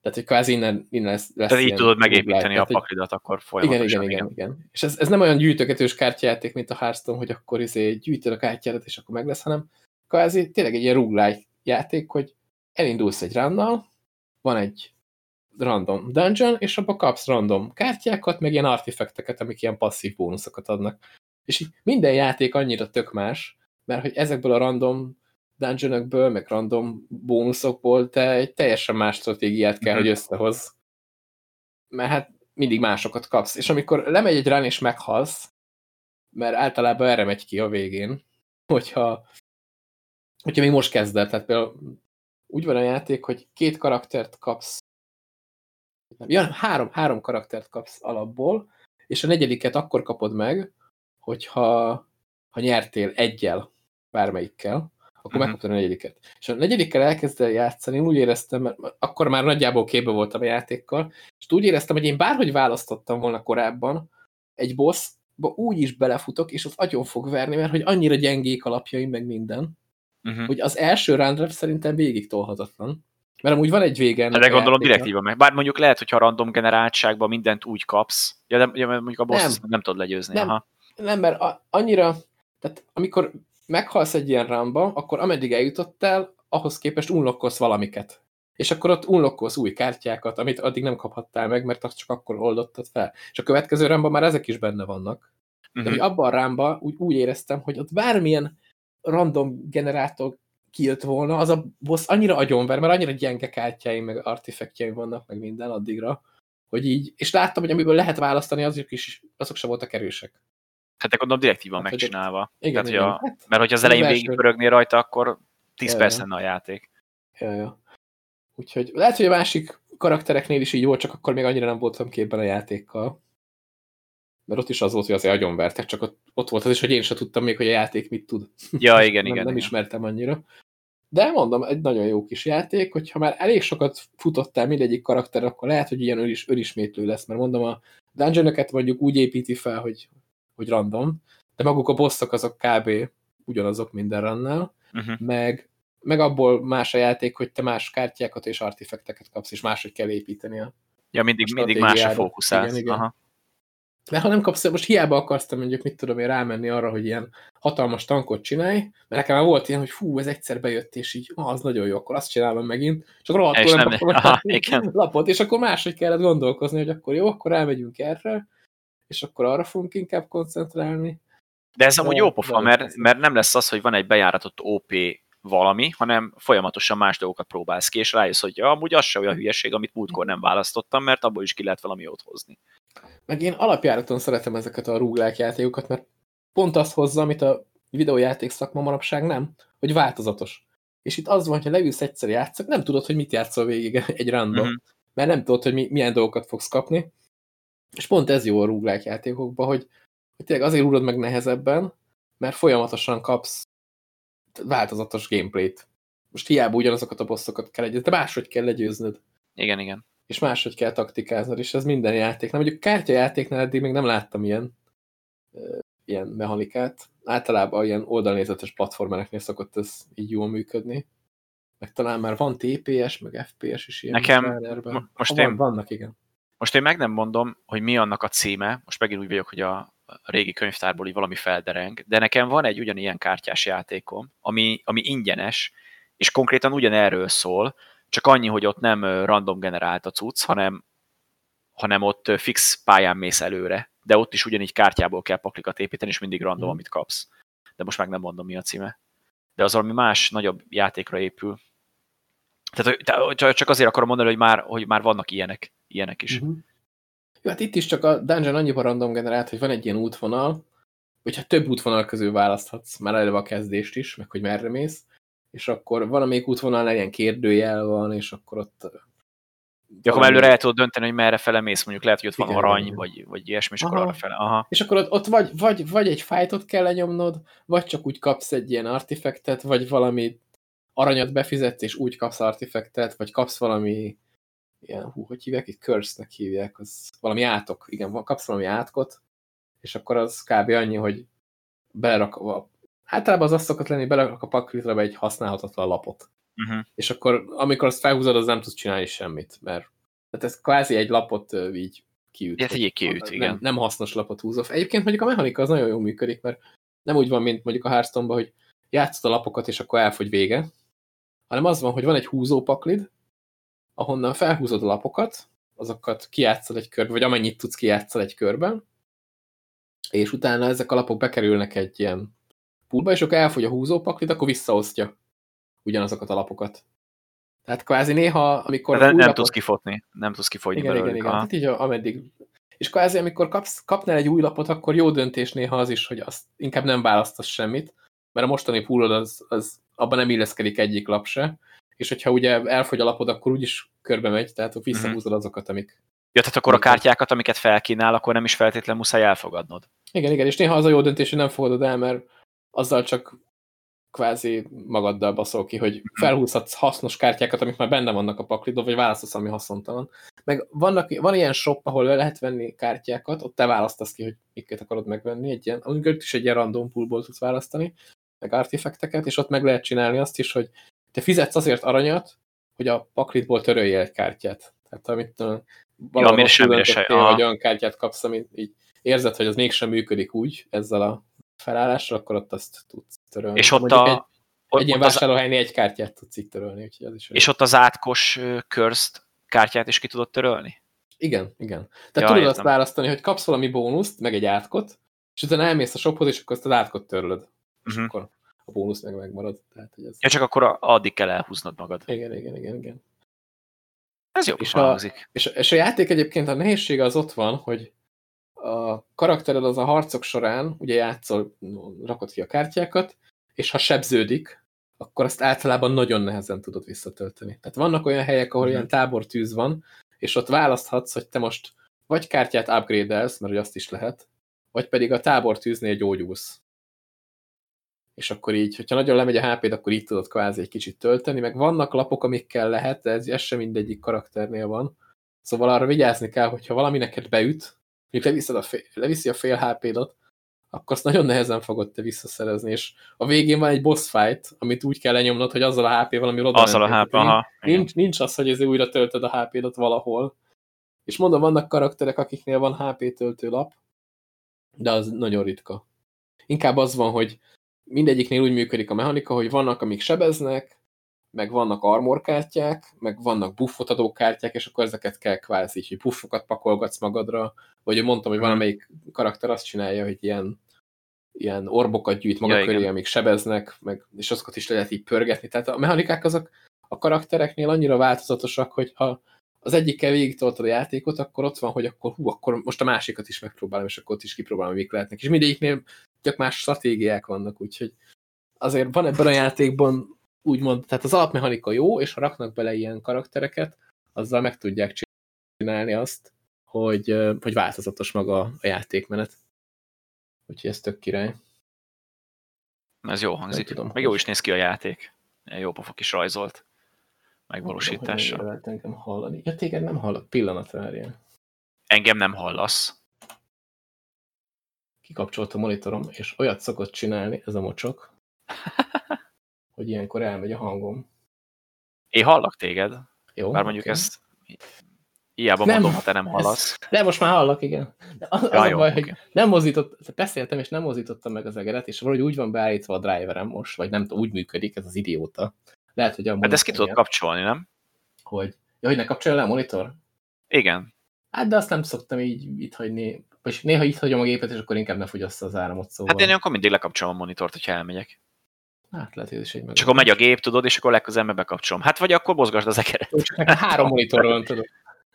Tehát, hogy kvázi innen, innen lesz, lesz Tehát így tudod megépíteni tehát, a paklidat akkor folyamatosan. Igen, igen, igen. igen. És ez, ez nem olyan gyűjtögetős kártyáték, mint a Hearthstone, hogy akkor izé gyűjtöd a kártyádat, és akkor meg lesz, hanem kvázi tényleg egy ilyen roguelike játék, hogy elindulsz egy runnal, van egy random dungeon, és abba kapsz random kártyákat, meg ilyen artifakteket, amik ilyen passzív bónuszokat adnak. És így minden játék annyira tök más, mert hogy ezekből a random dungeonökből, meg random bónuszokból te egy teljesen más stratégiát kell, mm -hmm. hogy összehoz. Mert hát mindig másokat kapsz. És amikor lemegy egy run és meghalsz, mert általában erre megy ki a végén, hogyha, hogyha még most kezded, tehát például úgy van a játék, hogy két karaktert kapsz, ja, három, három karaktert kapsz alapból, és a negyediket akkor kapod meg, hogyha ha nyertél egyel bármelyikkel, akkor uh mhm. -huh. megkapod a negyediket. És a negyedikkel elkezdel játszani, úgy éreztem, mert akkor már nagyjából képbe voltam a játékkal, és úgy éreztem, hogy én bárhogy választottam volna korábban, egy boss úgy is belefutok, és az agyon fog verni, mert hogy annyira gyengék alapjaim, meg minden uh -huh. hogy az első rendre szerintem végig tolhatatlan. Mert amúgy van egy vége. De gondolom direktíva meg. Bár mondjuk lehet, hogyha random generáltságban mindent úgy kapsz, ja, de, ja, mondjuk a boss nem, nem tudod legyőzni. Nem, Aha. nem mert a, annyira, tehát amikor meghalsz egy ilyen rámba, akkor ameddig eljutottál, ahhoz képest unlokkolsz valamiket. És akkor ott unlokkolsz új kártyákat, amit addig nem kaphattál meg, mert azt csak akkor oldottad fel. És a következő rámban már ezek is benne vannak. Uh -huh. De mhm. hogy abban a rámban úgy, úgy éreztem, hogy ott bármilyen random generátor kijött volna, az a boss annyira agyonver, mert annyira gyenge kártyáim, meg artefaktjaim vannak, meg minden addigra, hogy így, és láttam, hogy amiből lehet választani, azok is, azok sem voltak erősek. Hát de gondolom direktívan hát, megcsinálva. Igen, Tehát, igen. A, hát, mert hogyha az elején végig pörögnél rajta, akkor 10 ja, perc lenne a játék. Ja, ja. Úgyhogy lehet, hogy a másik karaktereknél is így volt, csak akkor még annyira nem voltam képben a játékkal mert ott is az volt, hogy azért agyonvertek, csak ott, ott volt az is, hogy én sem tudtam még, hogy a játék mit tud. Ja, igen, nem, igen. Nem igen. ismertem annyira. De mondom, egy nagyon jó kis játék, hogyha már elég sokat futottál mindegyik karakter, akkor lehet, hogy ilyen ölis, ölismétlő lesz, mert mondom, a dungeon mondjuk úgy építi fel, hogy, hogy random, de maguk a bosszok azok kb. ugyanazok minden rannál, uh -huh. meg, meg abból más a játék, hogy te más kártyákat és artefakteket kapsz, és máshogy kell építeni a Ja, mindig, mindig másra fókuszálsz. Igen, igen. Aha. Mert ha nem kapsz, most hiába akarsz mondjuk, mit tudom én, rámenni arra, hogy ilyen hatalmas tankot csinálj, mert nekem már volt ilyen, hogy fú, ez egyszer bejött, és így, ah, az nagyon jó, akkor azt csinálom megint, akkor rohadtul nem, nem kaptam aha, lapot, és akkor máshogy kellett gondolkozni, hogy akkor jó, akkor elmegyünk erre, és akkor arra fogunk inkább koncentrálni. De ez amúgy jó pofa, mert, mert nem lesz az, hogy van egy bejáratott OP valami, hanem folyamatosan más dolgokat próbálsz ki, és rájössz, hogy ja, amúgy az se olyan hülyeség, amit múltkor nem választottam, mert abból is ki lehet valami jót hozni. Meg én alapjáraton szeretem ezeket a rúglák játékokat, mert pont azt hozza, amit a videójáték szakma manapság nem, hogy változatos. És itt az van, hogy leülsz egyszer játszak, nem tudod, hogy mit játszol végig egy random, uh -huh. mert nem tudod, hogy mi, milyen dolgokat fogsz kapni. És pont ez jó a rúglák játékokban, hogy, hogy tényleg azért rúgod meg nehezebben, mert folyamatosan kapsz változatos gameplayt. Most hiába ugyanazokat a bosszokat kell legyőzni, de máshogy kell legyőznöd. Igen, igen. És máshogy kell taktikáznod, és ez minden játéknál. Mondjuk kártyajátéknál eddig még nem láttam ilyen, ilyen mechanikát. Általában ilyen oldalnézetes platformereknél szokott ez így jól működni. Meg talán már van TPS, meg FPS is ilyen. Nekem most ha, én, vannak, igen. Most én meg nem mondom, hogy mi annak a címe, most megint úgy vagyok, hogy a régi könyvtárból így valami feldereng, de nekem van egy ugyanilyen kártyás játékom, ami, ami ingyenes, és konkrétan ugyanerről szól, csak annyi, hogy ott nem random generált a cucc, hanem, hanem ott fix pályán mész előre, de ott is ugyanígy kártyából kell paklikat építeni, és mindig random, mm. amit kapsz. De most meg nem mondom, mi a címe. De az valami más, nagyobb játékra épül. Tehát csak azért akarom mondani, hogy már, hogy már vannak ilyenek, ilyenek is. Mm-hmm. Jó, hát itt is csak a dungeon annyiban random generált, hogy van egy ilyen útvonal, hogyha több útvonal közül választhatsz, már eleve a kezdést is, meg hogy merre mész, és akkor valamelyik útvonalnál ilyen kérdőjel van, és akkor ott... Ja, akkor előre el tudod dönteni, hogy merre fele mész, mondjuk lehet, hogy ott igen, van arany, vagy, vagy ilyesmi, és Aha. akkor arra fele. Aha. És akkor ott, ott vagy, vagy, vagy egy fájtot kell lenyomnod, vagy csak úgy kapsz egy ilyen artifektet, vagy valami aranyat befizetsz, és úgy kapsz artifektet, vagy kapsz valami ilyen, hú, hogy hívják, itt curse-nek hívják, az valami átok, igen, kapsz valami átkot, és akkor az kb. annyi, hogy belerak, általában az azt szokott lenni, belerak a paklitra be egy használhatatlan lapot. Uh -huh. És akkor, amikor azt felhúzod, az nem tudsz csinálni semmit, mert tehát ez kvázi egy lapot így kiüt. Hát egy kiüt, igen. Nem, nem hasznos lapot húzol. Egyébként mondjuk a mechanika az nagyon jól működik, mert nem úgy van, mint mondjuk a hearthstone hogy játszod a lapokat, és akkor elfogy vége, hanem az van, hogy van egy húzópaklid, ahonnan felhúzod a lapokat, azokat kijátszol egy körbe, vagy amennyit tudsz kijátszol egy körben, és utána ezek a lapok bekerülnek egy ilyen poolba, és akkor elfogy a húzópaklit, akkor visszaosztja ugyanazokat a lapokat. Tehát kvázi néha, amikor... De nem lapot... tudsz kifotni, nem tudsz kifogyni igen, belőle. Igen, igen, tehát így ameddig... És kvázi, amikor kapsz, kapnál egy új lapot, akkor jó döntés néha az is, hogy azt inkább nem választasz semmit, mert a mostani poolod az, az abban nem illeszkedik egyik lap se, és hogyha ugye elfogy a lapod, akkor úgyis körbe megy, tehát visszahúzod mhm. azokat, amik... Ja, tehát akkor a kártyákat, amiket felkínál, akkor nem is feltétlenül muszáj elfogadnod. Igen, igen, és néha az a jó döntés, hogy nem fogadod el, mert azzal csak kvázi magaddal baszol ki, hogy mhm. felhúzhatsz hasznos kártyákat, amik már benne vannak a paklidon, vagy választasz, ami haszontalan. Meg vannak, van ilyen shop, ahol lehet venni kártyákat, ott te választasz ki, hogy miket akarod megvenni, egy ilyen, amikor is egy ilyen random poolból tudsz választani, meg artifakteket, és ott meg lehet csinálni azt is, hogy te fizetsz azért aranyat, hogy a paklitból töröljél egy kártyát. Tehát amit valami ja, semmire se, hogy olyan kártyát kapsz, amit így érzed, hogy az mégsem működik úgy ezzel a felállással, akkor ott azt tudsz törölni. És ott Mondjuk a... Egy, ott, egy ilyen vásárlóhelynél egy kártyát tudsz így törölni. Úgyhogy az is és ott az átkos körzt kártyát is ki tudod törölni? Igen, igen. Tehát ja, tudod értem. azt választani, hogy kapsz valami bónuszt, meg egy átkot, és utána elmész a shophoz, és akkor azt az átkot törlöd. Uh -huh. És mhm. akkor a bónusz meg megmarad. Tehát, hogy ez... Ja, csak akkor addig kell elhúznod magad. Igen, igen, igen, igen. Ez jó és a, és, és a játék egyébként a nehézsége az ott van, hogy a karaktered az a harcok során, ugye játszol, rakod ki a kártyákat, és ha sebződik, akkor azt általában nagyon nehezen tudod visszatölteni. Tehát vannak olyan helyek, ahol mhm. -huh. ilyen tábortűz van, és ott választhatsz, hogy te most vagy kártyát upgrade-elsz, mert hogy azt is lehet, vagy pedig a tábortűznél gyógyulsz és akkor így, hogyha nagyon lemegy a HP-d, akkor így tudod kvázi egy kicsit tölteni, meg vannak lapok, amikkel lehet, de ez, ez sem mindegyik karakternél van. Szóval arra vigyázni kell, hogyha valami neked beüt, mondjuk a fél, leviszi a fél HP-dot, akkor azt nagyon nehezen fogod te visszaszerezni, és a végén van egy boss fight, amit úgy kell lenyomnod, hogy azzal a HP valami oda Azzal a HP, aha. Nincs, nincs az, hogy ez újra töltöd a HP-dot valahol. És mondom, vannak karakterek, akiknél van HP töltő lap, de az nagyon ritka. Inkább az van, hogy mindegyiknél úgy működik a mechanika, hogy vannak, amik sebeznek, meg vannak armorkártyák, meg vannak buffot adó kártyák, és akkor ezeket kell kvázi, hogy buffokat pakolgatsz magadra, vagy mondtam, hogy valamelyik karakter azt csinálja, hogy ilyen, ilyen orbokat gyűjt maga ja, köré, igen. amik sebeznek, meg, és azokat is lehet így pörgetni. Tehát a mechanikák azok a karaktereknél annyira változatosak, hogy ha az egyikkel végig a játékot, akkor ott van, hogy akkor hú, akkor most a másikat is megpróbálom, és akkor ott is kipróbálom, mik lehetnek. És mindegyiknél tök más stratégiák vannak, úgyhogy azért van ebben a játékban úgymond, tehát az alapmechanika jó, és ha raknak bele ilyen karaktereket, azzal meg tudják csinálni azt, hogy, hogy változatos maga a játékmenet. Úgyhogy ez tök király. Ez jó hangzik. tudom, Meg jó is néz ki a játék. Jó pofa is rajzolt megvalósítása. Nem tudom, engem hallani. Ja, téged nem hallok. Pillanat várjál. Engem nem hallasz. Kikapcsolt a monitorom, és olyat szokott csinálni, ez a mocsok, hogy ilyenkor elmegy a hangom. Én hallak téged. Jó, Bár mondjuk okay. ezt Hiába nem, mondom, ha te nem hallasz. De most már hallak, igen. De az, ja, az jó, a baj, okay. hogy nem mozított, beszéltem, és nem mozítottam meg az egeret, és valahogy úgy van beállítva a driverem most, vagy nem tudom, úgy működik ez az idióta. Lehet, hogy a Hát ezt ki tudod kapcsolni, nem? Hogy? Ja, hogy ne kapcsolja le a monitor? Igen. Hát, de azt nem szoktam így itt hagyni. És néha itt hagyom a gépet, és akkor inkább ne fogyassza az áramot, szóval. Hát én akkor mindig lekapcsolom a monitort, hogyha elmegyek. Hát lehet, hogy ez is egy Csak akkor megy a gép, tudod, és akkor legközelebb bekapcsolom. Hát vagy akkor mozgasd az ekeret. Három monitor van, tudod.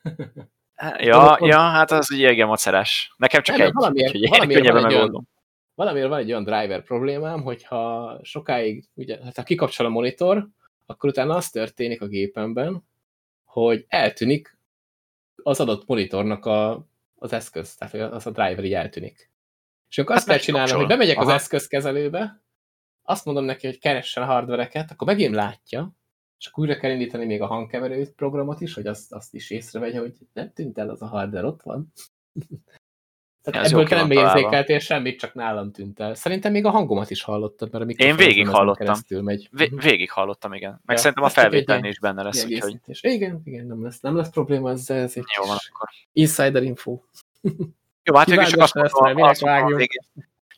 Ja, ja, hát az ugye igen macerás. Nekem csak nem, egy, valamiért, úgyhogy valamiért van egy olyan, valamiért van egy olyan driver problémám, hogyha sokáig, ugye, hát ha kikapcsol a monitor, akkor utána az történik a gépemben, hogy eltűnik az adott monitornak a, az eszköz, tehát az a driver így eltűnik. És akkor azt hát kell csinálnom, hogy bemegyek Aha. az eszközkezelőbe, azt mondom neki, hogy keressen hardvereket, akkor megint látja, és akkor újra kell indítani még a hangkeverő programot is, hogy azt, azt is észrevegye, hogy nem tűnt el az a hardware, ott van. Tehát Ez ebből te nem érzékeltél semmit, csak nálam tűnt el. Szerintem még a hangomat is hallottad, mert a Én végig hallottam. Megy. Vé mhm. végig hallottam, igen. Meg ja, szerintem a felvételnél is benne lesz, úgyhogy... Igen, igen, nem lesz, nem lesz probléma ezzel, ez egy Jó van, akkor. insider info. Jó, hát végül csak azt mondtam, azt mondtam a végén,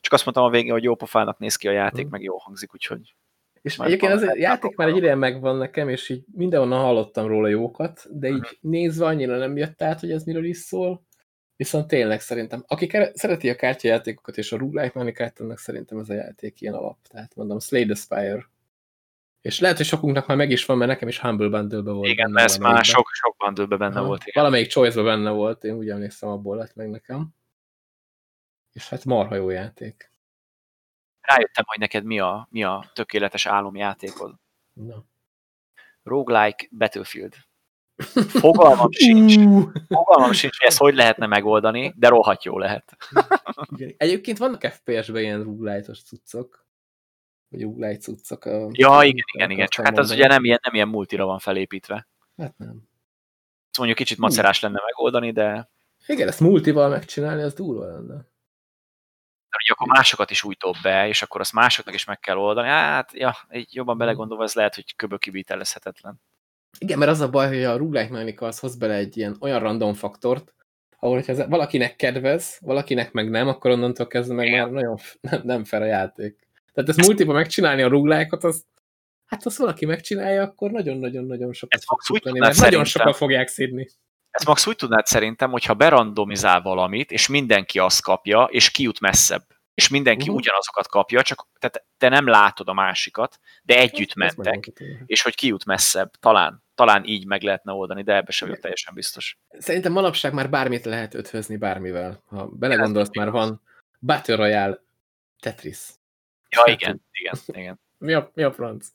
csak azt mondtam a végén, hogy jó pofának néz ki a játék, mm. meg jó hangzik, úgyhogy... És már egyébként az a játék már egy ideje megvan nekem, és így mindenhonnan hallottam róla jókat, de így uh-huh. nézve annyira nem jött át, hogy ez miről is szól. Viszont tényleg szerintem, aki szereti a kártyajátékokat és a roguelike mechanikát, annak szerintem ez a játék ilyen alap. Tehát mondom, Slay the Spire. És lehet, hogy sokunknak már meg is van, mert nekem is Humble Bundle-be volt. Igen, benne ez már sok, sok bundle benne ha, volt. Igen. Valamelyik choice benne volt, én úgy emlékszem, abból lett meg nekem. És hát marha jó játék rájöttem, hogy neked mi a, mi a tökéletes álomjátékod. No. Roguelike Battlefield. Fogalmam sincs, fogalmam sincs, hogy ezt hogy lehetne megoldani, de rohadt jó lehet. Egyébként vannak FPS-ben ilyen roguelite-os cuccok, vagy roguelite cuccok. A, ja, igen, igen, igen, csak hát az ugye nem ilyen, nem ilyen multira van felépítve. Hát nem. Ezt mondjuk kicsit macerás lenne megoldani, de... Igen, ezt multival megcsinálni, az durva lenne hogy akkor másokat is úgy dob be, és akkor azt másoknak is meg kell oldani. Hát, ja, így jobban belegondolva, ez lehet, hogy köbö kivitelezhetetlen. Igen, mert az a baj, hogy a roguelike mechanika az hoz bele egy ilyen olyan random faktort, ahol hogyha valakinek kedvez, valakinek meg nem, akkor onnantól kezdve meg már nagyon nem, nem fel a játék. Tehát ezt multiba megcsinálni a roguelike-ot, az, hát azt valaki megcsinálja, akkor nagyon-nagyon-nagyon sokat fog szutani, mert nagyon sokan fogják szídni. Ezt max úgy tudnád szerintem, hogyha berandomizál valamit, és mindenki azt kapja, és kijut messzebb. És mindenki uh-huh. ugyanazokat kapja, csak tehát te nem látod a másikat, de együtt hát, mentek, és hogy kijut messzebb. Talán, talán így meg lehetne oldani, de ebbe sem vagyok teljesen biztos. Szerintem manapság már bármit lehet ötvözni bármivel. Ha belegondolsz, már van Battle Royale Tetris. Ja, igen, igen, igen. mi, a, mi a franc?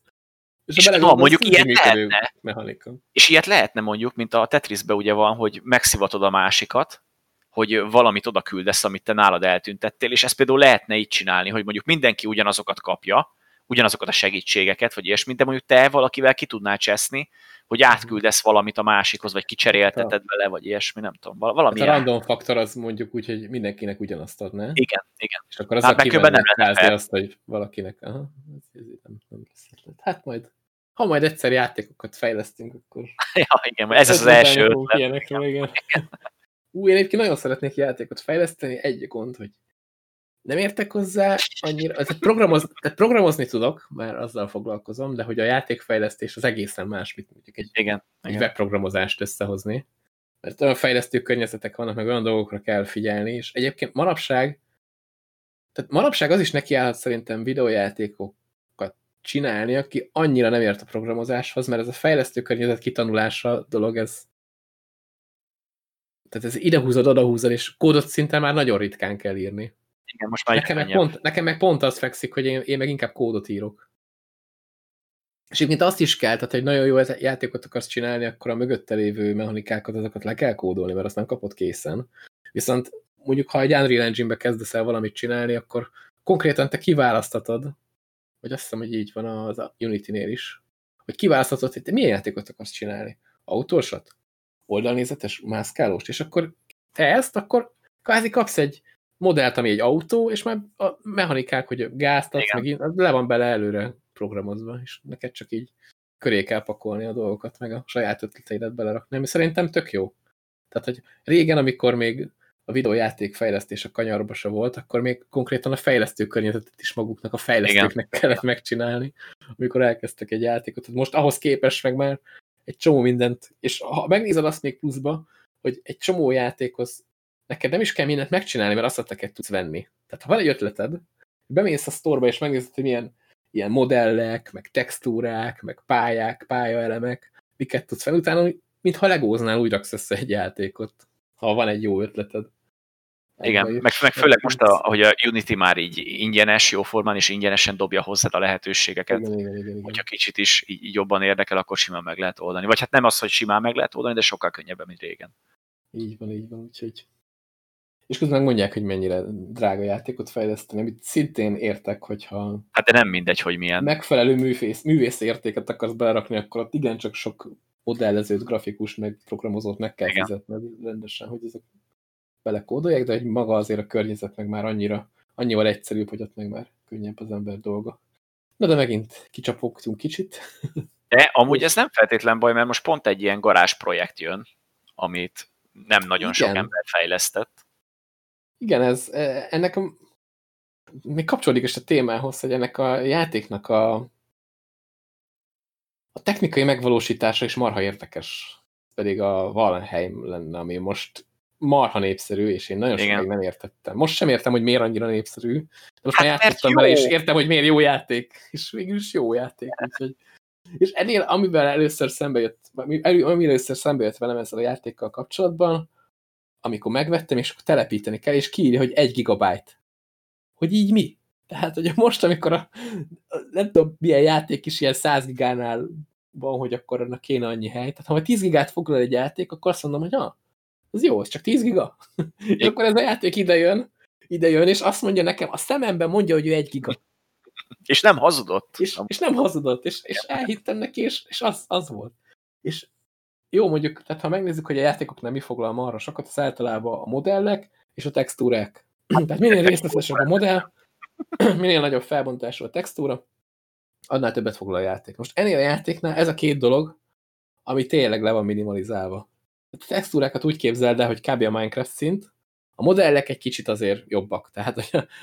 És, és no, mondjuk ilyet lehetne, mechanika. és ilyet lehetne mondjuk, mint a Tetrisbe ugye van, hogy megszivatod a másikat, hogy valamit oda küldesz, amit te nálad eltüntettél, és ezt például lehetne így csinálni, hogy mondjuk mindenki ugyanazokat kapja, ugyanazokat a segítségeket, vagy ilyesmit, de mondjuk te valakivel ki tudnál cseszni, hogy átküldesz valamit a másikhoz, vagy kicserélteted vele, vagy ilyesmi, nem tudom. Valami hát a random faktor az mondjuk úgy, hogy mindenkinek ugyanazt ad, ne? Igen, igen. És akkor az hát a nem lehet azt, hogy valakinek, aha, ez, ez nem, nem lesz Hát majd ha majd egyszer játékokat fejlesztünk, akkor... Ja, igen, ez, ez az első ötlet. Ilyenekről, igen. igen. Ú, én egyébként nagyon szeretnék játékot fejleszteni, egy gond, hogy nem értek hozzá annyira, tehát, programoz, tehát programozni tudok, mert azzal foglalkozom, de hogy a játékfejlesztés az egészen más, mint mondjuk egy, igen, egy igen. webprogramozást összehozni. Mert olyan fejlesztő környezetek vannak, meg olyan dolgokra kell figyelni, és egyébként manapság, tehát manapság az is nekiállhat szerintem videójátékok csinálni, aki annyira nem ért a programozáshoz, mert ez a fejlesztő környezet kitanulása dolog, ez tehát ez idehúzod, odahúzod, és kódot szinte már nagyon ritkán kell írni. Igen, most már nekem meg, pont, nekem meg pont az fekszik, hogy én, én meg inkább kódot írok. És egyébként azt is kell, tehát hogy nagyon jó játékot akarsz csinálni, akkor a mögötte lévő mechanikákat, azokat le kell kódolni, mert azt nem kapod készen. Viszont mondjuk, ha egy Unreal Engine-be kezdesz el valamit csinálni, akkor konkrétan te kiválasztatod, vagy azt hiszem, hogy így van az Unity-nél is, hogy kiválaszthatod, hogy te milyen játékot akarsz csinálni. Autósat? Oldalnézetes? Mászkálóst? És akkor te ezt, akkor kvázi kapsz egy modellt, ami egy autó, és már a mechanikák, hogy gázt adsz, meg így, le van bele előre programozva, és neked csak így köré kell pakolni a dolgokat, meg a saját ötleteidet belerakni, ami szerintem tök jó. Tehát, hogy régen, amikor még a videójáték fejlesztés a kanyarba se volt, akkor még konkrétan a fejlesztő környezetet is maguknak, a fejlesztőknek Igen. kellett megcsinálni, amikor elkezdtek egy játékot. Most ahhoz képest meg már egy csomó mindent, és ha megnézed azt még pluszba, hogy egy csomó játékhoz neked nem is kell mindent megcsinálni, mert azt neked tudsz venni. Tehát ha van egy ötleted, bemész a sztorba, és megnézed, hogy milyen ilyen modellek, meg textúrák, meg pályák, pályaelemek, miket tudsz fel, utána mintha legóznál úgy raksz össze egy játékot, ha van egy jó ötleted. Igen, meg, meg főleg most, a, hogy a Unity már így ingyenes, jóformán és ingyenesen dobja hozzád a lehetőségeket. Igen, igen, igen, igen. Hogyha kicsit is így jobban érdekel, akkor simán meg lehet oldani. Vagy hát nem az, hogy simán meg lehet oldani, de sokkal könnyebben, mint régen. Így van, így van, úgyhogy... És közben mondják, hogy mennyire drága játékot fejleszteni, amit szintén értek, hogyha... Hát de nem mindegy, hogy milyen. Megfelelő művész, művész értéket akarsz belerakni, akkor ott igencsak sok modellezőt, grafikus, meg programozót meg kell Igen. fizetni rendesen, hogy ezek belekódolják, de hogy maga azért a környezet meg már annyira, annyival egyszerűbb, hogy ott meg már könnyebb az ember dolga. Na de megint kicsapogtunk kicsit. De amúgy ez nem feltétlen baj, mert most pont egy ilyen garázs projekt jön, amit nem nagyon Igen. sok ember fejlesztett. Igen, ez, e, ennek a, még kapcsolódik is a témához, hogy ennek a játéknak a, a technikai megvalósítása is marha érdekes. Pedig a Valheim lenne, ami most marha népszerű, és én nagyon sokáig nem értettem. Most sem értem, hogy miért annyira népszerű. De most hát már játszottam vele, és értem, hogy miért jó játék. És végülis jó játék. Úgyhogy... És ennél, amivel először szembe jött, amivel először szembe jött velem ezzel a játékkal kapcsolatban, amikor megvettem, és akkor telepíteni kell, és kiírja, hogy egy gigabyte. Hogy így mi? Tehát, hogy most, amikor a, nem tudom, milyen játék is ilyen 100 gigánál van, hogy akkor annak kéne annyi hely. Tehát, ha 10 gigát foglal egy játék, akkor azt mondom, hogy ah, ez jó, ez csak 10 giga. és akkor ez a játék idejön, idejön, és azt mondja nekem, a szememben mondja, hogy ő egy giga. És nem hazudott. És, és nem hazudott, és, és elhittem neki, és, és az, az volt. És jó, mondjuk, tehát ha megnézzük, hogy a játékok nem mi foglal marra sokat, az általában a modellek és a textúrák. tehát minél részletesebb a modell, minél nagyobb felbontású a textúra, annál többet foglal a játék. Most ennél a játéknál ez a két dolog, ami tényleg le van minimalizálva. A textúrákat úgy képzeld el, hogy kb. a Minecraft szint, a modellek egy kicsit azért jobbak. Tehát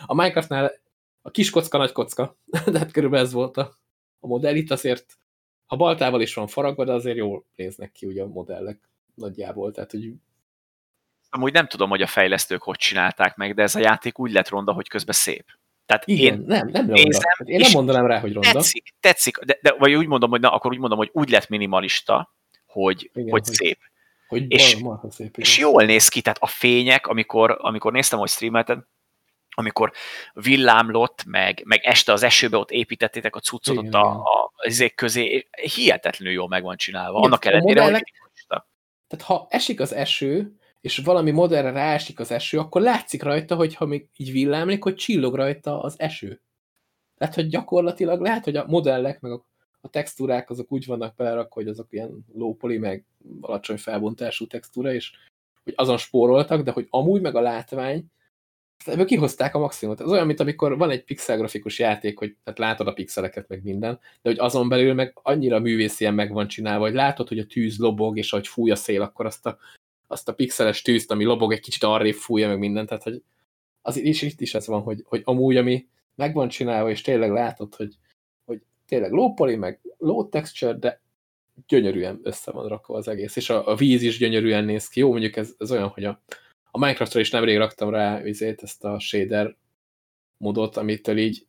a Minecraftnál a kis kocka, nagy kocka, de hát körülbelül ez volt a, a modell. Itt azért, ha baltával is van faragva, de azért jól néznek ki ugye a modellek nagyjából. Tehát, hogy Amúgy nem tudom, hogy a fejlesztők hogy csinálták meg, de ez a játék úgy lett ronda, hogy közben szép. Tehát Igen, én nem, nem nézem, ronda. Én nem mondanám rá, hogy ronda. Tetszik, tetszik de, de, vagy úgy mondom, hogy na, akkor úgy mondom, hogy úgy lett minimalista, hogy, Igen, hogy, hogy szép. Hogy és, marha szép, és jól néz ki, tehát a fények, amikor, amikor néztem, hogy streamelted, amikor villámlott, meg, meg este az esőbe ott építettétek a cuccot igen, ott a, a, a közé, hihetetlenül jól meg van csinálva. Igen, Annak ellenére, modellek, hogy... Tehát ha esik az eső, és valami modellre ráesik az eső, akkor látszik rajta, hogy ha még így villámlik, hogy csillog rajta az eső. Tehát, hogy gyakorlatilag lehet, hogy a modellek, meg a a textúrák azok úgy vannak belerakva, hogy azok ilyen lópoli, meg alacsony felbontású textúra, és hogy azon spóroltak, de hogy amúgy meg a látvány, ebből kihozták a maximumot. Ez olyan, mint amikor van egy pixelgrafikus játék, hogy tehát látod a pixeleket, meg minden, de hogy azon belül meg annyira művészien meg van csinálva, hogy látod, hogy a tűz lobog, és ahogy fúj a szél, akkor azt a, azt a pixeles tűzt, ami lobog, egy kicsit arrébb fújja, meg minden. Tehát, hogy az is itt is ez van, hogy, hogy amúgy, ami meg van csinálva, és tényleg látod, hogy, tényleg low poly, meg low texture, de gyönyörűen össze van rakva az egész, és a, a víz is gyönyörűen néz ki. Jó, mondjuk ez, ez olyan, hogy a, a Minecraftra is nemrég raktam rá vizét, ezt a shader modot, amitől így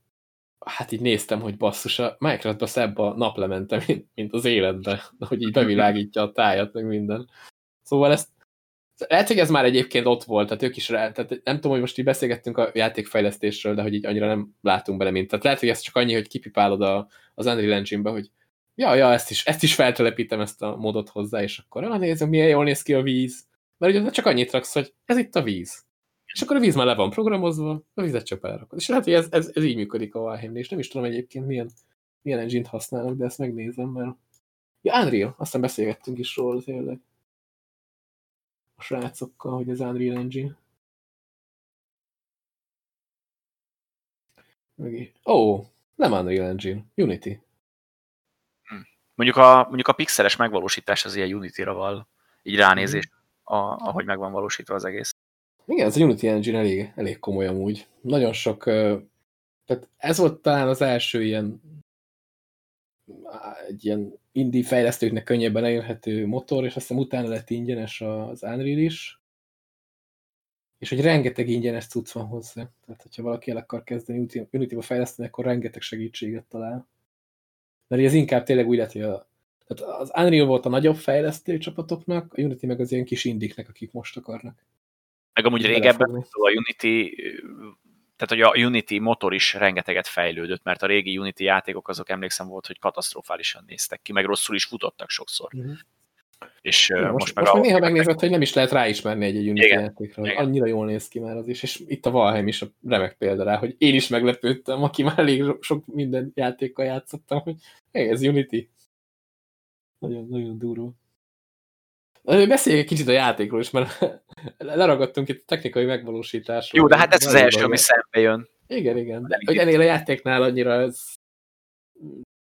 hát így néztem, hogy basszus, a Minecraftba szebb a naplemente, mint, mint az életbe, hogy így bevilágítja a tájat, meg minden. Szóval ezt lehet, hogy ez már egyébként ott volt, tehát ők is rá, tehát nem tudom, hogy most így beszélgettünk a játékfejlesztésről, de hogy így annyira nem látunk bele, mint. Tehát lehet, hogy ez csak annyi, hogy kipipálod a, az Unreal Engine-be, hogy ja, ja, ezt is, ezt is feltelepítem ezt a modot hozzá, és akkor ah, nézem, milyen jól néz ki a víz. Mert ugye csak annyit raksz, hogy ez itt a víz. És akkor a víz már le van programozva, a vizet csak belerakod. És lehet, hogy ez, ez, ez így működik a valheim és nem is tudom egyébként milyen, milyen engine-t használnak, de ezt megnézem, mert... Ja, Unreal, aztán beszélgettünk is róla tényleg. A srácokkal, hogy az Unreal Engine. Ó, oh, nem Unreal Engine, Unity. Hm. Mondjuk a, mondjuk a pixeles megvalósítás az ilyen Unity-ra val, így ránézés, a, ahogy meg van valósítva az egész. Igen, ez a Unity Engine elég, elég komoly amúgy. Nagyon sok, tehát ez volt talán az első ilyen egy ilyen indie fejlesztőknek könnyebben elérhető motor, és aztán utána lett ingyenes az Unreal is. És hogy rengeteg ingyenes cucc van hozzá. Tehát, hogyha valaki el akar kezdeni Unity-ba fejleszteni, akkor rengeteg segítséget talál. Mert ez inkább tényleg úgy lehet, hogy a, tehát az Unreal volt a nagyobb fejlesztő csapatoknak, a Unity meg az ilyen kis indiknek, akik most akarnak. Meg amúgy régebben a Unity, tehát hogy a Unity motor is rengeteget fejlődött, mert a régi Unity játékok azok emlékszem volt, hogy katasztrofálisan néztek ki, meg rosszul is futottak sokszor. Uh mhm. -huh. És Igen, most, most, meg, most néha megnézed, hogy nem is lehet ráismerni egy, egy Unity Igen. játékra, hogy annyira jól néz ki már az is, és itt a Valheim is a remek példa rá, hogy én is meglepődtem, aki már elég sok minden játékkal játszottam, hogy hey, ez Unity. Nagyon, nagyon durva. Beszéljünk egy kicsit a játékról is, mert leragadtunk itt a technikai megvalósításról. Jó, de hát ez az első, ami szembe jön. Igen, igen. De, hogy ennél a játéknál annyira ez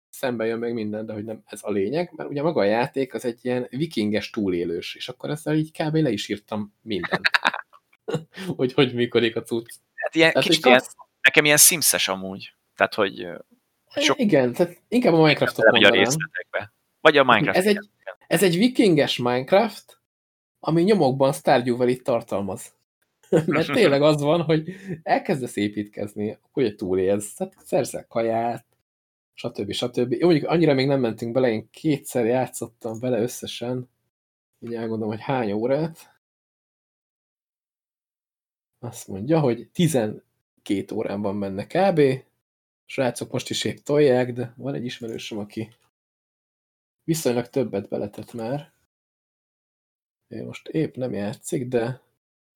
szembe jön meg minden, de hogy nem ez a lényeg, mert ugye maga a játék az egy ilyen vikinges túlélős, és akkor ezzel így kb. le is írtam mindent. hogy hogy működik a cucc. Hát ilyen, tehát, kicsit ilyen, nekem ilyen simszes amúgy. Tehát, hogy sok... Igen, tehát inkább a Minecraftot mondanám. Vagy a Minecraft. Ez egy, ez egy vikinges Minecraft, ami nyomokban Stardew Valley tartalmaz. Mert tényleg az van, hogy elkezdesz építkezni, hogy túlélsz, tehát szerzel kaját, stb. stb. Jó, mondjuk annyira még nem mentünk bele, én kétszer játszottam bele összesen, így elgondolom, hogy hány órát. Azt mondja, hogy 12 órán van benne kb. Srácok most is épp tolják, de van egy ismerősöm, aki viszonylag többet beletett már. Most épp nem játszik, de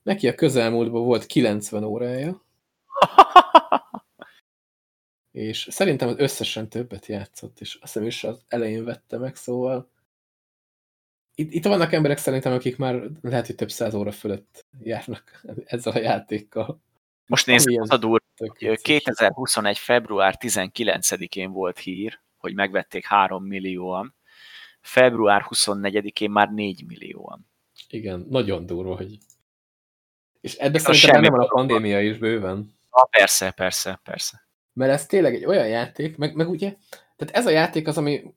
neki a közelmúltban volt 90 órája. és szerintem az összesen többet játszott, és azt hiszem is az elején vette meg, szóval itt, itt vannak emberek szerintem, akik már lehet, hogy több száz óra fölött járnak ezzel a játékkal. Most nézzük, az a dur, 2021. február 19-én volt hír, hogy megvették 3 millióan, február 24-én már 4 millióan. Igen, nagyon durva, hogy... És ebben szerintem nem van a pandémia is bőven. Na, persze, persze, persze. Mert ez tényleg egy olyan játék, meg, meg ugye, tehát ez a játék az, ami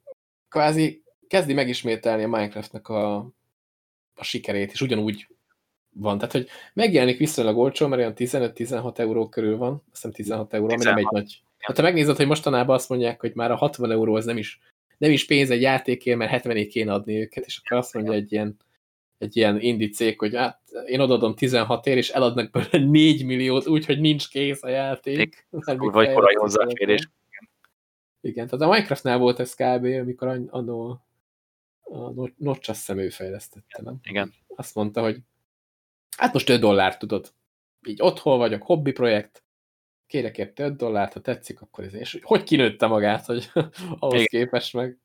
kvázi kezdi megismételni a Minecraftnak a, a sikerét, és ugyanúgy van. Tehát, hogy megjelenik viszonylag olcsó, mert olyan 15-16 euró körül van, azt hiszem 16 euró, 16. ami nem egy nagy... Hát ha megnézed, hogy mostanában azt mondják, hogy már a 60 euró az nem is nem is pénz egy játékért, mert 70 kéne adni őket, és akkor azt mondja egy ilyen, egy ilyen indi cég, hogy hát én odaadom 16 ér, és eladnak belőle 4 milliót, úgyhogy nincs kész a játék. Vagy korai hozzáférés. Igen, tehát a Minecraftnál volt ez kb., amikor annó a Notch azt hiszem ő fejlesztette, nem? Igen. Azt mondta, hogy hát most 5 dollár tudod. Így otthon vagyok, hobbi projekt, kérek érte 5 dollárt, ha tetszik, akkor ez és hogy kinőtte magát, hogy ahhoz Igen. képest meg.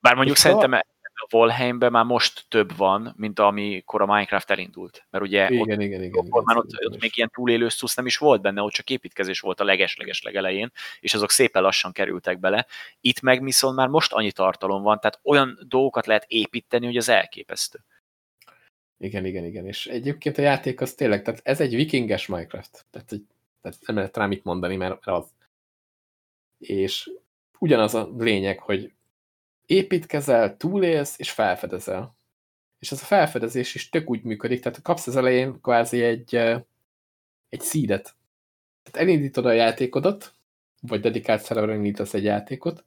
Bár mondjuk és szerintem a... Volheimben már most több van, mint amikor a Minecraft elindult. Mert ugye igen, ott, igen, igen, igen, ott, ott még ilyen túlélő szusz nem is volt benne, ott csak építkezés volt a leges-leges legelején, és azok szépen lassan kerültek bele. Itt meg viszont már most annyi tartalom van, tehát olyan dolgokat lehet építeni, hogy az elképesztő. Igen, igen, igen. És egyébként a játék az tényleg, tehát ez egy vikinges Minecraft. Tehát egy tehát nem lehet rá mit mondani, mert az. És ugyanaz a lényeg, hogy építkezel, túlélsz, és felfedezel. És ez a felfedezés is tök úgy működik, tehát kapsz az elején kvázi egy, egy szídet. Tehát elindítod a játékodat, vagy dedikált szerverre indítasz egy játékot,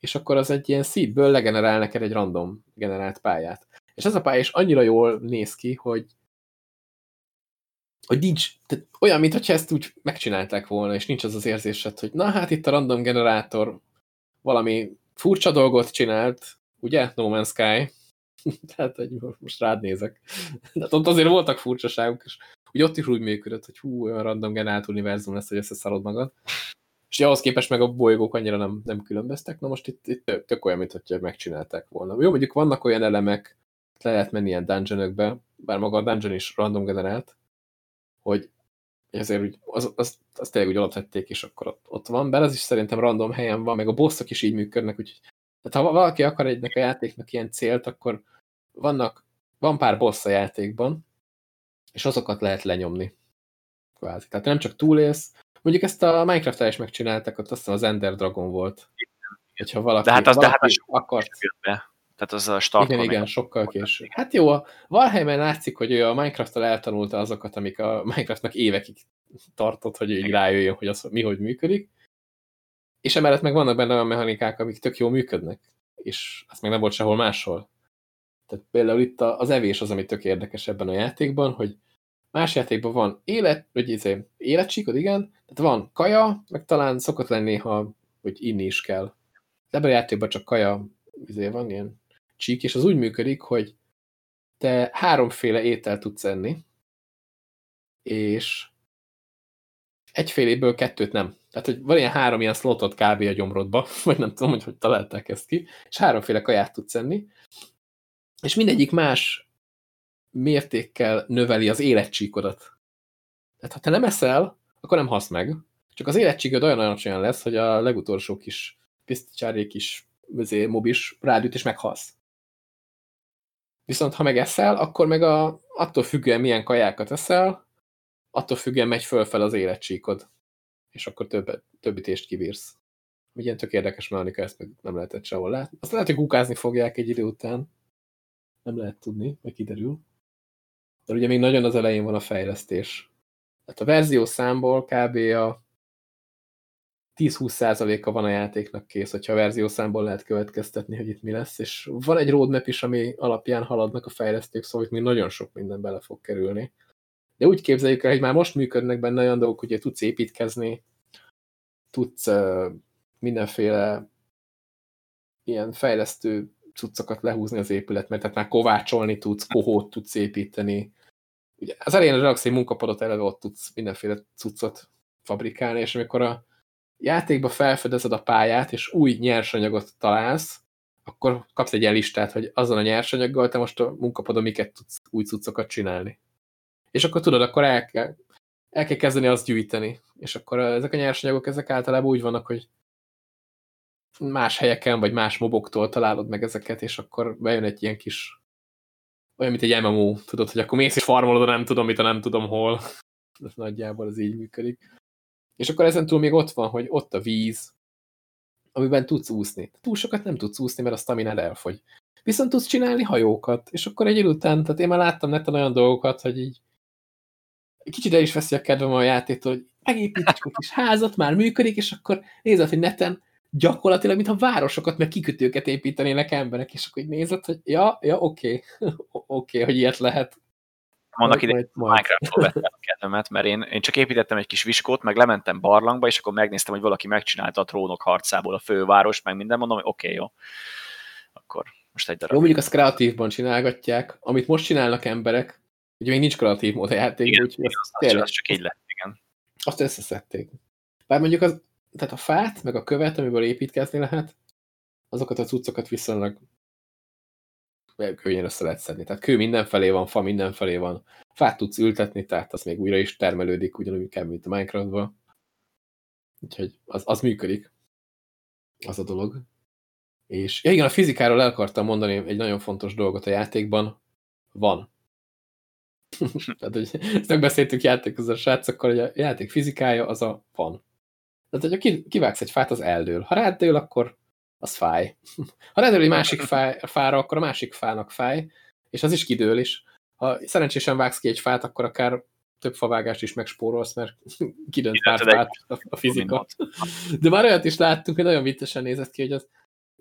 és akkor az egy ilyen szídből legenerál neked egy random generált pályát. És ez a pálya is annyira jól néz ki, hogy hogy nincs, tehát olyan, mintha ezt úgy megcsinálták volna, és nincs az az érzésed, hogy na hát itt a random generátor valami furcsa dolgot csinált, ugye? No Man's Sky. tehát, hogy most rád nézek. De ott azért voltak furcsaságok, és ugye ott is úgy működött, hogy hú, olyan random generált univerzum lesz, hogy összeszarod magad. És ahhoz képest meg a bolygók annyira nem, nem különböztek. Na most itt, itt tök, tök olyan, mint hogyha megcsinálták volna. Jó, mondjuk vannak olyan elemek, le lehet menni ilyen dungeonökbe, bár maga a dungeon is random generált, hogy ezért úgy, az, az, az tényleg úgy alapvették, és akkor ott, ott van, bár az is szerintem random helyen van, meg a bosszok is így működnek, úgyhogy tehát ha valaki akar egynek a játéknak ilyen célt, akkor vannak, van pár boss a játékban, és azokat lehet lenyomni. Kvázi. Tehát nem csak túlélsz, mondjuk ezt a Minecraft-el is megcsináltak, ott azt hiszem az Ender Dragon volt. Hogyha valaki, de hát az, valaki de hát az akart... Tehát az a start Igen, igen, sokkal később. Hát jó, a Valheimen látszik, hogy ő a Minecraft-tal eltanulta azokat, amik a Minecraftnak évekig tartott, hogy így rájöjjön, hogy az mi hogy működik. És emellett meg vannak benne olyan mechanikák, amik tök jól működnek. És az meg nem volt sehol máshol. Tehát például itt az evés az, ami tök érdekes ebben a játékban, hogy más játékban van élet, vagy izé, életsíkod, igen, tehát van kaja, meg talán szokott lenni, ha hogy inni is kell. Ebben a játékban csak kaja izé van, ilyen csík, és az úgy működik, hogy te háromféle étel tudsz enni, és egyféléből kettőt nem. Tehát, hogy van ilyen három ilyen slotot kb. a gyomrodba, vagy nem tudom, hogy hogy találták ezt ki, és háromféle kaját tudsz enni, és mindegyik más mértékkel növeli az életcsíkodat. Tehát, ha te nem eszel, akkor nem hasz meg. Csak az életcsíkod olyan alacsonyan lesz, hogy a legutolsó kis piszticsárék is, mobis rádüt, és meghalsz. Viszont ha megeszel, akkor meg a, attól függően milyen kajákat eszel, attól függően megy fölfel az életcsíkod. És akkor több, több ütést kibírsz. Ilyen tök érdekes mechanika, ezt meg nem lehetett sehol látni. Azt lehet, hogy kukázni fogják egy idő után. Nem lehet tudni, vagy kiderül. De ugye még nagyon az elején van a fejlesztés. Tehát a verzió számból kb. a 10-20%-a van a játéknak kész, hogyha a verziószámból lehet következtetni, hogy itt mi lesz, és van egy roadmap is, ami alapján haladnak a fejlesztők, szóval itt még nagyon sok minden bele fog kerülni. De úgy képzeljük el, hogy már most működnek benne olyan dolgok, hogy tudsz építkezni, tudsz uh, mindenféle ilyen fejlesztő cuccokat lehúzni az épület, mert tehát már kovácsolni tudsz, kohót tudsz építeni. Ugye az elején raksz egy munkapadot, eleve ott tudsz mindenféle cuccot fabrikálni, és amikor a játékba felfedezed a pályát, és új nyersanyagot találsz, akkor kapsz egy ilyen listát, hogy azon a nyersanyaggal te most a munkapadon miket tudsz új cuccokat csinálni. És akkor tudod, akkor el kell, el kell kezdeni azt gyűjteni. És akkor ezek a nyersanyagok, ezek általában úgy vannak, hogy más helyeken, vagy más moboktól találod meg ezeket, és akkor bejön egy ilyen kis olyan, mint egy MMO, tudod, hogy akkor mész és farmolod, nem tudom mit, a nem tudom hol. Ez nagyjából az így működik. És akkor ezen túl még ott van, hogy ott a víz, amiben tudsz úszni. Túl sokat nem tudsz úszni, mert a staminád elfogy. Viszont tudsz csinálni hajókat, és akkor egy idő után, tehát én már láttam neten olyan dolgokat, hogy így kicsit el is veszi a kedvem a játéktól, hogy megépítsük a kis házat, már működik, és akkor nézed, hogy neten gyakorlatilag, mintha városokat, meg kikötőket építenének emberek, és akkor így nézed, hogy ja, ja, oké, okay. oké, okay, hogy ilyet lehet. Annak idején Minecraft-ról vettem a kedvemet, mert én, én csak építettem egy kis viskót, meg lementem barlangba, és akkor megnéztem, hogy valaki megcsinálta a trónok harcából a főváros, meg minden, mondom, hogy oké, okay, jó. Akkor most egy darab. Jó, mondjuk azt kreatívban csinálgatják, amit most csinálnak emberek, ugye még nincs kreatív mód a játékban, úgyhogy az, tényleg, az csak így lett, igen. Azt összeszedték. Bár mondjuk az, tehát a fát, meg a követ, amiből építkezni lehet, azokat a cuccokat viszonylag könnyen össze lehet szedni. Tehát kő mindenfelé van, fa mindenfelé van. Fát tudsz ültetni, tehát az még újra is termelődik, ugyanúgy kell, mint a Minecraftban. Úgyhogy az, az működik. Az a dolog. És ja igen, a fizikáról el akartam mondani egy nagyon fontos dolgot a játékban. Van. tehát, hogy ezt megbeszéltük játékozó srácokkal, hogy a játék fizikája az a van. Tehát, hogyha kivágsz egy fát, az eldől. Ha rádől, akkor az fáj. Ha ráadásul egy másik fáj, fára, akkor a másik fának fáj, és az is kidől is. Ha szerencsésen vágsz ki egy fát, akkor akár több favágást is megspórolsz, mert kidönt pár fát a, fizika. De már olyat is láttunk, hogy nagyon viccesen nézett ki, hogy az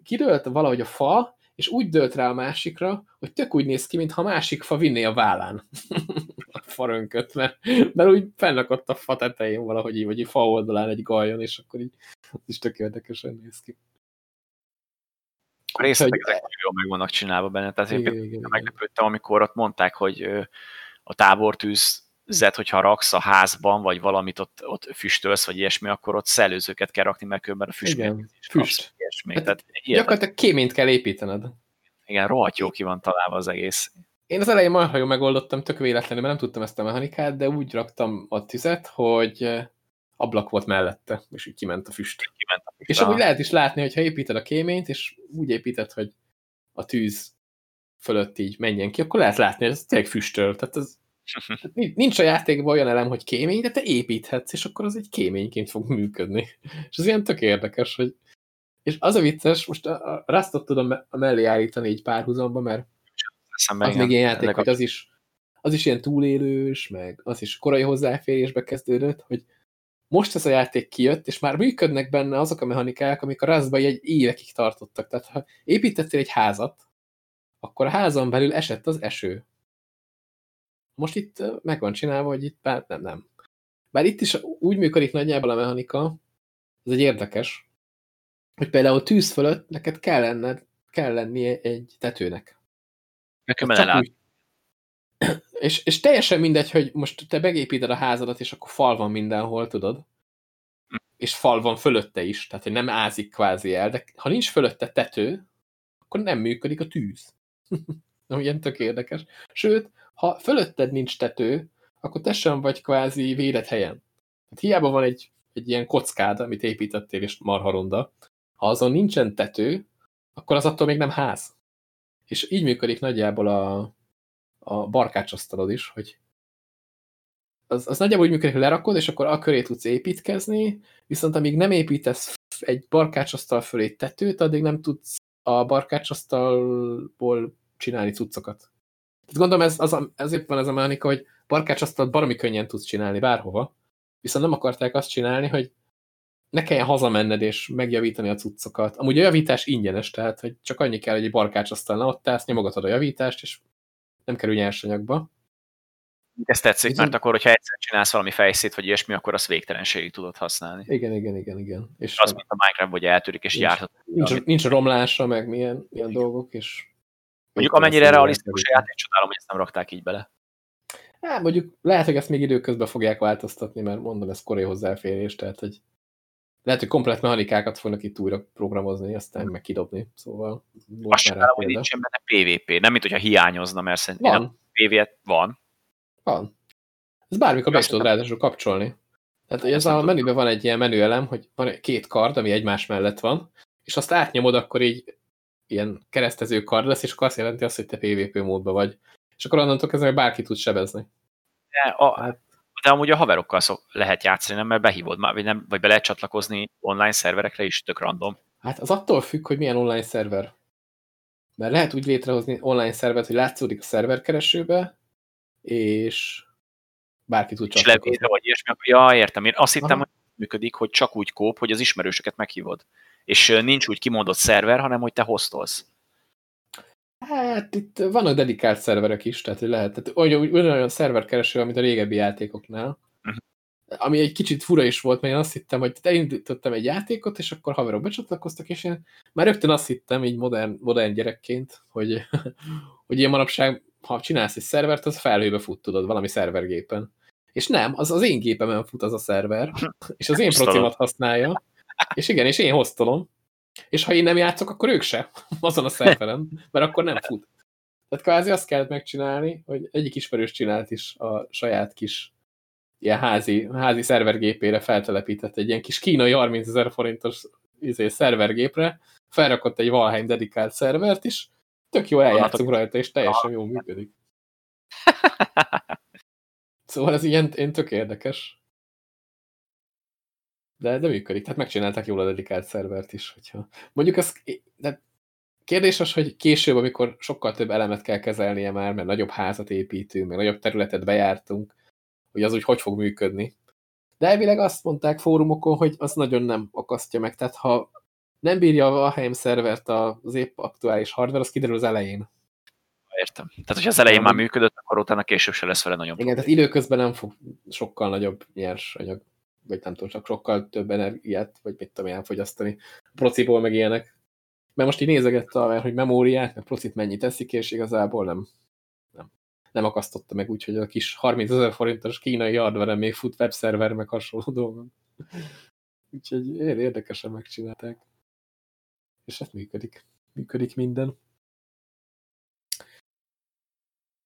kidőlt valahogy a fa, és úgy dőlt rá a másikra, hogy tök úgy néz ki, mintha másik fa vinné a vállán a farönköt, mert, mert úgy fennakott a fa tetején valahogy így, vagy így fa oldalán egy galjon, és akkor így is tök érdekesen néz ki. Részletek ezek nagyon jól meg vannak csinálva benne, tehát igen, én igen, meglepődtem, amikor ott mondták, hogy a tábortűz zet, hogyha raksz a házban, vagy valamit ott, ott füstölsz, vagy ilyesmi, akkor ott szellőzőket kell rakni, mert különben a füst. Igen, füst. Ilyesmi. Hát Tehát gyakorlatilag kéményt kell építened. Igen, rohadt jó ki van találva az egész. Én az elején marha jól megoldottam, tök véletlenül, mert nem tudtam ezt a mechanikát, de úgy raktam a tüzet, hogy ablak volt mellette, és így kiment a füst. Kiment a füst és amúgy lehet is látni, hogy ha építed a kéményt, és úgy építed, hogy a tűz fölött így menjen ki, akkor lehet látni, hogy ez tényleg füstöl. Tehát ez, nincs a játékban olyan elem, hogy kémény, de te építhetsz, és akkor az egy kéményként fog működni. És ez ilyen tök érdekes, hogy és az a vicces, most a, Rustot tudom a mellé állítani így párhuzamba, mert Eszembe, az igen. még ilyen játék, hogy az is, az is ilyen túlélős, meg az is korai hozzáférésbe kezdődött, hogy most ez a játék kijött, és már működnek benne azok a mechanikák, amik a Rustba egy évekig tartottak. Tehát ha építettél egy házat, akkor a házon belül esett az eső. Most itt meg van csinálva, hogy itt bár nem, nem. Bár itt is úgy működik nagyjából a mechanika, ez egy érdekes, hogy például tűz fölött neked kell, lenned, kell lennie egy tetőnek. Nekem úgy, és, és teljesen mindegy, hogy most te megépíted a házadat, és akkor fal van mindenhol, tudod? És fal van fölötte is, tehát hogy nem ázik kvázi el, de ha nincs fölötte tető, akkor nem működik a tűz. Nem ilyen tök érdekes. Sőt, ha fölötted nincs tető, akkor te sem vagy kvázi védett helyen. Tehát hiába van egy, egy ilyen kockád, amit építettél, és marha ronda, ha azon nincsen tető, akkor az attól még nem ház. És így működik nagyjából a, a barkácsasztalod is, hogy az, az nagyjából úgy működik, hogy lerakod, és akkor a köré tudsz építkezni, viszont amíg nem építesz egy barkácsasztal fölé tetőt, addig nem tudsz a barkácsasztalból csinálni cuccokat. Tehát gondolom ez, az, ezért van ez a mechanika, hogy barkácsasztalt baromi könnyen tudsz csinálni bárhova, viszont nem akarták azt csinálni, hogy ne kelljen hazamenned és megjavítani a cuccokat. Amúgy a javítás ingyenes, tehát hogy csak annyi kell, hogy egy barkácsasztalnál ott állsz, nyomogatod a javítást, és nem kerül nyersanyagba. Ez tetszik, mert akkor, hogyha egyszer csinálsz valami fejszét, vagy ilyesmi, akkor azt végtelenségig tudod használni. Igen, igen, igen, igen. És az, mint a Minecraft, hogy eltűrik és járhat. Nincs, nincs, nincs romlása, meg milyen, milyen dolgok, és... Mondjuk amennyire realisztikus a játék, csodálom, hogy ezt nem rakták így bele. Hát mondjuk lehet, hogy ezt még időközben fogják változtatni, mert mondom, ez korai hozzáférés, tehát hogy lehet, hogy komplet mechanikákat fognak itt újra programozni, aztán meg kidobni, szóval... Azt sem hogy nincsen benne PvP, nem mint hogyha hiányozna, mert szerintem van. PvP van. Van. Ez bármikor be tudod ráadásul kapcsolni. Tehát ez a menüben van egy ilyen menüelem, hogy van két kard, ami egymás mellett van, és azt átnyomod, akkor így ilyen keresztező kard lesz, és akkor azt jelenti azt, hogy te PvP módban vagy. És akkor onnantól kezdve bárki tud sebezni. De a, hát de amúgy a haverokkal szok, lehet játszani, nem, mert behívod már, vagy, nem, vagy be lehet csatlakozni online szerverekre is, tök random. Hát az attól függ, hogy milyen online szerver. Mert lehet úgy létrehozni online szervert, hogy látszódik a szerverkeresőbe, és bárki tud csatlakozni. Levédre, vagy ilyesmi, ja, értem. Én azt hittem, Aha. hogy működik, hogy csak úgy kóp, hogy az ismerősöket meghívod. És nincs úgy kimondott szerver, hanem hogy te hoztolsz. Hát itt vannak dedikált szerverek is, tehát lehet. Tehát olyan, olyan szerverkereső, mint a régebbi játékoknál. Uh mhm. -huh. Ami egy kicsit fura is volt, mert én azt hittem, hogy elindítottam egy játékot, és akkor haverok becsatlakoztak, és én már rögtön azt hittem, így modern, modern gyerekként, hogy, hogy ilyen manapság, ha csinálsz egy szervert, az felhőbe fut, tudod, valami szervergépen. És nem, az az én gépemen fut az a szerver, és az én procimat használja, és igen, és én hoztolom, és ha én nem játszok, akkor ők se azon a szerveren, mert akkor nem fut. Tehát kvázi azt kellett megcsinálni, hogy egyik ismerős csinált is a saját kis ilyen házi, házi szervergépére feltelepített egy ilyen kis kínai 30 ezer forintos izé, szervergépre, felrakott egy Valheim dedikált szervert is, tök jó eljátszunk rajta, és teljesen jól működik. Szóval ez ilyen, ilyen tök érdekes. De, de működik, tehát megcsinálták jól a dedikált szervert is. Hogyha... Mondjuk az, de kérdés az, hogy később, amikor sokkal több elemet kell kezelnie már, mert nagyobb házat építünk, meg nagyobb területet bejártunk, hogy az úgy hogy fog működni. De elvileg azt mondták fórumokon, hogy az nagyon nem akasztja meg. Tehát ha nem bírja a Valheim szervert az épp aktuális hardware, az kiderül az elején. Értem. Tehát, hogyha az elején már működött, akkor utána később se lesz vele nagyon Igen, tehát időközben nem fog sokkal nagyobb nyers anyag vagy nem tudom, csak sokkal több energiát, vagy mit tudom elfogyasztani prociból, meg ilyenek. Mert most így nézegette, hogy memóriát, meg procit mennyit teszik, és igazából nem. nem. nem akasztotta meg úgy, hogy a kis 30 ezer forintos kínai hardware még fut webszerver, meg hasonló dolgon. Úgyhogy érdekesen megcsinálták. És hát működik. Működik minden.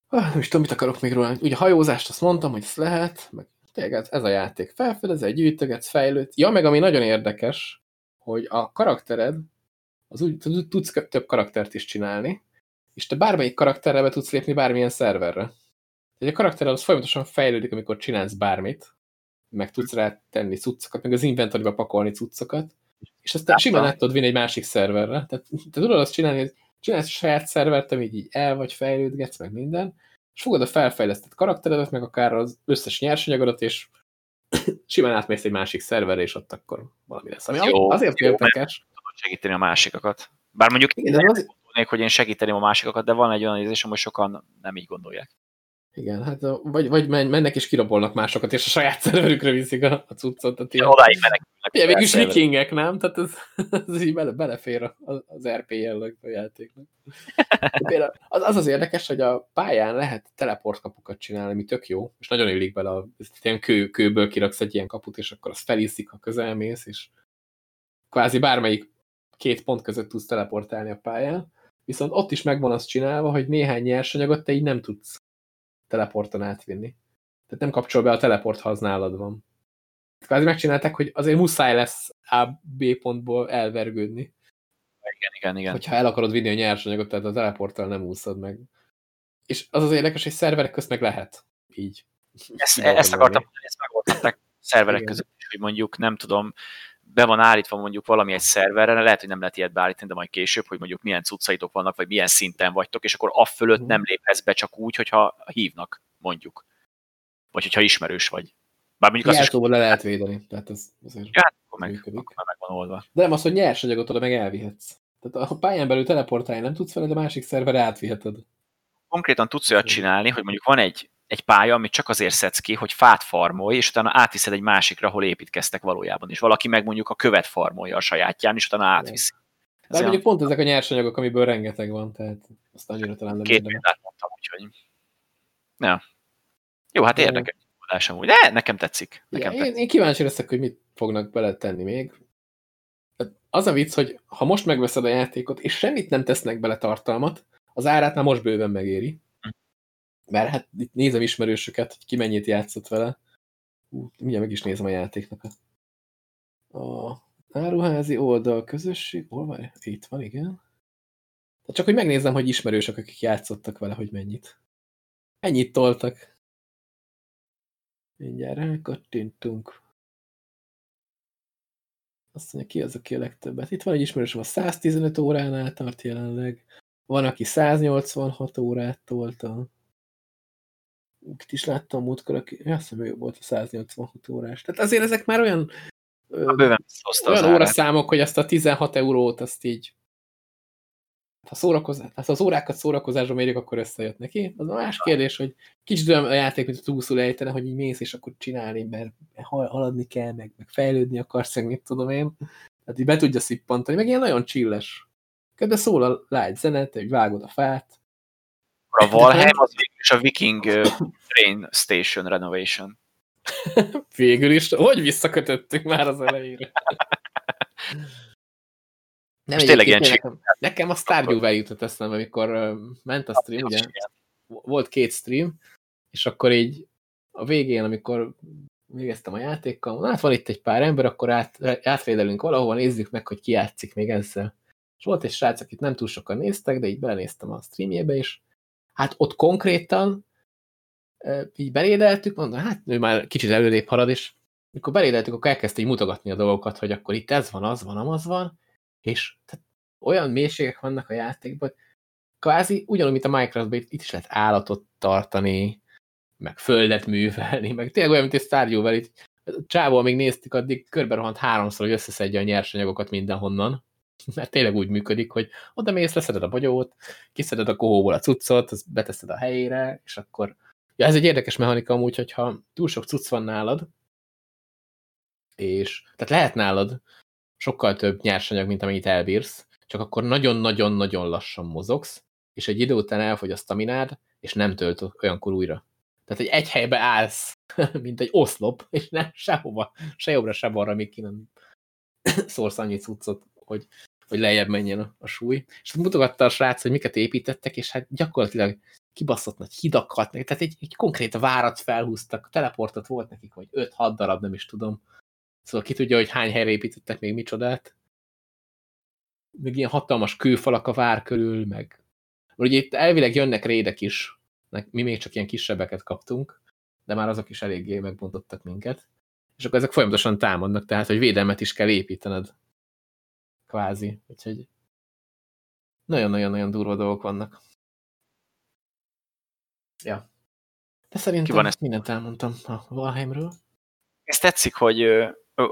Ah, nem is tudom, mit akarok még róla. Ugye a hajózást azt mondtam, hogy ezt lehet, meg tényleg ez a játék felfedez, egy gyűjtögetsz, fejlőd. Ja, meg ami nagyon érdekes, hogy a karaktered, az úgy tudsz több karaktert is csinálni, és te bármelyik karakterre be tudsz lépni bármilyen szerverre. Tehát a karaktered az folyamatosan fejlődik, amikor csinálsz bármit, meg tudsz rá tenni cuccokat, meg az inventoryba pakolni cuccokat, és aztán simán át tudod vinni egy másik szerverre. Tehát te tudod azt csinálni, hogy csinálsz saját szervert, amit így el vagy fejlődgetsz, meg minden, és fogod a felfejlesztett karakteredet, meg akár az összes nyersanyagodat, és simán átmész egy másik szerverre, és ott akkor valami lesz. Ami jó, azért jó, érdekes. Tudod segíteni a másikat. Bár mondjuk Igen, nem az... gondolnék, hogy én segíteném a másikat, de van egy olyan érzésem, hogy sokan nem így gondolják. Igen, hát vagy, vagy mennek és kirabolnak másokat, és a saját szerverükre viszik a, a cuccot. Tehát ilyen, odáig menekülnek. Igen, mégis vikingek, nem? Tehát ez, ez így bele, belefér az RP jelleg a játéknak. Például az, az az érdekes, hogy a pályán lehet teleportkapukat csinálni, ami tök jó, és nagyon illik bele, a, ilyen kő, kőből kiraksz egy ilyen kaput, és akkor az felíszik, ha közelmész, és kvázi bármelyik két pont között tudsz teleportálni a pályán, viszont ott is megvan az csinálva, hogy néhány nyersanyagot te így nem tudsz teleporton átvinni. Tehát nem kapcsol be a teleport, ha az nálad van. Kvázi megcsinálták, hogy azért muszáj lesz A, B pontból elvergődni. Igen, igen, igen. Hogyha el akarod vinni a nyersanyagot, tehát a teleporttal nem úszod meg. És az az érdekes, hogy szerverek közt meg lehet. Így. Ezt, ezt akartam mondani, ezt megoldották szerverek igen. között hogy mondjuk nem tudom, be van állítva mondjuk valami egy szerverre, lehet, hogy nem lehet ilyet beállítani, de majd később, hogy mondjuk milyen cuccaitok vannak, vagy milyen szinten vagytok, és akkor a fölött uh-huh. nem léphetsz be csak úgy, hogyha hívnak, mondjuk. Vagy hogyha ismerős vagy. Bár mondjuk azt is... le lehet védeni, tehát ez azért ja, akkor meg, akkor meg van oldva. De nem az, hogy nyersanyagot oda meg elvihetsz. Tehát a pályán belül teleportálni nem tudsz vele, de a másik szerverre átviheted. Konkrétan tudsz olyat csinálni, hogy mondjuk van egy egy pálya, amit csak azért szedsz ki, hogy fát farmolj, és utána átviszed egy másikra, ahol építkeztek valójában. És valaki meg mondjuk a követ farmolja a sajátján, és utána átviszi. De mondjuk pont ezek a nyersanyagok, amiből rengeteg van, tehát azt annyira talán nem Két példát mondtam, úgyhogy... Ja. Jó, hát érdekes megoldás amúgy, de nekem tetszik. Nekem Igen, tetszik. Én, én kíváncsi leszek, hogy mit fognak beletenni még. Az a vicc, hogy ha most megveszed a játékot, és semmit nem tesznek bele tartalmat, az árát már most bőven megéri. Mert hát itt nézem ismerősöket, hogy ki mennyit játszott vele. Ú, mindjárt meg is nézem a játéknak a, a áruházi oldal közösség. Hol van? Itt van, igen. De csak hogy megnézem, hogy ismerősök, akik játszottak vele, hogy mennyit. Ennyit toltak. Mindjárt rákattintunk. Azt mondja, ki az, aki a legtöbbet. Itt van egy ismerősöm, a 115 óránál tart jelenleg. Van, aki 186 órát tolta itt is láttam múltkor, aki, azt hiszem, ő volt a 186 órás. Tehát azért ezek már olyan, a bőven olyan óraszámok, hogy azt a 16 eurót, azt így ha szórakozás, hát az órákat szórakozásra mérjük, akkor összejött neki. Az a más kérdés, hogy kicsit olyan a játék, mint a túlszul ejtene, hogy így mész, és akkor csinálni, mert haladni kell, meg, meg fejlődni akarsz, meg mit tudom én. Tehát így be tudja szippantani, meg ilyen nagyon csilles. De szól a lágy zenet, hogy vágod a fát, a Valheim az végül is a Viking Train Station Renovation. végül is. Hogy visszakötöttünk már az elejére? Nem, Most tényleg ilyen nekem, nekem a Stardew-vel jutott eszembe, amikor ment a stream, ugye? Volt két stream, és akkor így a végén, amikor végeztem a játékkal, hát van itt egy pár ember, akkor át, átvédelünk valahova, nézzük meg, hogy ki játszik még ezzel. És volt egy srác, akit nem túl sokan néztek, de így belenéztem a streamjébe, és Hát ott konkrétan így belédeltük, mondom, hát ő már kicsit előrébb halad, és mikor belédeltük, akkor elkezdte így mutogatni a dolgokat, hogy akkor itt ez van, az van, amaz van, és tehát olyan mélységek vannak a játékban, hogy kvázi ugyanúgy, mint a Minecraftban, itt is lehet állatot tartani, meg földet művelni, meg tényleg olyan, mint egy Stardew-vel, itt csávól még néztük, addig körbe háromszor, hogy összeszedje a nyersanyagokat mindenhonnan, mert tényleg úgy működik, hogy oda mész, leszeded a bogyót, kiszeded a kohóból a cuccot, azt beteszed a helyére, és akkor... Ja, ez egy érdekes mechanika amúgy, hogyha túl sok cucc van nálad, és tehát lehet nálad sokkal több nyersanyag, mint amennyit elbírsz, csak akkor nagyon-nagyon-nagyon lassan mozogsz, és egy idő után elfogy a staminád, és nem tölt olyankor újra. Tehát, hogy egy helybe állsz, mint egy oszlop, és nem sehova, se jobbra, se balra, még ki nem szórsz annyi cuccot, hogy, hogy lejjebb menjen a, súly. És mutogatta a srác, hogy miket építettek, és hát gyakorlatilag kibaszott nagy hidakat, tehát egy, egy konkrét várat felhúztak, teleportot volt nekik, vagy 5-6 darab, nem is tudom. Szóval ki tudja, hogy hány helyre építettek még micsodát. Még ilyen hatalmas kőfalak a vár körül, meg... Ugye itt elvileg jönnek rédek is, mi még csak ilyen kisebbeket kaptunk, de már azok is eléggé megbontottak minket. És akkor ezek folyamatosan támadnak, tehát, hogy védelmet is kell építened. Kvázi. Úgyhogy nagyon-nagyon-nagyon durva dolgok vannak. Ja. De szerintem van ezt? mindent elmondtam a Valheimről. Ez tetszik, hogy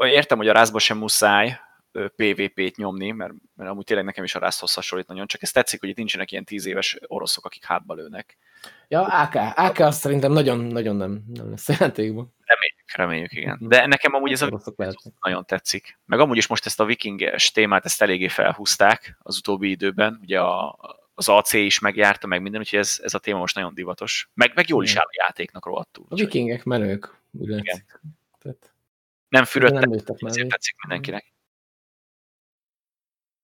értem, hogy a rázba sem muszáj PvP-t nyomni, mert, mert amúgy tényleg nekem is a rászhoz hasonlít nagyon, csak ez tetszik, hogy itt nincsenek ilyen tíz éves oroszok, akik hátba lőnek. Ja, AK, AK azt szerintem nagyon-nagyon nem, nem lesz játékban. Reméljük, reméljük, igen. De nekem amúgy ez a nagyon tetszik. Meg amúgy is most ezt a vikinges témát, ezt eléggé felhúzták az utóbbi időben. Ugye a, az AC is megjárta, meg minden, úgyhogy ez, ez a téma most nagyon divatos. Meg, meg jól is áll a játéknak rohadtul. A vikingek menők, úgy igen. Tehát... Nem fürödtek, ezért tetszik mindenkinek.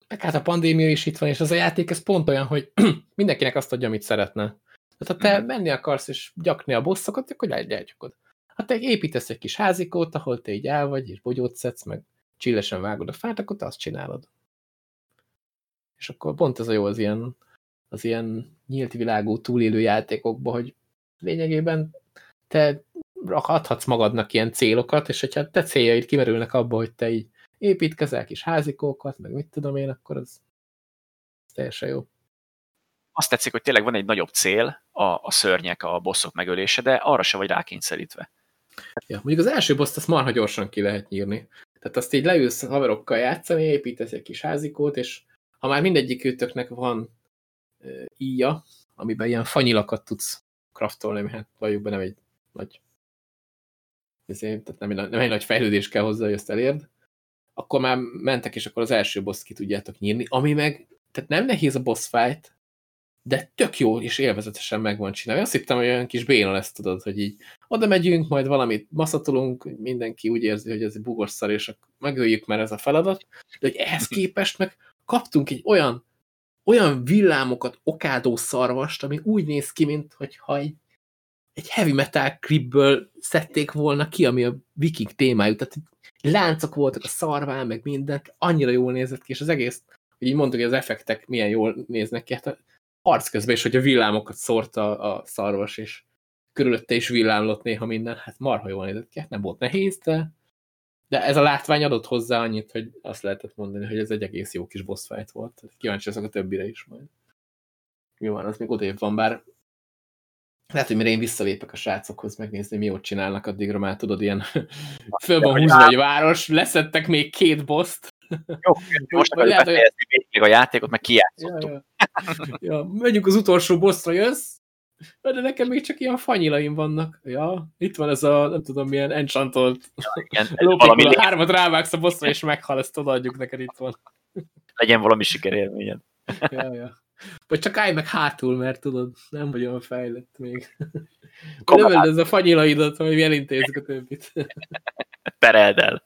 Meg hát a pandémia is itt van, és az a játék ez pont olyan, hogy mindenkinek azt adja, amit szeretne. Tehát ha te mm. menni akarsz és gyakni a bosszokat, akkor elgyakod. Ha te építesz egy kis házikót, ahol te így el vagy, és bogyót szedsz, meg csillesen vágod a fát, akkor te azt csinálod. És akkor pont ez a jó az ilyen, az ilyen nyílt világú túlélő játékokban, hogy lényegében te adhatsz magadnak ilyen célokat, és hogyha te céljaid kimerülnek abba, hogy te így építkezel kis házikókat, meg mit tudom én, akkor az teljesen jó azt tetszik, hogy tényleg van egy nagyobb cél, a, a szörnyek, a bosszok megölése, de arra se vagy rákényszerítve. Ja, mondjuk az első boszt azt marha gyorsan ki lehet nyírni. Tehát azt így leülsz haverokkal játszani, építesz egy kis házikót, és ha már mindegyik őtöknek van e, íja, amiben ilyen fanyilakat tudsz kraftolni, hát valljuk be nem egy nagy ezért, tehát nem, egy, nem egy nagy fejlődés kell hozzá, hogy ezt elérd, akkor már mentek, és akkor az első boss ki tudjátok nyírni, ami meg, tehát nem nehéz a boss fight, de tök jó és élvezetesen meg van csinálva. Azt hittem, hogy olyan kis béna lesz, tudod, hogy így oda megyünk, majd valamit maszatolunk, mindenki úgy érzi, hogy ez egy bugos szar, és megöljük már ez a feladat, de hogy ehhez képest meg kaptunk egy olyan, olyan villámokat okádó szarvast, ami úgy néz ki, mint hogyha egy, egy heavy metal clipből szedték volna ki, ami a viking témájú. Tehát láncok voltak a szarván, meg mindent, annyira jól nézett ki, és az egész, hogy így mondtuk, hogy az effektek milyen jól néznek ki, hát harc közben is, hogy a villámokat szórta a szarvas, és körülötte is villámlott néha minden, hát marha jól nézett ki, hát nem volt nehéz, de, de ez a látvány adott hozzá annyit, hogy azt lehetett mondani, hogy ez egy egész jó kis boss fight volt. Kíváncsi leszek a többire is majd. Mi van, az még odébb van, bár lehet, hogy mire én visszalépek a srácokhoz megnézni, mi ott csinálnak, addigra már tudod, ilyen föl van húzva egy város, leszettek még két boszt, jó, most akarjuk lehet, befejezni még a játékot, meg kijátszottuk. Ja, ja. ja, megyünk az utolsó bosszra, jössz? De nekem még csak ilyen fanyilaim vannak. Ja, itt van ez a, nem tudom, milyen enchantolt ja, igen, valami a hármat rávágsz a bosszra, és meghal, ezt odaadjuk neked, itt van. Legyen valami sikerélményed. ja, ja. Vagy csak állj meg hátul, mert tudod, nem vagy olyan fejlett még. Lövöld ez a fanyilaidat, hogy elintézzük a többit. Pereld el.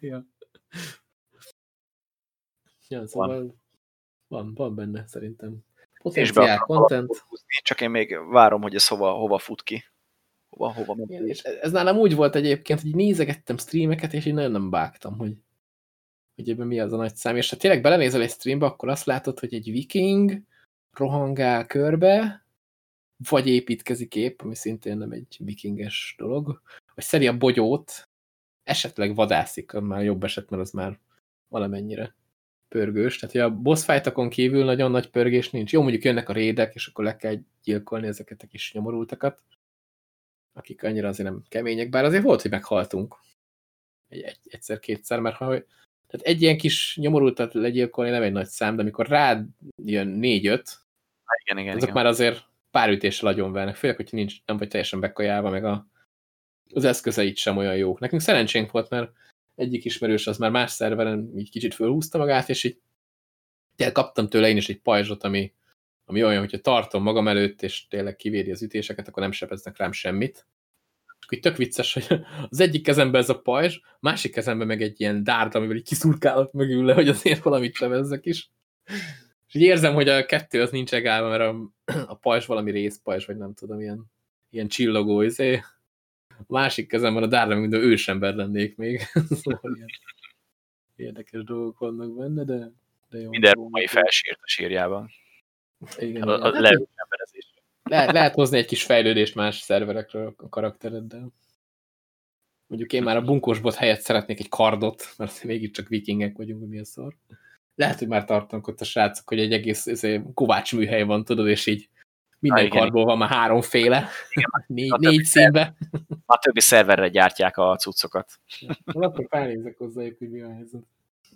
ja. Ja, szóval van, van, van benne szerintem. Potenciál, content. Csak én még várom, hogy ez hova, hova fut ki. Hova, hova Igen, és ez nálam úgy volt egyébként, hogy nézegettem streameket, és én nagyon nem bágtam, hogy, hogy ebben mi az a nagy szám. És ha tényleg belenézel egy streambe, akkor azt látod, hogy egy viking rohangál körbe, vagy építkezik épp, ami szintén nem egy vikinges dolog, vagy szeri a bogyót, esetleg vadászik, már jobb eset, mert az már valamennyire pörgős, tehát a boss fightokon kívül nagyon nagy pörgés nincs. Jó, mondjuk jönnek a rédek, és akkor le kell gyilkolni ezeket a kis nyomorultakat, akik annyira azért nem kemények, bár azért volt, hogy meghaltunk egy, egy, egyszer-kétszer, mert ha tehát egy ilyen kis nyomorultat legyilkolni nem egy nagy szám, de amikor rád jön négy-öt, igen, igen, azok igen. már azért pár ütéssel vernek, főleg, hogy nincs, nem vagy teljesen bekajálva, meg a, az eszközeit sem olyan jók. Nekünk szerencsénk volt, mert egyik ismerős az már más szerveren így kicsit fölhúzta magát, és így kaptam tőle én is egy pajzsot, ami, ami olyan, hogyha tartom magam előtt, és tényleg kivédi az ütéseket, akkor nem sebeznek rám semmit. Így tök vicces, hogy az egyik kezemben ez a pajzs, másik kezemben meg egy ilyen dárd, amivel így kiszurkálok mögül le, hogy azért valamit sebezzek is. És így érzem, hogy a kettő az nincs egálva, mert a, a pajzs valami részpajzs, vagy nem tudom, ilyen, ilyen csillogó, izé. A másik kezemben a dárda, mint ősember lennék még. szóval ilyen érdekes dolgok vannak benne, de, de jó. Minden római felsírt a sírjában. Igen, a, a, igen. le, Le, lehet hozni egy kis fejlődést más szerverekről a karaktereddel. Mondjuk én már a bunkósbot helyett szeretnék egy kardot, mert mégiscsak vikingek vagyunk, mi a szar. Lehet, hogy már tartanak ott a srácok, hogy egy egész ez kovács műhely van, tudod, és így minden ah, kardból van már háromféle, igen, négy, négy színbe. A többi szerverre gyártják a cuccokat. Ja, akkor felnézek hozzájuk, hogy mi a helyzet.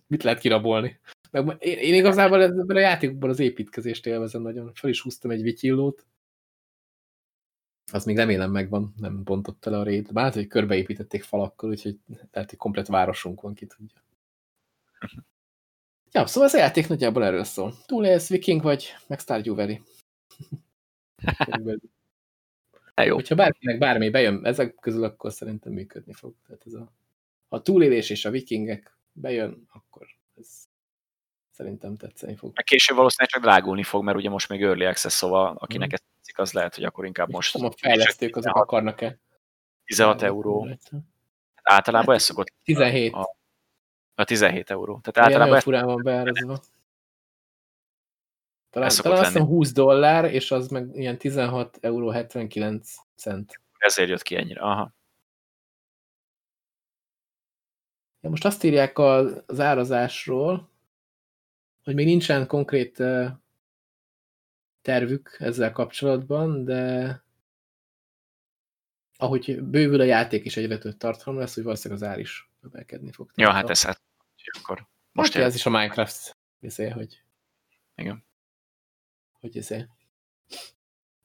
Mit lehet kirabolni? Meg én, én igazából ebben a játékokban az építkezést élvezem nagyon. Fel is húztam egy vityillót. Az még remélem megvan, nem bontott el a rét. Bár hogy körbeépítették falakkal, úgyhogy lehet, hogy komplet városunk van, ki tudja. Ja, szóval az a játék nagyjából erről szól. Túlélsz, viking vagy, meg Stardew Valley. Jó. Hogyha bárkinek bármi bejön ezek közül, akkor szerintem működni fog. Tehát ez a, ha a túlélés és a vikingek bejön, akkor ez szerintem tetszeni fog. Meg később valószínűleg csak drágulni fog, mert ugye most még Early Access, szóval akinek hmm. ez tetszik, az lehet, hogy akkor inkább most... a fejlesztők azok akarnak-e? 16 euró. Általában ez szokott... 17. A, a 17 euró. Tehát általában... ez furán van beárazva. Talán, talán azt hiszem 20 dollár, és az meg ilyen 16 euró 79 cent. Ezért jött ki ennyire, aha. Ja, most azt írják az árazásról, hogy még nincsen konkrét tervük ezzel kapcsolatban, de ahogy bővül a játék is egyre több tartalom lesz, hogy valószínűleg az ár is növelkedni fog. Ja, hát ez hát akkor most hát ez is a Minecraft viszé, hogy igen. Hogy ez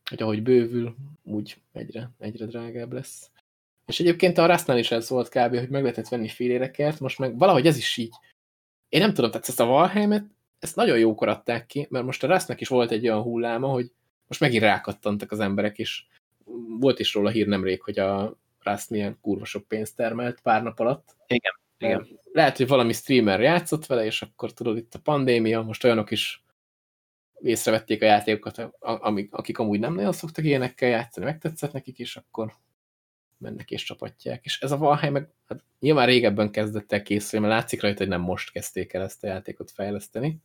hogy ahogy bővül, úgy egyre, egyre drágább lesz. És egyébként a Rustnál is ez volt kb., hogy meg lehetett venni félérekert, most meg valahogy ez is így. Én nem tudom, tehát ezt a Valheimet, ezt nagyon jókor adták ki, mert most a Rustnak is volt egy olyan hulláma, hogy most megint rákattantak az emberek, és volt is róla hír nemrég, hogy a Rust milyen kurva sok pénzt termelt pár nap alatt. Igen, igen. Lehet, hogy valami streamer játszott vele, és akkor tudod, itt a pandémia, most olyanok is észrevették a játékokat, amik, akik amúgy nem nagyon szoktak ilyenekkel játszani, megtetszett nekik, és akkor mennek és csapatják. És ez a Valheim meg hát nyilván régebben kezdett el készülni, mert látszik rajta, hogy nem most kezdték el ezt a játékot fejleszteni.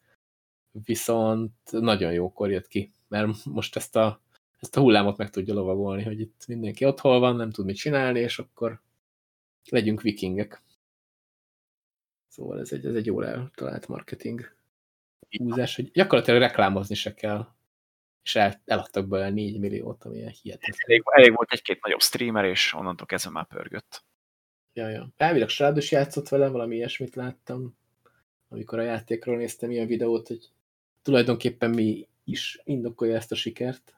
Viszont nagyon jókor jött ki, mert most ezt a, ezt a hullámot meg tudja lovagolni, hogy itt mindenki otthon van, nem tud mit csinálni, és akkor legyünk vikingek. Szóval ez egy, ez egy jól eltalált marketing húzás, hogy gyakorlatilag reklámozni se kell. És el, eladtak belőle 4 milliót, ami ilyen hihetetlen. Elég, elég volt egy-két nagyobb streamer, és onnantól kezdve már pörgött. Ja, ja. Elvileg Srádos játszott velem, valami ilyesmit láttam, amikor a játékról néztem ilyen videót, hogy tulajdonképpen mi is indokolja ezt a sikert.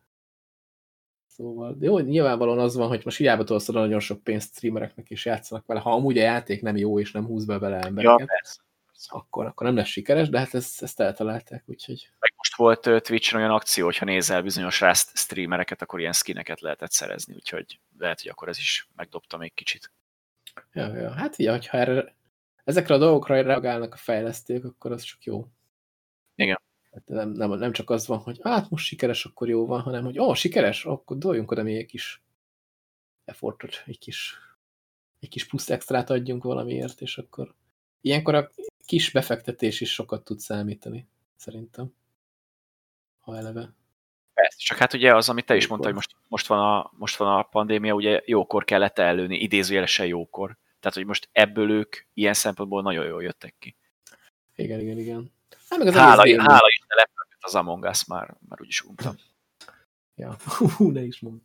Szóval, de jó, nyilvánvalóan az van, hogy most hiába tolsz nagyon sok pénzt streamereknek is játszanak vele, ha amúgy a játék nem jó és nem húz be bele embereket. Ja, persze akkor, akkor nem lesz sikeres, de hát ezt, ezt eltalálták, úgyhogy... Meg most volt Twitch-en olyan akció, hogyha nézel bizonyos Rust streamereket, akkor ilyen skineket lehetett szerezni, úgyhogy lehet, hogy akkor ez is megdobta még kicsit. Ja, ja. hát ugye, hogyha erre, ezekre a dolgokra reagálnak a fejlesztők, akkor az csak jó. Igen. Hát nem, nem, nem csak az van, hogy hát most sikeres, akkor jó van, hanem hogy ó, oh, sikeres, akkor doljunk oda még egy kis effortot, egy kis, egy kis plusz extrát adjunk valamiért, és akkor ilyenkor a kis befektetés is sokat tud számítani, szerintem. Ha eleve. Persze, csak hát ugye az, amit te is mondtad, hogy most, most, van a, most van a pandémia, ugye jókor kellett előni, idézőjelesen jókor. Tehát, hogy most ebből ők ilyen szempontból nagyon jól jöttek ki. Igen, igen, igen. Hát meg az hála, hála is lepődött az Among Us már, már úgyis untam. ja, hú, ne is mond.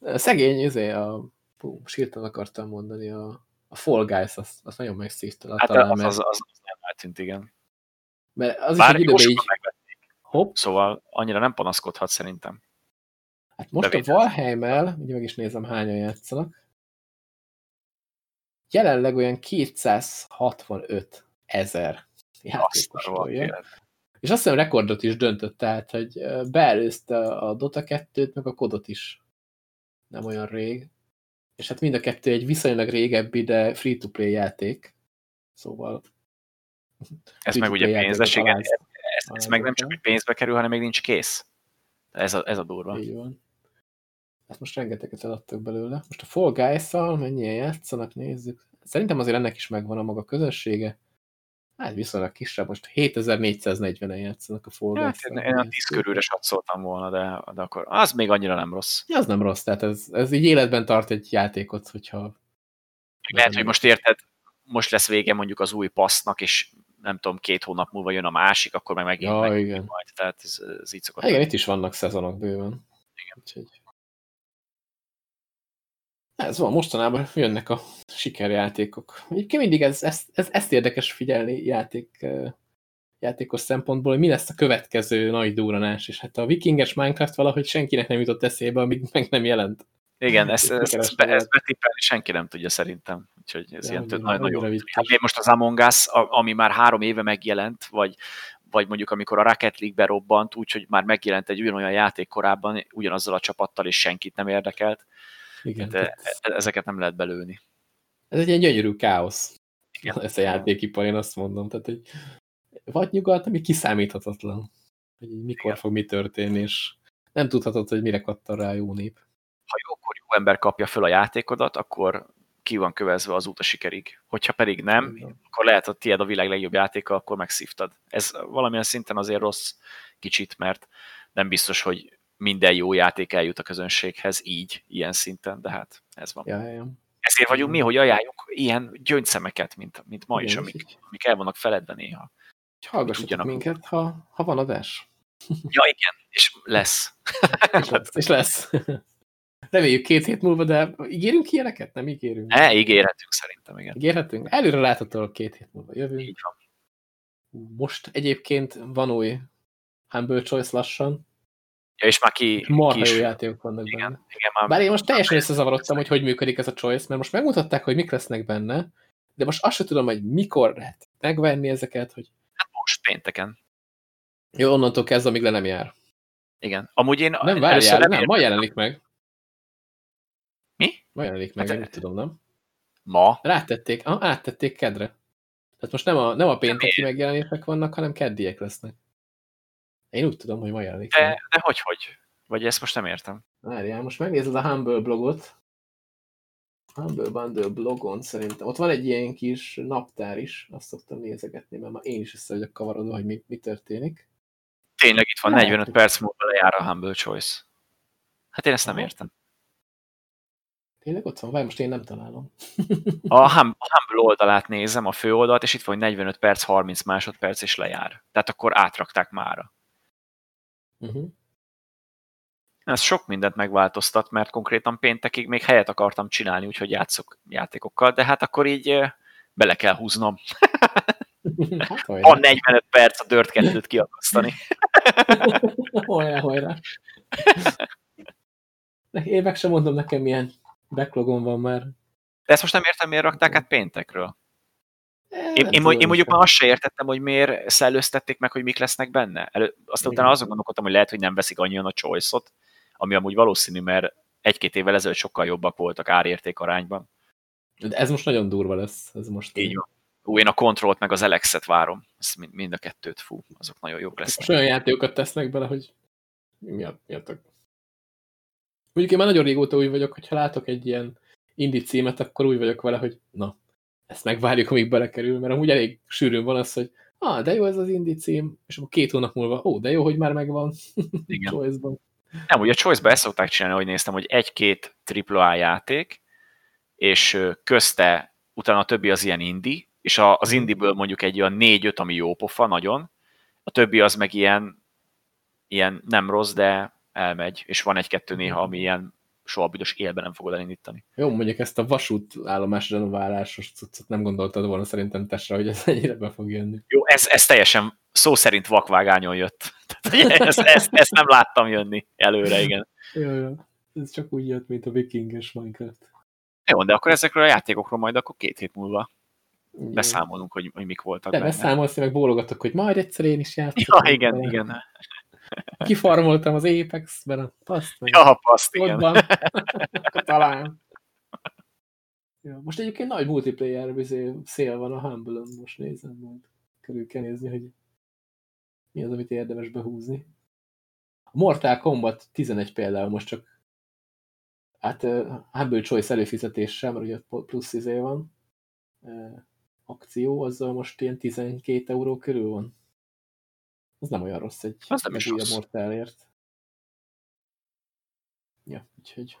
Szegény, ezért a, fú, sírtan akartam mondani, a, a Fall Guys, az, az nagyon megszívta. Hát talán, az, az, az, az nem eltűnt, igen. Mert az Bár is egy időben így... Hopp. Szóval annyira nem panaszkodhat szerintem. Hát most Bevétel. a Valheim-el, ugye meg is nézem hányan játszanak, jelenleg olyan 265 ezer játékos És azt hiszem rekordot is döntött, tehát, hogy beelőzte a Dota 2-t, meg a kodot is. Nem olyan rég. És hát mind a kettő egy viszonylag régebbi, de free-to-play játék. Szóval... Ez meg ugye pénzes, igen. Ez, ez, ez meg nem csak, hogy pénzbe kerül, hanem még nincs kész. Ez a, ez a durva. Így van. Hát most rengeteget eladtak belőle. Most a Fall Guys-szal mennyien játszanak, nézzük. Szerintem azért ennek is megvan a maga közönsége. Hát viszonylag kisebb, most 7440-en játszanak a Fall hát, Guys-szal. Én a 10 körülre satszoltam volna, de, de akkor az még annyira nem rossz. Ja, az nem rossz, tehát ez, ez így életben tart egy játékot, hogyha... Lehet, hogy most érted, most lesz vége mondjuk az új passznak, és nem tudom, két hónap múlva jön a másik, akkor meg megint ja, meg igen. majd. Tehát ez, ez így szokott. Igen, itt is vannak szezonok bőven. Igen. Úgyhogy... Ez van, mostanában jönnek a sikerjátékok. Egyébként mindig ez, ez, ez, ezt érdekes figyelni játék, játékos szempontból, hogy mi lesz a következő nagy duranás, és hát a vikinges Minecraft valahogy senkinek nem jutott eszébe, amíg meg nem jelent. Igen, ezt, ezt, ezt, be, ezt betippelni senki nem tudja szerintem. Úgyhogy ez ja, ilyen tök, nagyon, nagyon hát most az Among Us, ami már három éve megjelent, vagy, vagy mondjuk amikor a Rocket League berobbant, úgyhogy már megjelent egy ugyanolyan játék korábban, ugyanazzal a csapattal, és senkit nem érdekelt. Igen, tehát... Ezeket nem lehet belőni. Ez egy ilyen gyönyörű káosz. Igen. Ez a játékipar, én azt mondom. Tehát, hogy vagy nyugat, ami kiszámíthatatlan. Hogy mikor Igen. fog mi történni, és nem tudhatod, hogy mire kattan rá jó nép ha jókor jó ember kapja föl a játékodat, akkor ki van kövezve az út a sikerig. Hogyha pedig nem, Igen. akkor lehet, hogy tiéd a világ legjobb játéka, akkor megszívtad. Ez valamilyen szinten azért rossz kicsit, mert nem biztos, hogy minden jó játék eljut a közönséghez így, ilyen szinten, de hát ez van. Ja, ja. Ezért vagyunk mi, hogy ajánljuk ilyen gyöngyszemeket, mint, mint ma is, amik, amik el vannak feledve néha. Hallgassatok minket, ha, ha van adás. Ja, igen, és lesz. és lesz. És lesz. Reméljük két hét múlva, de ígérünk ilyeneket? Nem ígérünk. Ne, ígérhetünk szerintem, igen. Ígérhetünk? Előre láthatólag két hét múlva jövünk. Így van. Most egyébként van új Humble Choice lassan. Ja, és már ki... Marha jó játékok vannak igen, benne. Igen, már Bár én most teljesen összezavarodtam, hogy hogy működik ez a Choice, mert most megmutatták, hogy mik lesznek benne, de most azt sem tudom, hogy mikor lehet megvenni ezeket, hogy... Hát most pénteken. Jó, onnantól kezdve, amíg le nem jár. Igen. Amúgy én... Nem, várjál, nem, nem, ma jelenik meg. Mi? Ma jelenik meg, hát, én tudom, nem? Ma? Rátették, ah, áttették kedre. Tehát most nem a, nem a pénteki megjelenések vannak, hanem keddiek lesznek. Én úgy tudom, hogy ma jelenik de. De hogy, hogy? Vagy ezt most nem értem. Várjál, most megnézed a Humble blogot. Humble Bundle blogon szerintem. Ott van egy ilyen kis naptár is, azt szoktam nézegetni, mert már én is össze vagyok kavarodva, hogy mi, mi történik. Tényleg itt van, 45 perc múlva lejár a Humble Choice. Hát én ezt nem értem. Tényleg ott van? Vagy most én nem találom. a, hum, a Humble oldalát nézem, a fő oldalt, és itt van 45 perc, 30 másodperc, és lejár. Tehát akkor átrakták mára. Uh -huh. Ez sok mindent megváltoztat, mert konkrétan péntekig még helyet akartam csinálni, úgyhogy játszok játékokkal, de hát akkor így bele kell húznom. Hát, Van 45 perc a Dirt 2-t kiakasztani. hajrá, hajrá. Én meg sem mondom nekem milyen backlogon van már. De ezt most nem értem, miért rakták át péntekről. Én, én, én, én mondjuk már azt se értettem, hogy miért szellőztették meg, hogy mik lesznek benne. Elő, aztán utána azon gondolkodtam, hogy lehet, hogy nem veszik annyian a choice-ot, ami amúgy valószínű, mert egy-két évvel ezelőtt sokkal jobbak voltak árérték arányban. De ez most nagyon durva lesz. Ez most Így van. Ú, én a kontrollt meg az Alexet várom. Ezt mind, a kettőt, fú, azok nagyon jók lesznek. Most olyan játékokat tesznek bele, hogy miatt, miattak. Mondjuk én már nagyon régóta úgy vagyok, hogyha látok egy ilyen indie címet, akkor úgy vagyok vele, hogy na, ezt megvárjuk, amíg belekerül, mert amúgy elég sűrűn van az, hogy ah, de jó ez az indie cím, és akkor két hónap múlva, ó, de jó, hogy már megvan Igen. Choice-ban. Nem, ugye a Choice-ban ezt szokták csinálni, hogy néztem, hogy egy-két AAA játék, és közte utána a többi az ilyen indie, és az indie-ből mondjuk egy olyan négy-öt, ami jó pofa, nagyon, a többi az meg ilyen, ilyen nem rossz, de elmegy, és van egy-kettő néha, ami ilyen soha büdös élben nem fogod elindítani. Jó, mondjuk ezt a vasút állomás renoválásos cuccot nem gondoltad volna szerintem tesre, hogy ez ennyire be fog jönni. Jó, ez, ez teljesen szó szerint vakvágányon jött. ezt, ezt, ezt nem láttam jönni előre, igen. Jó, jó. Ez csak úgy jött, mint a vikinges Minecraft. Jó, de akkor ezekről a játékokról majd akkor két hét múlva. beszámolunk, hogy, hogy mik voltak De beszámolsz, meg bólogatok, hogy majd egyszer én is játszom. Ja, igen, igen. Kifarmoltam az Apex-ben a paszt. Ja, a paszt, igen. Van. Talán. Ja, most egyébként nagy multiplayer szél van a humble most nézem, majd körül kell nézni, hogy mi az, amit érdemes behúzni. A Mortal Kombat 11 például most csak hát uh, Humble Choice előfizetéssel, mert ugye plusz izé van uh, akció, azzal most ilyen 12 euró körül van. Az nem olyan rossz egy, az nem egy újabb Mortalért. Ja, úgyhogy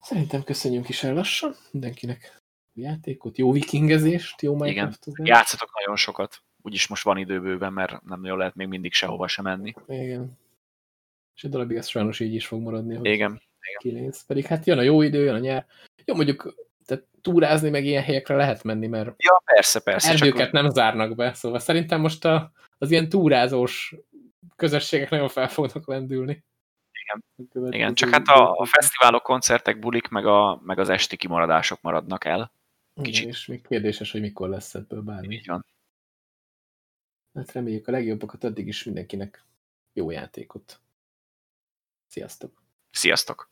Szerintem köszönjünk is el lassan mindenkinek játékot, jó vikingezést, jó minecraft Igen, játszatok nagyon sokat. Úgyis most van időbőven, mert nem nagyon lehet még mindig sehova sem menni. Igen. És egy darabig ez sajnos így is fog maradni, hogy Igen. kinéz. Pedig hát jön a jó idő, jön a nyár. Jó, mondjuk túrázni meg ilyen helyekre lehet menni, mert ja, persze, persze, erdőket csak... nem zárnak be, szóval szerintem most a, az ilyen túrázós közösségek nagyon fel fognak lendülni. Igen, Igen csak hát a, a fesztiválok, koncertek, bulik, meg, a, meg az esti kimaradások maradnak el. Kicsit. Igen, és még kérdéses, hogy mikor lesz ebből bármi. Így van. Hát reméljük a legjobbakat addig is mindenkinek jó játékot. Sziasztok! Sziasztok!